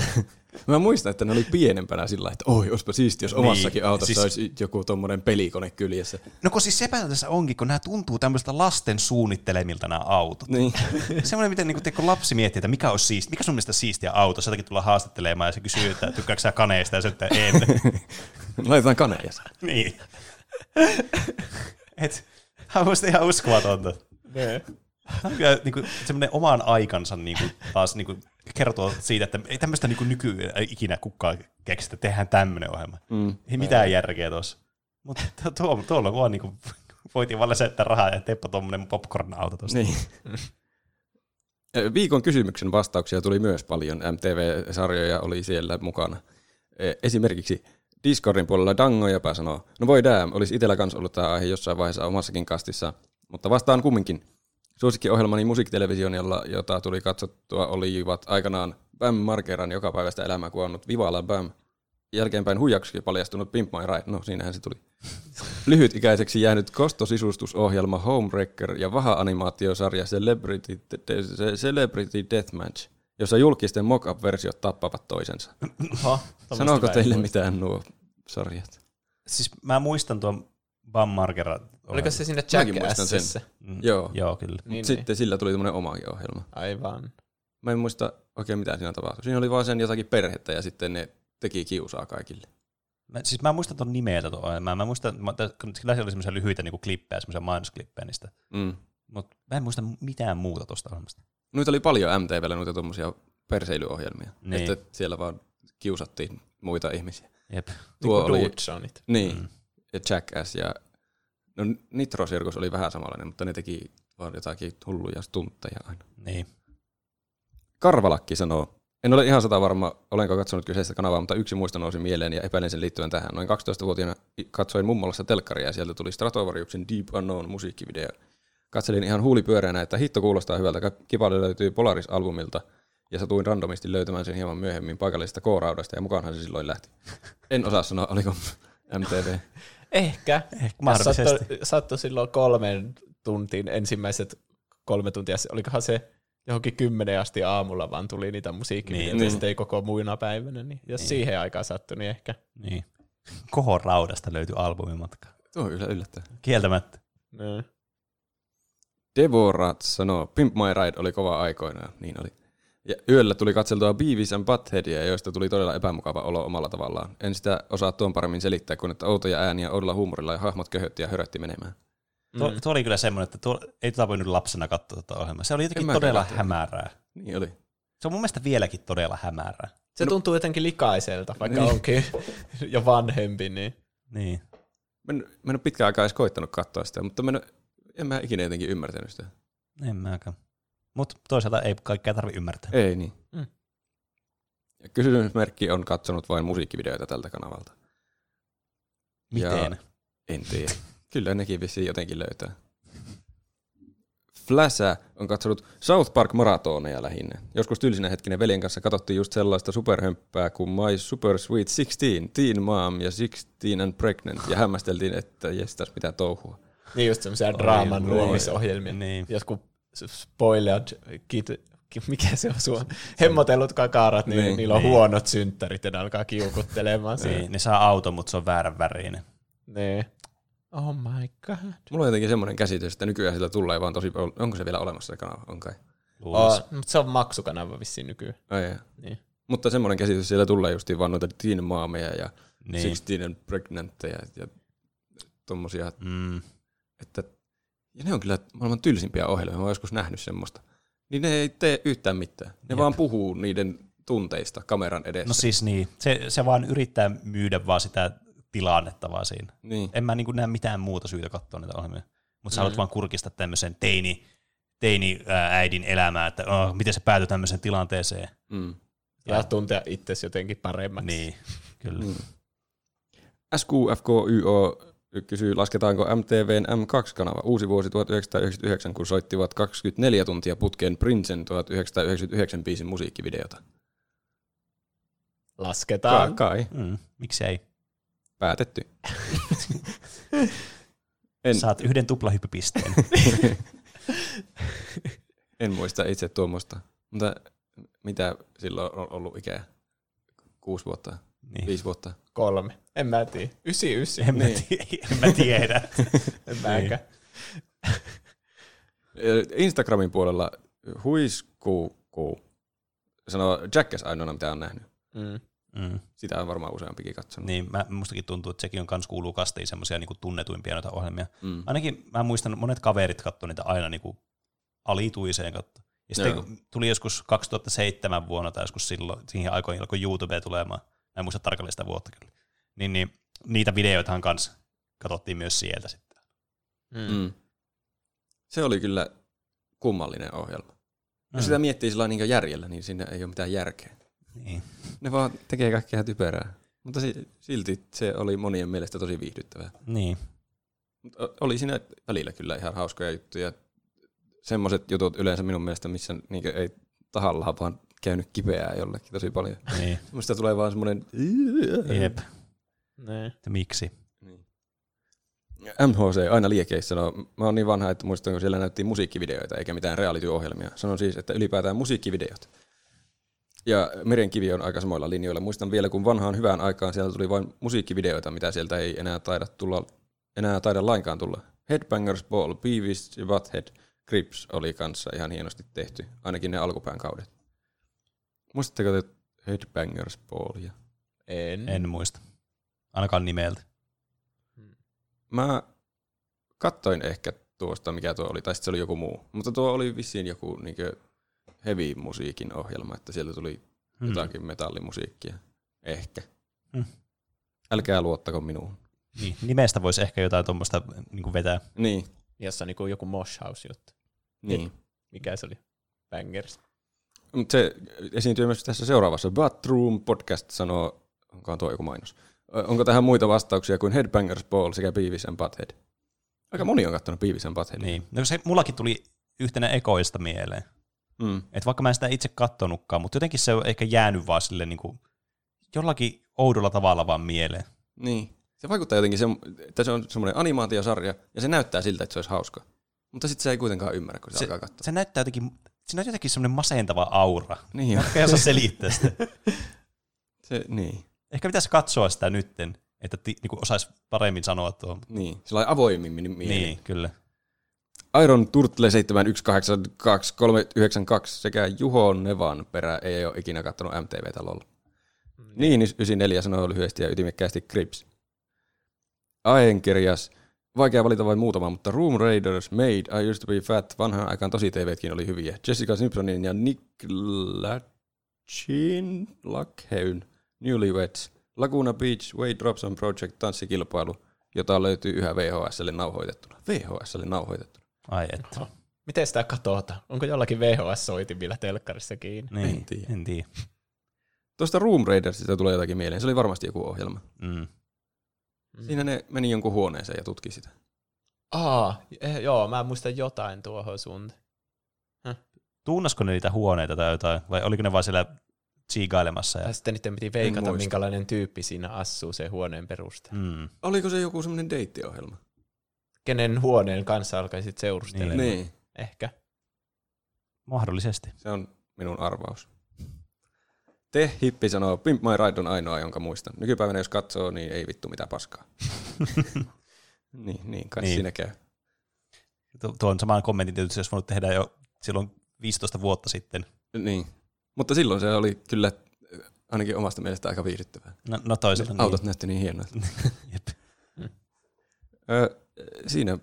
Mä muistan, että ne oli pienempänä sillä että oi, olisipa siisti, jos niin, omassakin autossa siis... olisi joku tuommoinen pelikone kyljessä. No kun siis sepä tässä onkin, kun nämä tuntuu tämmöistä lasten suunnittelemilta nämä autot. Niin. Semmoinen, miten niin kun lapsi miettii, että mikä on siisti, mikä sun mielestä siistiä auto, sieltäkin tulla haastattelemaan ja se kysyy, että tykkääkö sä kaneista ja se että en. Laitetaan kaneja. niin. Et, hän on ihan uskomatonta. Nee niin kuin, semmoinen oman aikansa niin kuin, taas niin kuin, kertoo siitä, että ei tämmöistä niin nykyään ikinä kukaan keksi, että tehdään tämmöinen ohjelma. Mm. Ei mitään järkeä tuossa. Mutta tuo, tuolla vaan niin kuin, voitiin vaan lisätä rahaa ja teppä tuommoinen popcorn-auto tuosta. Niin. Viikon kysymyksen vastauksia tuli myös paljon. MTV-sarjoja oli siellä mukana. Esimerkiksi Discordin puolella Dango jopa sanoo, no voi damn, olisi itsellä kanssa ollut tämä aihe jossain vaiheessa omassakin kastissa, mutta vastaan kumminkin. Suosikkiohjelmani musiikkitelevisionilla, jota tuli katsottua, olivat aikanaan Bam Markeran joka päivästä elämää kuvannut Vivala Bam. Jälkeenpäin huijaksi paljastunut Pimp My Ride, no siinähän se tuli. Lyhytikäiseksi jäänyt kostosisustusohjelma Homewrecker ja vaha-animaatiosarja Celebrity, Celebrity Deathmatch, jossa julkisten mock-up-versiot tappavat toisensa. Oho, Sanooko teille mitään nuo sarjat? Siis mä muistan tuon Bam Margera. Oliko se sinne Jackassissa? Mm. Joo. Joo, kyllä. Niin, niin. Sitten niin. sillä tuli tämmöinen omakin ohjelma. Aivan. Mä en muista oikein mitä siinä tapahtui. Siinä oli vaan sen jotakin perhettä ja sitten ne teki kiusaa kaikille. Mä, siis mä muistan ton nimeltä tuon ohjelmaa. Mä muistan, mä, kyllä se oli semmoisia lyhyitä niinku klippejä, semmoisia mainosklippejä niistä. Mm. Mutta mä en muista mitään muuta tuosta ohjelmasta. Noita oli paljon MTVllä noita tuommoisia perseilyohjelmia. Niin. Että siellä vaan kiusattiin muita ihmisiä. Jep. Tuo niin oli, Dude niin, mm. ja Jackass ja no Nitro Circus oli vähän samanlainen, mutta ne teki vaan jotakin hulluja stuntteja aina. Niin. Karvalakki sanoo, en ole ihan sata varma, olenko katsonut kyseistä kanavaa, mutta yksi muisto nousi mieleen ja epäilen sen liittyen tähän. Noin 12-vuotiaana katsoin mummolassa telkkaria ja sieltä tuli Stratovariuksen Deep Unknown musiikkivideo. Katselin ihan huulipyöreänä, että hitto kuulostaa hyvältä. Kipale löytyy Polaris-albumilta ja satuin randomisti löytämään sen hieman myöhemmin paikallisesta K-raudasta ja mukaanhan se silloin lähti. En osaa sanoa, oliko MTV. Ehkä. Ehkä mahdollisesti. Sattui, sattui silloin kolmen tuntiin ensimmäiset kolme tuntia. Olikohan se johonkin kymmenen asti aamulla vaan tuli niitä musiikkivideoita Niin. ja sitten ei koko muina päivänä. Niin jos Niin. siihen aikaan sattui, niin ehkä. Niin. Kohon raudasta löytyi albumimatka. Tuo on kyllä yllättävää. Kieltämättä. Niin. Devorat sanoo, Pimp My Ride oli kova aikoinaan. Niin oli. Ja yöllä tuli katseltua Beavis and Buttheadia, joista tuli todella epämukava olo omalla tavallaan. En sitä osaa tuon paremmin selittää, kuin että outoja ääniä oudolla huumorilla ja hahmot köhötti ja hörötti menemään. Tuo, Mm. tuo oli kyllä semmoinen, että tuo, ei tota voinut lapsena katsoa tuota ohjelmaa. Se oli En jotenkin todella katsonut. hämärää. Niin oli. Se on mun mielestä vieläkin todella hämärää. Se tuntuu jotenkin likaiselta, vaikka Niin. onkin jo vanhempi. Niin. Niin. Mä en, mä en ole pitkään aikaa edes koittanut katsoa sitä, mutta mä en, en mä ikinä jotenkin ymmärtänyt sitä. En mäkään. Mutta toisaalta ei kaikkea tarvi ymmärtää. Ei niin. Mm. Ja kysymysmerkki on katsonut vain musiikkivideoita tältä kanavalta. Miten? En tiedä. Kyllä nekin vissiin jotenkin löytää. Flasha on katsonut South Park maratoneja lähinnä. Joskus tylsinä hetkinä veljen kanssa katsottiin just sellaista superhömppää kuin My Super Sweet 16, Teen Mom ja 16 and Pregnant ja hämmästeltiin, että jestas mitä touhua. niin just semmoisia draaman luomisohjelmia. Niin. Jotkut spoilered kid, ki- mikä se on sua? Hemmotellut kakarat, niin, Niin. niillä on Niin. huonot synttärit ja ne alkaa kiukuttelemaan. Niin, ne saa auto, mutta se on väärän värinen. Niin. Oh my god. Mulla on jotenkin semmoinen käsitys, että nykyään sillä tulee vaan tosi... Onko se vielä olemassa se kanava? On kai. Oh, mutta se on maksukanava vissiin nykyään. Ai, jaa. Niin. Mutta semmoinen käsitys, siellä tulee justiin vaan noita teen maameja ja Niin. 16 and pregnantteja ja tommosia, Mm. että ja ne on kyllä maailman tylsimpiä ohjelmia, mä oon joskus nähnyt semmoista. Niin ne ei tee yhtään mitään. Ne Jep. vaan puhuu niiden tunteista kameran edessä. No siis niin, se, se vaan yrittää myydä vaan sitä tilannetta vaan siinä. niin. En mä niin näe mitään muuta syytä katsoa niitä ohjelmia. Mutta sä Mm. haluat vaan kurkistaa tämmöisen teini, teini ää, äidin elämää, että oh, miten se päätyi tämmöiseen tilanteeseen. Mm. Ja tuntea itsesi jotenkin paremmaksi. Niin, kyllä. Mm. SQFKYO kysyy, lasketaanko MTVn M2-kanava uusi vuosi 1999, kun soittivat 24 tuntia putkeen Princen 1999 biisin musiikkivideota. Lasketaan. Kai, kai. Mm, miksi ei? Päätetty. en, Saat yhden tuplahyppypisteen. en muista itse tuommoista. Mutta mitä silloin on ollut ikää? Kuusi vuotta? Niin. Viisi vuotta? Kolme. En mä tiedä. Ysi, ysi. En, mä Niin. tiedä, en mä tiedä. En mäkään. Instagramin puolella huiskuku sanoo Jackass ainoana, mitä on nähnyt. Mm. Mm. Sitä on varmaan useampikin katsonut. Niin, mä, mustakin tuntuu, että sekin on kans kuuluu kastiin semmoisia niinku tunnetuimpia noita ohjelmia. Mm. Ainakin mä muistan, monet kaverit katsoi niitä aina niinku alituiseen katto. Ja sitten Joo. kun tuli joskus 2007 vuonna tai joskus silloin, siihen aikoihin alkoi YouTube tulemaan, mä en muista tarkalleen sitä vuotta kyllä, niin, niin niitä videoitahan kanssa katsottiin myös sieltä sitten. Mm. Mm. Se oli kyllä kummallinen ohjelma. Mm. Jos sitä miettii sillä niin järjellä, niin siinä ei ole mitään järkeä. Niin. Ne vaan tekee kaikkea typerää. Mutta si- silti se oli monien mielestä tosi viihdyttävää. niin. Mut oli siinä välillä kyllä ihan hauskoja juttuja. Semmoiset jutut yleensä minun mielestä, missä niin ei tahallaan vaan käynyt kipeää jollekin tosi paljon. niin. Semmoista tulee vaan semmoinen... Jep. Niin. Että miksi? Niin. MHC aina liekeissä sanoo, mä oon niin vanha, että muistan, kun siellä näyttiin musiikkivideoita eikä mitään reality-ohjelmia. Sanon siis, että ylipäätään musiikkivideot. Ja Merenkivi on aika samoilla linjoilla. Muistan vielä, kun vanhaan hyvään aikaan siellä tuli vain musiikkivideoita, mitä sieltä ei enää taida, tulla, enää taida lainkaan tulla. Headbangers Ball, Beavis ja Butthead, Crips oli kanssa ihan hienosti tehty, ainakin ne alkupään kaudet. Muistatteko te Headbangers Ballia? En. En muista. ainakaan nimeltä. Mä kattoin ehkä tuosta, mikä tuo oli, tai sitten se oli joku muu. Mutta tuo oli vissiin joku niinkö heavy musiikin ohjelma, että sieltä tuli Hmm. jotakin metallimusiikkia. Ehkä. Hmm. Älkää luottako minuun. Niin, nimestä voisi ehkä jotain tuommoista niin vetää. Niin, Jossa on niinku joku Mosh House juttu. niin. Mikä se oli? Bangers. Mutta se esiintyy myös tässä seuraavassa. Bathroom Podcast sanoo, onkohan tuo joku mainos. Onko tähän muita vastauksia kuin Headbangers Ball sekä Beavis and Butthead? Aika moni on katsonut Beavis and Butthead. Niin. No se mullakin tuli yhtenä ekoista mieleen. Mm. Et vaikka mä en sitä itse kattonutkaan, mutta jotenkin se on ehkä jäänyt vaan sille niin kuin, jollakin oudolla tavalla vaan mieleen. Niin. Se vaikuttaa jotenkin, se, että se on semmoinen animaatiosarja, ja se näyttää siltä, että se olisi hauska. Mutta sitten se ei kuitenkaan ymmärrä, kun se, Se, alkaa katsoa. se näyttää jotenkin, siinä on jotenkin semmoinen masentava aura. Niin, on. Mä en osaa selittää sitä. se, niin. Ehkä pitäisi katsoa sitä nytten, että ti, niin osaisi paremmin sanoa tuo. Niin, sillä avoimimmin mieleen. Niin, kyllä. Iron Turtle 7182392 sekä Juho Nevan perä ei ole ikinä kattonut MTV-talolla. Niin, 94 sanoo lyhyesti ja ytimekkäästi Crips. Aenkirjas. Vaikea valita vain muutama, mutta Room Raiders, Made, I Used to Be Fat, vanhaan aikaan tosi TVtkin oli hyviä. Jessica Simpsonin ja Nick Lachin, Lackheyn, Newlyweds, Laguna Beach, Wade Robson Project, tanssikilpailu, jota löytyy yhä VHSlle nauhoitettuna. VHSlle nauhoitettuna. Ai että. Oho. Miten sitä katsotaan? Onko jollakin VHS-soitimilla telkkarissa kiinni? Niin, En tiedä. En tiedä. Tuosta Room Raidersista tulee jotakin mieleen. Se oli varmasti joku ohjelma. Mm. Mm. Siinä ne meni jonkun huoneeseen ja tutki sitä. Aa, eh, joo, mä muistan jotain tuohon suuntaan. Tuunnasko ne niitä huoneita tai jotain, vai oliko ne vaan siellä tsiigailemassa? Ja... Sitten niiden piti veikata, minkälainen tyyppi siinä asuu sen huoneen perusteella. Mm. Oliko se joku semmoinen deittiohjelma? Kenen huoneen kanssa alkaisit seurustelemaan? Niin. Niin. Ehkä. Mahdollisesti. Se on minun arvaus. Te, hippi, sanoo, Pimp My Ride on ainoa, jonka muistan. Nykypäivänä jos katsoo, niin ei vittu mitä paskaa. niin, niin, kai Niin. siinä käy. Tu- tuon saman kommentin tietysti olisi voinut tehdä jo silloin 15 vuotta sitten. Niin. Mutta silloin se oli kyllä äh, ainakin omasta mielestä aika viihdyttävää. No, no toisaalta Niin. Autot näytti niin hienoilta. Jep. Ö, siinä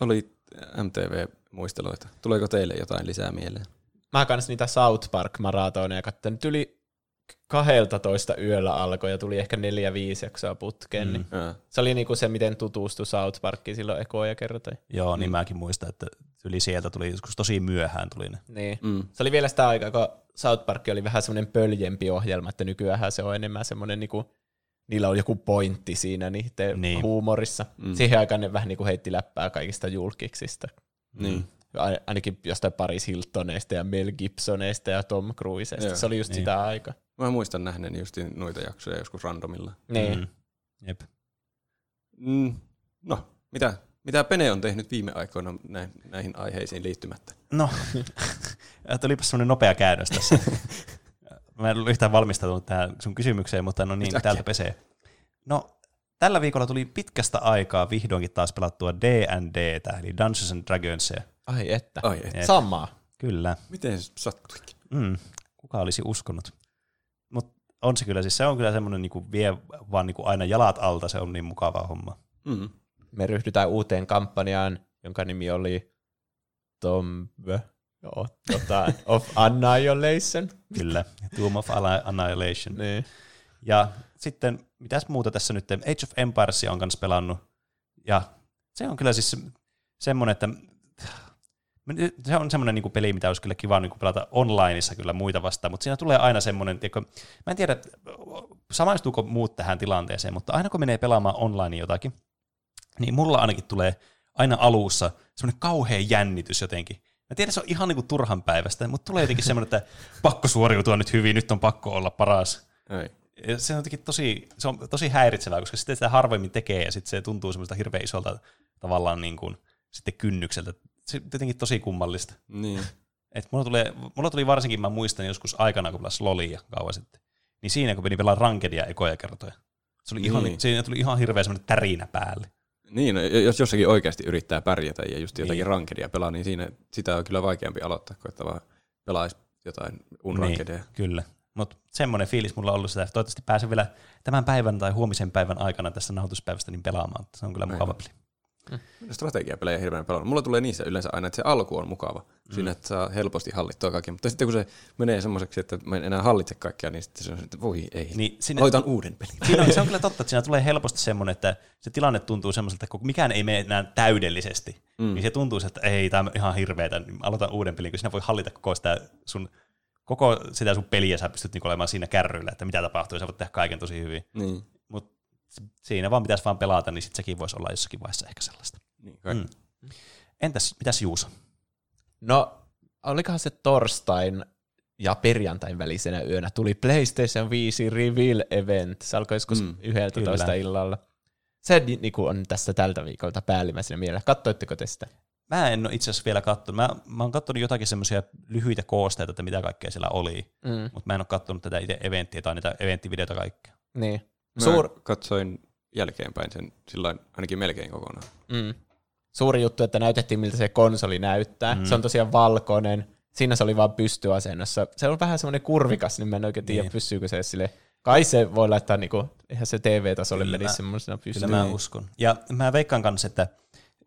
oli MTV-muisteloita. Tuleeko teille jotain lisää mieleen? Mä kans niitä South Park-maratoneja katsoin. Nyt yli 12 yöllä alkoi ja tuli ehkä neljä viisi jaksoa putkeen. Mm. Niin Ää, se oli niinku se, miten tutustui South Parkiin silloin ekoja kertoja. Joo, niin mäkin muistan, että yli sieltä tuli joskus tosi myöhään tuli ne. Niin. Mm. Se oli vielä sitä aikaa, kun South Park oli vähän semmoinen pöljempi ohjelma, että nykyään se on enemmän semmoinen, niinku, niillä on joku pointti siinä niiden Niin. niin. huumorissa. Mm. Mm. Siihen aikaan ne vähän niinku heitti läppää kaikista julkiksista. Niin. Ai- Ainakin jostain Paris Hiltoneista ja Mel Gibsoneista ja Tom Cruisesta. Joo. Se oli just niin. sitä aikaa. Mä muistan nähneeni just noita jaksoja joskus randomilla. Niin. Mm. Jep. Mm. No, mitä, mitä Pene on tehnyt viime aikoina näin, näihin aiheisiin liittymättä? No, tulipa semmoinen nopea käännös tässä. Mä en ollut yhtään valmistautunut tähän sun kysymykseen, mutta no niin, täältä pesee. No, tällä viikolla tuli pitkästä aikaa vihdoinkin taas pelattua D&Dtä, eli Dungeons and Dragonsia. Ai että. Ai et. Jep. Samaa. Kyllä. Miten se sattuikin? Mm. Kuka olisi uskonut? On se kyllä, siis se on kyllä semmoinen niinku vie vaan niinku aina jalat alta, se on niin mukava homma. Mm. Me ryhdytään uuteen kampanjaan, jonka nimi oli Tomb Joo, tota, of Annihilation. Kyllä, Tomb of Annihilation. Niin. Ja sitten, mitäs muuta tässä nyt, Age of Empires on kanssa pelannut. Ja se on kyllä siis se- semmoinen, että se on semmoinen niin peli, mitä olisi kyllä kiva niin pelata onlineissa kyllä muita vastaan, mutta siinä tulee aina semmoinen, tiedätkö, mä en tiedä, samaistuuko muut tähän tilanteeseen, mutta aina kun menee pelaamaan online jotakin, niin mulla ainakin tulee aina alussa semmoinen kauhea jännitys jotenkin. Mä tiedän, se on ihan niin kuin turhan päivästä, mutta tulee jotenkin semmoinen, että pakko suoriutua nyt hyvin, nyt on pakko olla paras. Ei. Ja se on jotenkin tosi, se on tosi häiritsevää, koska sitten sitä harvemmin tekee ja sitten se tuntuu semmoista hirveän isolta tavallaan niin kuin, sitten kynnykseltä. Se on jotenkin tosi kummallista. Niin. Et mulla, tulee, mulla tuli varsinkin, mä muistan joskus aikana, kun pelasi Lolia kauan sitten, niin siinä kun meni pelaa rankedia ekoja kertoja. Se oli ihan, Niin. siinä tuli ihan hirveä semmoinen tärinä päälle. Niin, no, jos jossakin oikeasti yrittää pärjätä ja just jotakin Niin. rankedia pelaa, niin siinä sitä on kyllä vaikeampi aloittaa, kuin että vaan pelaisi jotain unrankedia. Niin. Kyllä. Mutta semmoinen fiilis mulla on ollut sitä, että toivottavasti pääsen vielä tämän päivän tai huomisen päivän aikana tässä nauhoituspäivästä niin pelaamaan. Se on kyllä mukava peli. Strategiapelejä hirveän pelannut. Mulla tulee niissä yleensä aina, että se alku on mukava. Mm. Siinä, että saa helposti hallittua kaikkea. Mutta sitten kun se menee semmoiseksi, että mä en enää hallitse kaikkea, niin sitten se on, että voi ei. Niin sinne- Aloitan uuden pelin. Siinä on, se on kyllä totta, että siinä tulee helposti semmoinen, että se tilanne tuntuu semmoiselta, että kun mikään ei mene enää täydellisesti, mm. niin se tuntuu, että ei, tämä on ihan hirveetä, niin aloitan uuden pelin, kun sinä voi hallita koko sitä sun, koko sitä sun peliä, sä pystyt niinku olemaan siinä kärryillä, että mitä tapahtuu, ja sä voit tehdä kaiken tosi hyvin. Niin. Siinä vaan pitäisi vaan pelata, niin sitten sekin voisi olla jossakin vaiheessa ehkä sellaista. niin kai. Mm. Entäs, mitäs Juuso? No, olikohan se torstain ja perjantain välisenä yönä tuli PlayStation 5 Reveal Event. Se alkoi joskus Mm, mm, 11 kyllä. illalla. Se ni- niinku on tässä tältä viikolta päällimmäisenä mielellä. Kattoitteko te sitä? Mä en ole itse asiassa vielä katsonut. Mä, mä oon katsonut jotakin semmoisia lyhyitä koosteita, että mitä kaikkea siellä oli, Mm. mutta mä en ole katsonut tätä itse eventtiä tai niitä eventtivideoita kaikkea. Niin. Mä Suur, katsoin jälkeenpäin sen sillä ainakin melkein kokonaan. mm. Suuri juttu, että näytettiin, miltä se konsoli näyttää. Mm. Se on tosiaan valkoinen. Siinä se oli vaan pystyasennossa. Se on vähän semmoinen kurvikas, niin mä en oikein tiedä, Niin. pysyykö se sille. Kai se voi laittaa, niinku, eihän se TV-tasolle Kyllä mä- semmoisena Kyllä pystyyn. mä uskon. Ja mä veikkaan kanssa, että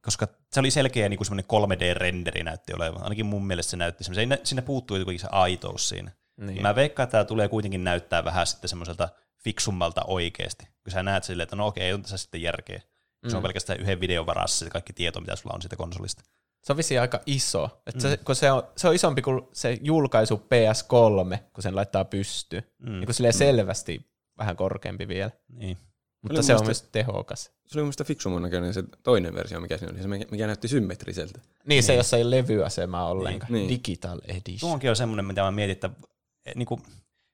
koska se oli selkeä niin kuin semmoinen 3D-renderi näytti olevan. Ainakin mun mielestä se näytti semmoisen. Siinä, puuttuu jotenkin se aitous siinä. Niin. Niin. Mä veikkaan, että tämä tulee kuitenkin näyttää vähän sitten semmoiselta fiksummalta oikeasti. Kun sä näet silleen, että no okei, on tässä sitten järkeä. Mm. Se on Mm. pelkästään yhden videon varassa se kaikki tieto, mitä sulla on siitä konsolista. Se on vissiin aika iso. Et se, kun se, on, se on isompi kuin se julkaisu PS3, kun sen laittaa pystyyn. Mm. Niin kuin silleen selvästi vähän korkeampi vielä. Niin. Mutta Oli se on myös tehokas. Se oli mun mielestä fiksumman näköinen se toinen versio, mikä siinä oli, se mikä näytti symmetriseltä. Niin, se jossa ei levyasemaa ollenkaan. Niin. Digital Edition. Tuonkin on semmoinen, mitä mä mietin, että eh, niin kuin,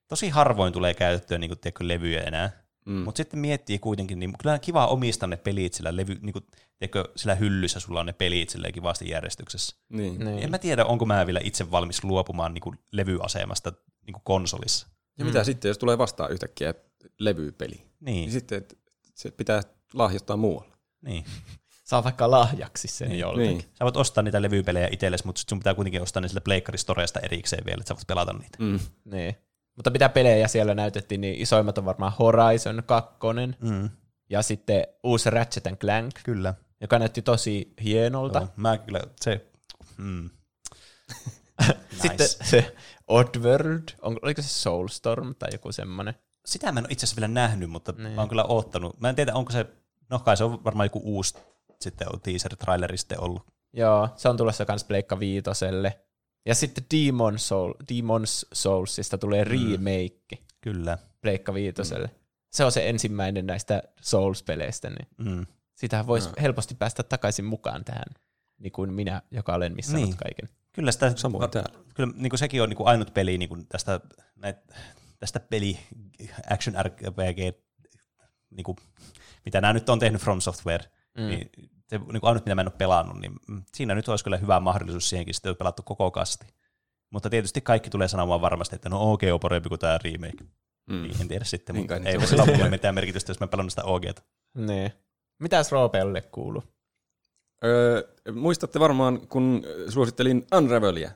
tosi harvoin tulee käytettyä niin kuin, tiedätkö, levyjä enää. Mm. Mutta sitten miettii kuitenkin, niin kyllä on kiva omistaa ne pelit sillä, levy, niin kuin, tiedätkö, sillä hyllyssä, sulla on ne pelit silleen kivasti järjestyksessä. Niin. Niin. En mä tiedä, onko mä vielä itse valmis luopumaan niin kuin, levyasemasta niin kuin konsolissa. Ja mitä sitten, jos tulee vastaan yhtäkkiä levypeli? Niin Niin, sitten että se pitää lahjoittaa muualle. niin. Saa vaikka lahjaksi sen Niin. jollekin. Niin. Sä voit ostaa niitä levypelejä itsellesi, mutta sun pitää kuitenkin ostaa ne sille Pleikkaristoreesta erikseen vielä, että sä voit pelata niitä. Mm. Niin. Mutta mitä pelejä siellä näytettiin, niin isoimmat on varmaan Horizon 2 Mm. ja sitten uusi Ratchet Clank, Kyllä. joka näytti tosi hienolta. Joo, Mä kyllä, se... Mm. Sitten Nice. se Oddworld, on, oliko se Soulstorm tai joku semmoinen? Sitä mä en ole itse asiassa vielä nähnyt, mutta Niin. mä oon kyllä oottanut. Mä en tiedä, onko se, no kai se on varmaan joku uusi sitten on teaser-traileri sitten ollut. Joo, se on tulossa kans Pleikka Viitoselle. Ja sitten Demon Soul, Demon's Soulsista tulee Mm. remake Kyllä. Pleikka Viitoselle. Mm. Se on se ensimmäinen näistä Souls-peleistä, niin Mm. sitähän voisi No. helposti päästä takaisin mukaan tähän, niin kuin minä, joka olen missannut Niin. kaiken. Kyllä sitä, Samoin täällä. kyllä niin kuin sekin on niin kuin ainut peli niin kuin tästä, näit, tästä peli action RPG, niin kuin, mitä nämä nyt on tehnyt From Software, Mm. mm. niin se niin kuin ainut, mitä mä en ole pelannut, niin mm, siinä nyt olisi kyllä hyvä mahdollisuus siihenkin sitten, että pelattu koko kasti. Mutta tietysti kaikki tulee sanomaan varmasti, että no OG on parempi kuin tämä remake. Mm. Niin, en tiedä sitten, Niin mutta ei voi on. sillä ole mitään merkitystä, jos mä pelannut sitä OGta. Niin. Mitäs Roopelle kuuluu? Öö, muistatte varmaan, kun suosittelin Unravelia.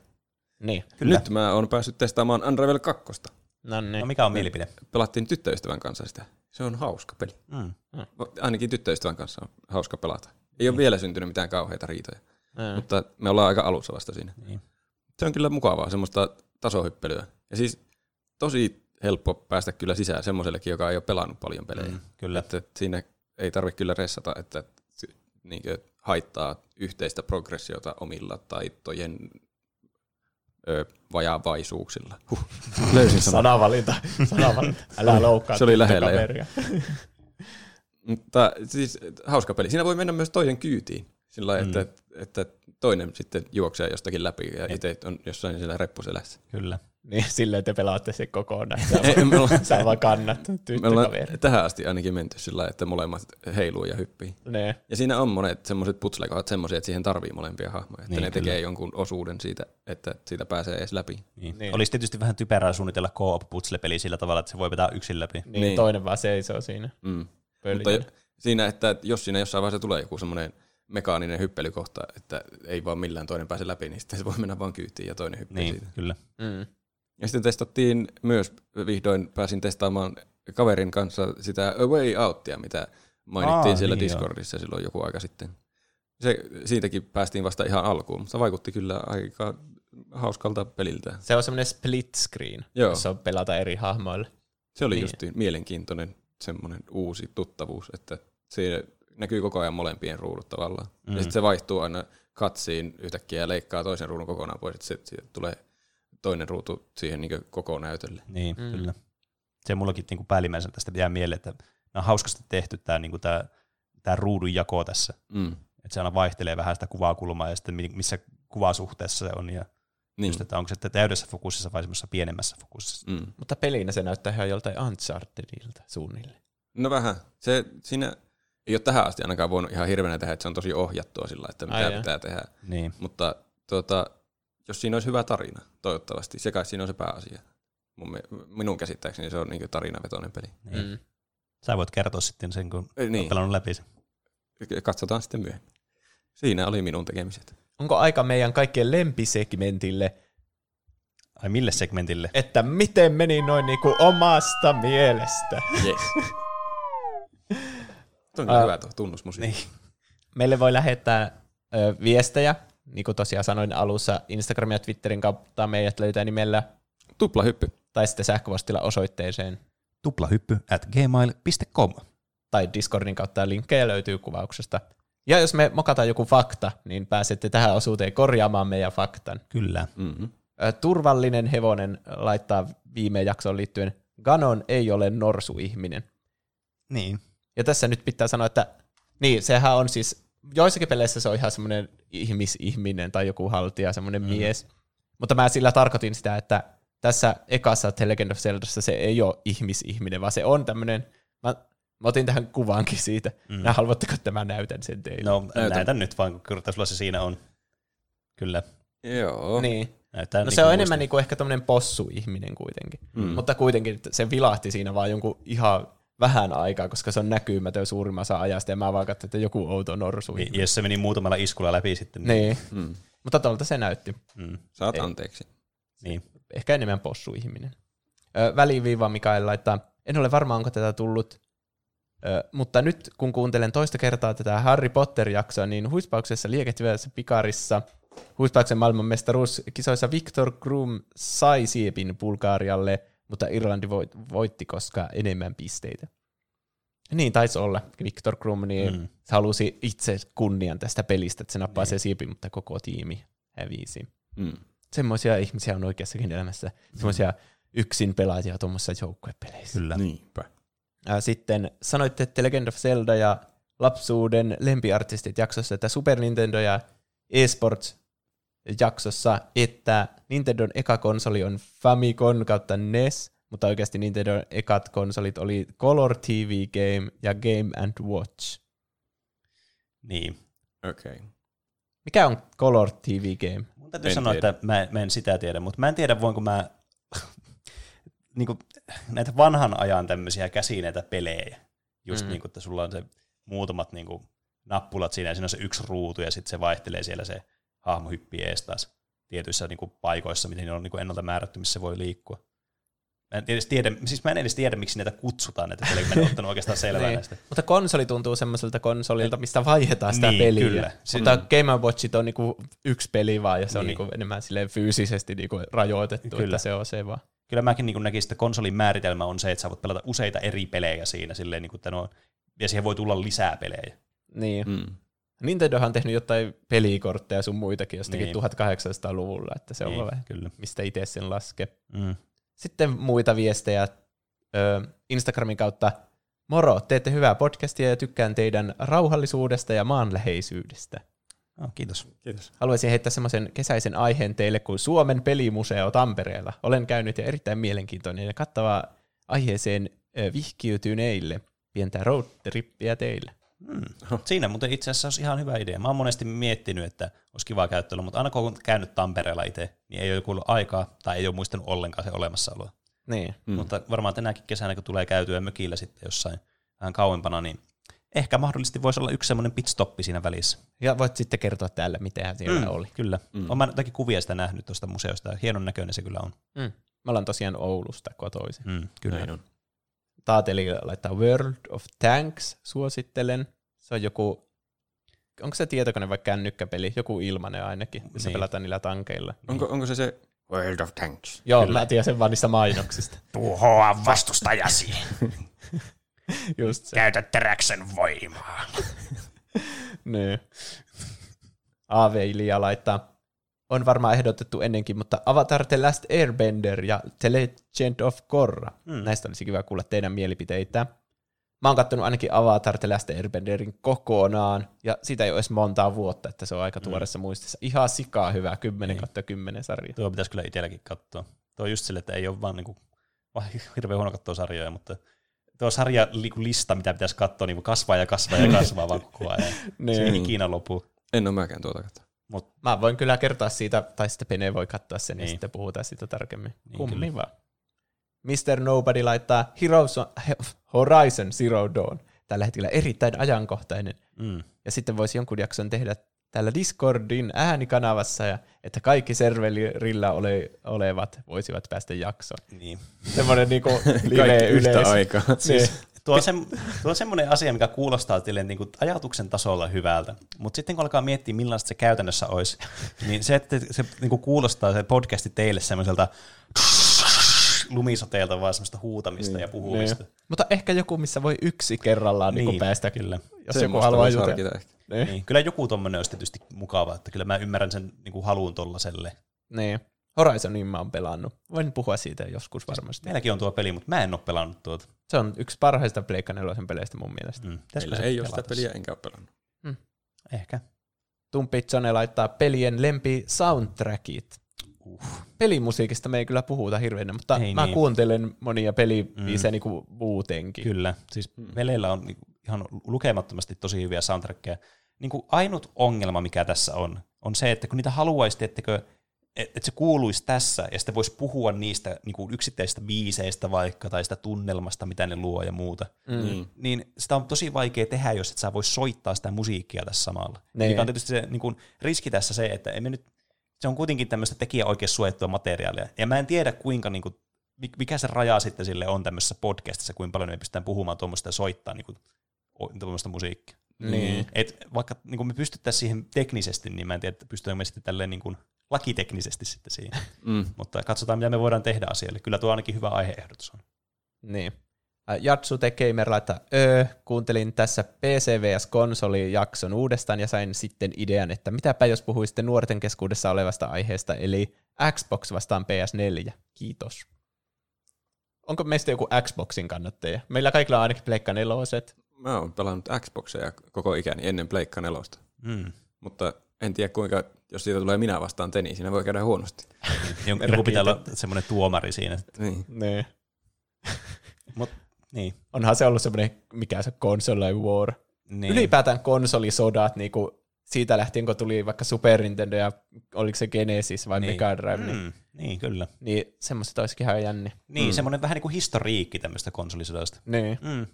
Niin. Kyllä. Nyt mä oon päässyt testaamaan Unravel 2. No niin. No mikä on mielipide? Pelattiin tyttöystävän kanssa sitä. Se on hauska peli. Mm. Ainakin tyttöystävän kanssa on hauska pelata. Ei ole vielä syntynyt mitään kauheita riitoja, Mm. mutta me ollaan aika alussa vasta siinä. Niin. Se on kyllä mukavaa, semmoista tasohyppelyä. Ja siis tosi helppo päästä kyllä sisään semmoisellekin, joka ei ole pelannut paljon pelejä. Mm, kyllä. Että siinä ei tarvitse kyllä ressata, että niin haittaa yhteistä progressiota omilla taitojen ö, vajaavaisuuksilla. Huh. Löysin sanan. Sanavalinta. Sanavalinta. Älä loukkaa. Se oli lähellä. Mutta siis hauska peli. Siinä voi mennä myös toisen kyytiin. Sillä lailla, Mm. että, että toinen sitten juoksee jostakin läpi ja itse on jossain siellä reppuselässä. Kyllä. Niin, silleen te pelaatte se kokonaan. Sä, ollaan, sä vaan kannat tyttökaveri. tähän asti ainakin menty sillä lailla, että molemmat heiluu ja hyppii. Ne. Ja siinä on monet semmoiset putslekohat semmoisia, että siihen tarvii molempia hahmoja. Että Niin, ne kyllä. tekee jonkun osuuden siitä, että siitä pääsee edes läpi. Niin. Niin. niin. Olisi tietysti vähän typerää suunnitella co-op putsle-peli sillä tavalla, että se voi vetää yksin läpi. Niin, Niin. toinen vaan seisoo siinä Mm. Pöljänä. Mutta siinä, että jos siinä jossain vaiheessa tulee joku semmoinen mekaaninen hyppelykohta, että ei vaan millään toinen pääse läpi, niin sitten se voi mennä vaan kyytiin ja toinen hyppii Niin, siitä. kyllä. Mm. Ja sitten testattiin myös, vihdoin pääsin testaamaan kaverin kanssa sitä A Way Outia, mitä mainittiin Aa, siellä niin Discordissa silloin joku aika sitten. Se, siitäkin päästiin vasta ihan alkuun, mutta vaikutti kyllä aika hauskalta peliltä. Se on semmoinen split screen, Joo. jossa on pelata eri hahmoille. Se oli Niin. niin. justiin mielenkiintoinen semmoinen uusi tuttavuus, että se näkyy koko ajan molempien ruudut tavallaan. Mm. Ja sitten se vaihtuu aina katsiin yhtäkkiä ja leikkaa toisen ruudun kokonaan pois, että sitten siitä tulee toinen ruutu siihen niin koko näytölle. Niin, Mm. kyllä. Se mullakin niin päällimmäisenä tästä jää mieleen, että nämä on hauskasti tehty tämä, niin tämä, tämä ruudun jako tässä. Mm. Että se aina vaihtelee vähän sitä kuvakulmaa ja sitten mi- missä kuvasuhteessa se on. Ja Niin. just, että onko se täydessä fokussissa vai semmoisessa pienemmässä fokussissa. Mm. Mutta pelinä se näyttää ihan joltain Unchartedilta suunnilleen. No vähän. Se, siinä ei ole tähän asti ainakaan voinut ihan hirveänä tehdä, että se on tosi ohjattua sillä, että mitä Ai pitää tehdä. Niin. Mutta tuota, jos siinä olisi hyvä tarina, toivottavasti, se kai siinä on se pääasia. Mun, mi- minun käsittääkseni se on niin tarinavetoinen peli. niin. Mm. Sä voit kertoa sitten sen, kun niin, olet pelannut läpi sen. katsotaan sitten myöhemmin. Siinä oli minun tekemiset. Onko aika meidän kaikkien lempisegmentille, Ai mille segmentille? että miten meni noin niinku omasta mielestä? Yes. Tuo on uh, hyvä tuo tunnusmusiikki. Niin. Meille voi lähettää ö, viestejä, niin kuin tosiaan sanoin alussa, Instagram ja Twitterin kautta meidät löytää nimellä Tuplahyppy. tai sitten sähköpostilla osoitteeseen Tuplahyppy at gmail.com. tai Discordin kautta linkkejä löytyy kuvauksesta. Ja jos me mokataan joku fakta, niin pääsette tähän osuuteen korjaamaan meidän faktan. Kyllä. Mm-hmm. Turvallinen hevonen laittaa viime jaksoon liittyen, Ganon ei ole norsuihminen. Niin. Ja tässä nyt pitää sanoa, että niin, sehän on siis, joissakin peleissä se on ihan semmoinen ihmisihminen tai joku haltija, semmoinen mm. mies. Mutta mä sillä tarkoitin sitä, että tässä ekassa The Legend of Zeldassa se ei ole ihmisihminen, vaan se on tämmöinen, mä, otin tähän kuvaankin siitä. Mm. Nää, haluatteko, että mä näytän sen teille? No Näytä. näytän nyt vaan, kun kyllä sulla se siinä on. Kyllä. Joo. Niin. Näyttää No niin se on kuin enemmän muistin. niinku ehkä tämmöinen possu-ihminen kuitenkin. Mm. Mutta kuitenkin se vilahti siinä vaan jonkun ihan vähän aikaa, koska se on näkymätön suurimmassa ajasta, ja mä vaan katsoin, että joku outo norsu. Niin, jos se meni muutamalla iskulla läpi sitten. Niin, Mm. mutta tuolta se näytti. Mm, Saat Ei. anteeksi. niin. Ehkä enemmän possu-ihminen. Ö, väliviiva Mikael laittaa, en ole varma, onko tätä tullut, ö, mutta nyt kun kuuntelen toista kertaa tätä Harry Potter-jaksoa, niin huispauksessa liekehtivässä pikarissa huispauksen maailmanmestaruuskisoissa Victor Krum sai siepin Bulgarialle, mutta Irlanti voit- voitti, koska enemmän pisteitä. Niin taisi olla. Victor Krum, niin Mm. mm. se halusi itse kunnian tästä pelistä, että se nappaa Niin. se siepin, mutta koko tiimi hävisi Mm. semmoisia ihmisiä on oikeassakin elämässä. Semmoisia yksin pelaajia tuommoisissa joukkuepeleissä. Kyllä. Niinpä. Ää, Sitten sanoitte, että Legend of Zelda ja lapsuuden lempiartistit jaksossa, että Super Nintendo ja eSports jaksossa, että Nintendon eka konsoli on Famicom kautta NES, mutta oikeasti Nintendon ekat konsolit oli Color TV Game ja Game and Watch. Niin. Okei. Okay. Mikä on Color TV Game? Mun täytyy En sanoa, tiedä. että mä, mä en sitä tiedä, mutta mä en tiedä, voinko mä niin kuin, näitä vanhan ajan tämmöisiä käsineitä pelejä, just Mm. niin kuin, että sulla on se muutamat niin kuin, nappulat siinä, ja siinä on se yksi ruutu, ja sitten se vaihtelee siellä se hahmo hyppii ees taas tietyissä niin kuin, paikoissa, miten ne on niin kuin, ennalta määrätty, missä se voi liikkua. Mä en edes tiedä, siis mä en edes tiedä, miksi näitä kutsutaan, että pelejä, mä en ottanut oikeastaan selvää Niin. näistä. Mutta konsoli tuntuu semmoiselta konsolilta, mistä vaihdetaan sitä Niin, peliä. kyllä. Se- Mutta Game Watchit on niinku yksi peli vaan, ja se on Niin. niinku enemmän silleen fyysisesti niinku rajoitettu, Kyllä. että se on se vaan. Kyllä mäkin niin näkisin, että konsolin määritelmä on se, että sä voit pelata useita eri pelejä siinä, silleen, niin kuin, että no, ja siihen voi tulla lisää pelejä. Niin. Mm. Nintendohan on tehnyt jotain pelikortteja sun muitakin jostakin Niin. 1800-luvulla, että se on niin, vaan kyllä. mistä itse sen laske. Mm. Sitten muita viestejä ö, Instagramin kautta. Moro, teette hyvää podcastia ja tykkään teidän rauhallisuudesta ja maanläheisyydestä. Oh, kiitos. Kiitos. Haluaisin heittää semmoisen kesäisen aiheen teille kuin Suomen pelimuseo Tampereella. Olen käynyt ja erittäin mielenkiintoinen ja kattava aiheeseen vihkiytyneille. Pientä roadtrippiä teille. Mm. Siinä muuten itse asiassa olisi ihan hyvä idea. Mä oon monesti miettinyt, että olisi kiva käyttelyä, mutta aina kun on käynyt Tampereella itse, niin ei ole kuullut aikaa tai ei ole muistanut ollenkaan se olemassaoloa. Niin. Mm. Mutta varmaan tänäkin kesänä, kun tulee käytyä mökillä sitten jossain vähän kauempana, niin ehkä mahdollisesti voisi olla yksi semmoinen pitstoppi siinä välissä. Ja voit sitten kertoa täällä, mitä siellä Mm, oli. Kyllä. Mm. Olen mä jotakin kuvia sitä nähnyt tuosta museosta, ja hienon näköinen se kyllä on. Mm. Mä olen tosiaan Oulusta kotoisin. Mm, kyllä. Näin on. Taateli laittaa World of Tanks, suosittelen. Se on joku, onko se tietokone vai kännykkäpeli? Joku ilmanen ainakin, missä Niin. pelataan niillä tankeilla. Onko, onko se se World of Tanks? Joo, Kyllä. mä tiedän sen vaan niistä mainoksista. Tuhoa vastustajasi. Just se. Käytä teräksen voimaa. Niin. Aaveilija laittaa, on varmaan ehdotettu ennenkin, mutta Avatar The Last Airbender ja The Legend of Korra. Mm. Näistä olisi kiva kuulla teidän mielipiteitä. Mä oon kattonut ainakin Avatar The Last Airbenderin kokonaan, ja siitä ei ole edes montaa vuotta, että se on aika tuoreessa mm. muistissa. Ihan sikaa hyvä, 10 kautta 10 sarja. Tuo pitäisi kyllä itselläkin katsoa. Tuo on just sille, että ei ole vaan, niinku, vaan hirveän huono katsoa sarjoja, mutta tuo sarja niinku lista, mitä pitäisi katsoa, niin kasvaa ja kasvaa ja kasvaa vaan koko ajan. Niin. Se ei ikinä lopu. En ole mäkään tuota katsoa. Mut, Mä voin kyllä kertoa siitä, tai sitten Pene voi katsoa sen, niin. ja sitten puhutaan siitä tarkemmin. Niin, Kummin kyllä. vaan. Mr. Nobody laittaa Heroes on, Horizon Zero Dawn. Tällä hetkellä erittäin ajankohtainen. mm, Ja sitten voisi jonkun jakson tehdä täällä Discordin äänikanavassa, ja että kaikki serverillä ole, olevat voisivat päästä jaksoon. niin. Semmoinen niinku live yhtä aikaa. Niin. Tuo on, se, tuo on semmoinen asia, mikä kuulostaa silleen niin kuin ajatuksen tasolla hyvältä, mutta sitten kun alkaa miettiä, millaista se käytännössä olisi, niin se, että se niin kuin kuulostaa se podcasti teille semmoiselta lumisateelta, vaan semmoista huutamista ja puhumista. Niin. Mutta ehkä joku, missä voi yksi kerrallaan niin. Niin päästä, kyllä. jos joku Semmoista haluaa jutella. Niin. Niin. Kyllä joku tommonen olisi tietysti mukava, että kyllä mä ymmärrän sen niin kuin haluun tollaselle. niin. Horizonin mä oon pelannut. Voin puhua siitä joskus varmasti. Meilläkin on tuo peli, mutta mä en ole pelannut tuota. Se on yksi parhaista Pleikka 4 peleistä mun mielestä. Mm. Meillä se ei ole sitä peliä, enkä ole pelannut. Ehkä. Tumpitsone laittaa pelien lempi soundtrackit. Uh. Pelimusiikista me ei kyllä puhuta hirveänä, mutta Ei mä niin. kuuntelen monia pelibiisejä Mm. niin kuin muutenkin. Kyllä, siis Veleillä on niinku ihan lukemattomasti tosi hyviä soundtrackeja. Niin kuin ainut ongelma, mikä tässä on, on se, että kun niitä haluaisi, että se kuuluisi tässä, ja sitten voisi puhua niistä niin kuin yksittäisistä biiseistä vaikka, tai sitä tunnelmasta, mitä ne luo ja muuta, Mm. Niin. niin sitä on tosi vaikea tehdä, jos et sä vois soittaa sitä musiikkia tässä samalla. Niin. Mikä on tietysti se niin kuin, riski tässä se, että emme nyt, se on kuitenkin tämmöistä tekijä oikein suojattua materiaalia. Ja mä en tiedä, kuinka, niin kuin, mik- mikä se raja sitten sille on tämmöisessä podcastissa, kuinka paljon me pystytään puhumaan tuommoista ja soittaa niin kuin, tuommoista musiikkia. Niin. Et vaikka niin kuin me pystyttäisiin siihen teknisesti, niin mä en tiedä, että pystytäänkö me sitten tälleen niin kuin lakiteknisesti sitten siihen. Mm. Mutta katsotaan, mitä me voidaan tehdä asialle. Kyllä tuo ainakin hyvä aiheehdotus on. Niin. Äh, Jatsu The Gamer laittaa, öö, kuuntelin tässä PC vs. konsoli-jakson uudestaan ja sain sitten idean, että mitäpä jos puhuisitte nuorten keskuudessa olevasta aiheesta, eli Xbox vastaan PS4. Kiitos. Onko meistä joku Xboxin kannattaja? Meillä kaikilla on ainakin Pleikka neloset. Mä oon pelannut Xboxia koko ikäni ennen Pleikka nelosta. Mm. Mutta en tiedä kuinka, jos siitä tulee minä vastaan te, niin siinä voi käydä huonosti. Jonkun joku pitää olla semmoinen tuomari siinä. Niin. Niin. Mut, niin. Onhan se ollut semmoinen, mikä se console war. niin. Ylipäätään konsolisodat, niin kuin siitä lähtien, kun tuli vaikka Super Nintendo ja oliko se Genesis vai niin. Mega Drive, niin, Mm, niin, kyllä. niin semmoiset olisikin ihan jänni. Niin, Mm. mm. semmoinen vähän niin kuin historiikki tämmöistä konsolisodasta. Niin. Mm.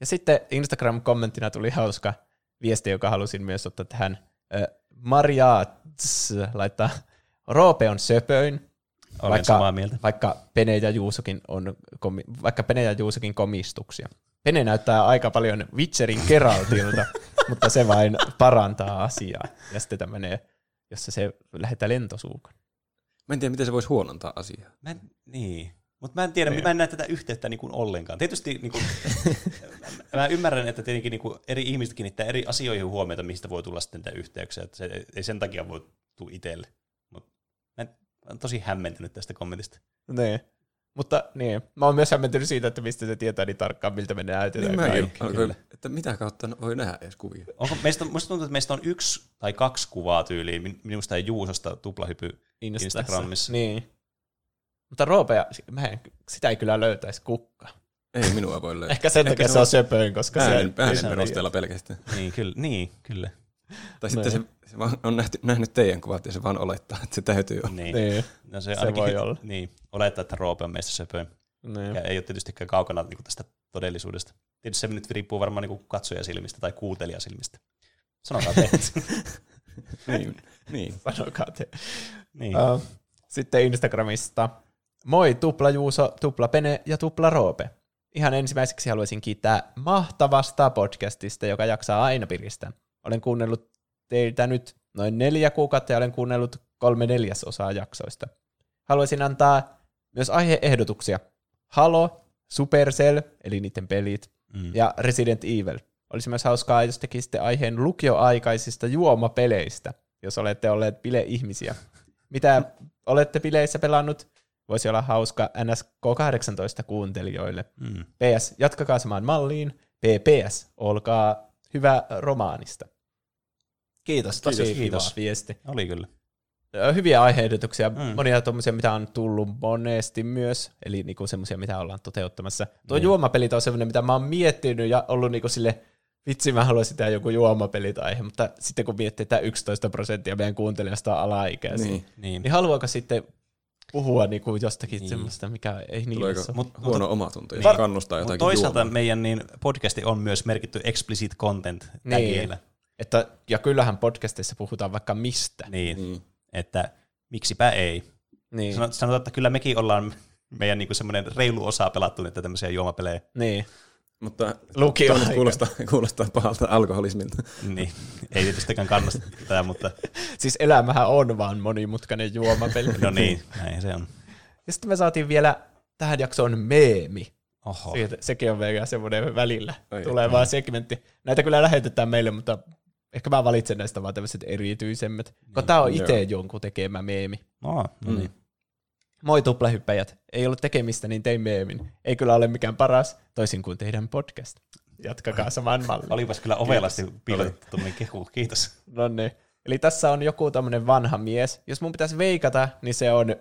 Ja sitten Instagram-kommenttina tuli hauska viesti, joka halusin myös ottaa tähän. Ö, Maria laittaa, Roope on söpöin, Olen Vaikka- samaa mieltä. vaikka Pene ja Juusokin on, komi, vaikka Pene ja Juusokin komistuksia. Pene näyttää aika paljon Witcherin Geraltilta, mutta se vain parantaa asiaa. Ja sitten tämmöinen, jossa se lähettää lentosuukon. Mä en tiedä, miten se voisi huonontaa asiaa. Mä en, niin. Mutta mä en tiedä, Niin. mä en näe tätä yhteyttä niin kuin ollenkaan. Tietysti niin kuin, mä ymmärrän, että tietenkin niin kuin eri ihmiset kiinnittää eri asioihin huomiota, mistä voi tulla sitten niitä yhteyksiä. Että se ei sen takia voi tulla itselle. Mutta mä en- mä oon tosi hämmentynyt tästä kommentista. Niin. Mutta niin, mä oon myös hämmentynyt siitä, että mistä se tietää niin tarkkaan, miltä me näytetään. Niin kaikki. alkoi, että mitä kautta voi nähdä edes kuvia. Onko, meistä, musta tuntuu, että meistä on yksi tai kaksi kuvaa tyyliin. Min- Minusta ja Juusosta tuplahypy Instassa. Instagramissa. Niin. Mutta Roopea, mä en, sitä ei kyllä löytäisi kukka. Ei minua voi löytää. Ehkä sen takia se on on söpöin, koska Äänen, se äänen se on perusteella pelkästään. Niin, kyllä. Niin, kyllä. Tai sitten se, se vaan on nähty, nähnyt teidän kuvat ja se vaan olettaa, että se täytyy olla. Niin. Niin. No se, Se ainakin, voi olla. Niin, olettaa, että Roope on meistä söpöin. niin. Ja ei ole tietystikään kaukana niin kuin tästä todellisuudesta. Tietysti se nyt riippuu varmaan niin katsojasilmistä tai kuuntelijasilmistä. Sanokaa te. niin, niin. Sanokaa te. niin. Uh, sitten Instagramista Moi Tupla Juuso, Tupla Pene ja Tupla Roope. Ihan ensimmäiseksi haluaisin kiittää mahtavasta podcastista, joka jaksaa aina piristää. Olen kuunnellut teiltä nyt noin neljä kuukautta ja olen kuunnellut kolme neljäsosaa jaksoista. Haluaisin antaa myös aiheehdotuksia. Halo, Supercell, eli niiden pelit, mm. ja Resident Evil. Olisi myös hauskaa, jos tekisitte aiheen lukioaikaisista juomapeleistä, jos olette olleet bile-ihmisiä. Mitä olette bileissä pelannut? Voisi olla hauska NSK18 kuuntelijoille. Mm. PS, jatkakaa samaan malliin. PPS, olkaa hyvä romaanista. Kiitos, tosi kiitos, kiitos. kiva viesti. Oli kyllä. Hyviä aiheehdotuksia, mm. monia tuommoisia, mitä on tullut monesti myös, eli niinku semmoisia, mitä ollaan toteuttamassa. Tuo mm. juomapelit on semmoinen, mitä mä oon miettinyt ja ollut niinku sille, vitsi mä haluaisin tehdä joku juomapelit aihe, mutta sitten kun miettii, että 11 prosenttia meidän kuuntelijasta on alaikäisiä, niin, niin. niin haluaako sitten puhua niinku jostakin niin. semmoista, mikä ei niin Tuleeko mut, huono mut, omatunto, jos niin. kannustaa jotakin Toisaalta juomaan. meidän niin podcasti on myös merkitty explicit content niin. Että, ja kyllähän podcastissa puhutaan vaikka mistä. Niin, niin. että miksipä ei. Niin. Sanotaan, että kyllä mekin ollaan meidän niinku semmoinen reilu osa pelattu niitä tämmöisiä juomapelejä. Niin. Mutta Lukio kuulostaa, kuulostaa pahalta alkoholismilta. niin, ei tietystikään kannasta tätä, mutta... siis elämähän on vaan monimutkainen juomapeli. no niin, näin se on. Ja sitten me saatiin vielä tähän jaksoon meemi. Oho. Siitä, sekin on vielä semmoinen välillä Oi, tuleva segmentti. Näitä kyllä lähetetään meille, mutta ehkä mä valitsen näistä vaan tämmöiset erityisemmät. Niin. Kun tää on itse jonkun tekemä meemi. No, no niin. Mm. Moi tuplahyppäjät. Ei ollut tekemistä, niin tein meemin. Ei kyllä ole mikään paras, toisin kuin teidän podcast. Jatkakaa saman mallin. Olipas kyllä ovelasti piilotettu tuommoinen kehu. Kiitos. No niin. Eli tässä on joku tämmöinen vanha mies. Jos mun pitäisi veikata, niin se on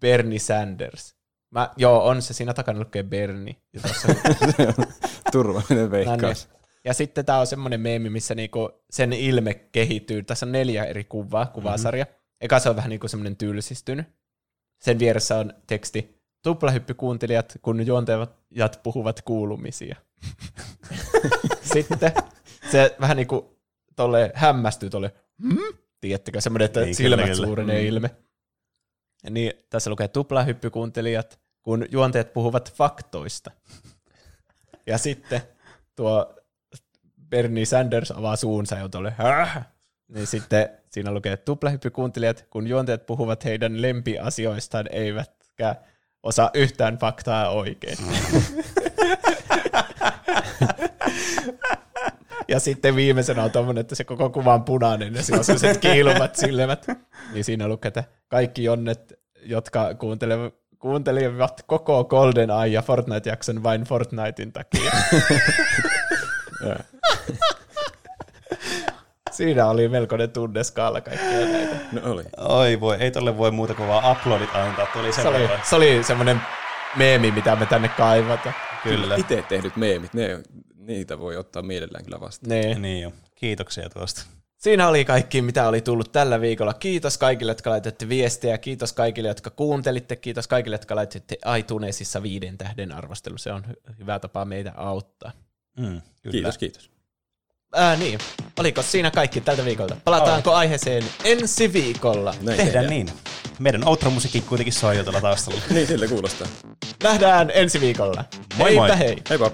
Bernie Sanders. Mä, joo, on se. Siinä takana lukee Bernie. Turvallinen veikkaus. No niin. Ja sitten tää on semmoinen meemi, missä niinku sen ilme kehittyy. Tässä on neljä eri kuvaa, kuvasarja. Mm-hmm. Eka se on vähän niinku semmoinen tylsistynyt. Sen vieressä on teksti, tuplahyppykuuntelijat, kun juontajat puhuvat kuulumisia. Sitten se vähän niin kuin tolle hämmästyy tolle, hmm? tiedättekö, semmoinen, että niin, silmät kyllä, suurenee mm. ilme. Ja niin, tässä lukee tuplahyppykuuntelijat, kun juontajat puhuvat faktoista. ja sitten tuo Bernie Sanders avaa suunsa ja tolle, Häh? Niin sitten siinä lukee tuplahyppykuuntelijat, kun juontajat puhuvat heidän lempiasioistaan, eivätkä osaa yhtään faktaa oikein. ja sitten viimeisenä on tommonen, että se koko kuva on punainen ja siinä on sellaiset kiiluvat silmät. Niin siinä lukee, että kaikki jonnet, jotka kuuntelevat kuuntelivat koko Golden Eye ja Fortnite-jakson vain Fortnitein takia. Siinä oli melkoinen tunneskaala kaikkea näitä. No oli. Oi voi, ei tolle voi muuta kuin vaan uploadit antaa. Tuli se, oli, se oli semmoinen meemi, mitä me tänne kaivata. Kyllä. Itse tehdyt meemit, ne, niitä voi ottaa mielellään kyllä vastaan. Ne. Niin jo. Kiitoksia tuosta. Siinä oli kaikki, mitä oli tullut tällä viikolla. Kiitos kaikille, jotka laitatte viestejä. Kiitos kaikille, jotka kuuntelitte. Kiitos kaikille, jotka laitatte iTunesissa viiden tähden arvostelu. Se on hyvä tapa meitä auttaa. Mm, kiitos, kiitos. Ää, niin. Oliko siinä kaikki tältä viikolta? Palataanko oh. aiheeseen ensi viikolla? Näin tehdään, tehdään niin. Meidän outro-musiikki kuitenkin soi jo tuolla taustalla. niin, sille kuulostaa. Nähdään ensi viikolla. Moi Heipä moi. hei. Heippa.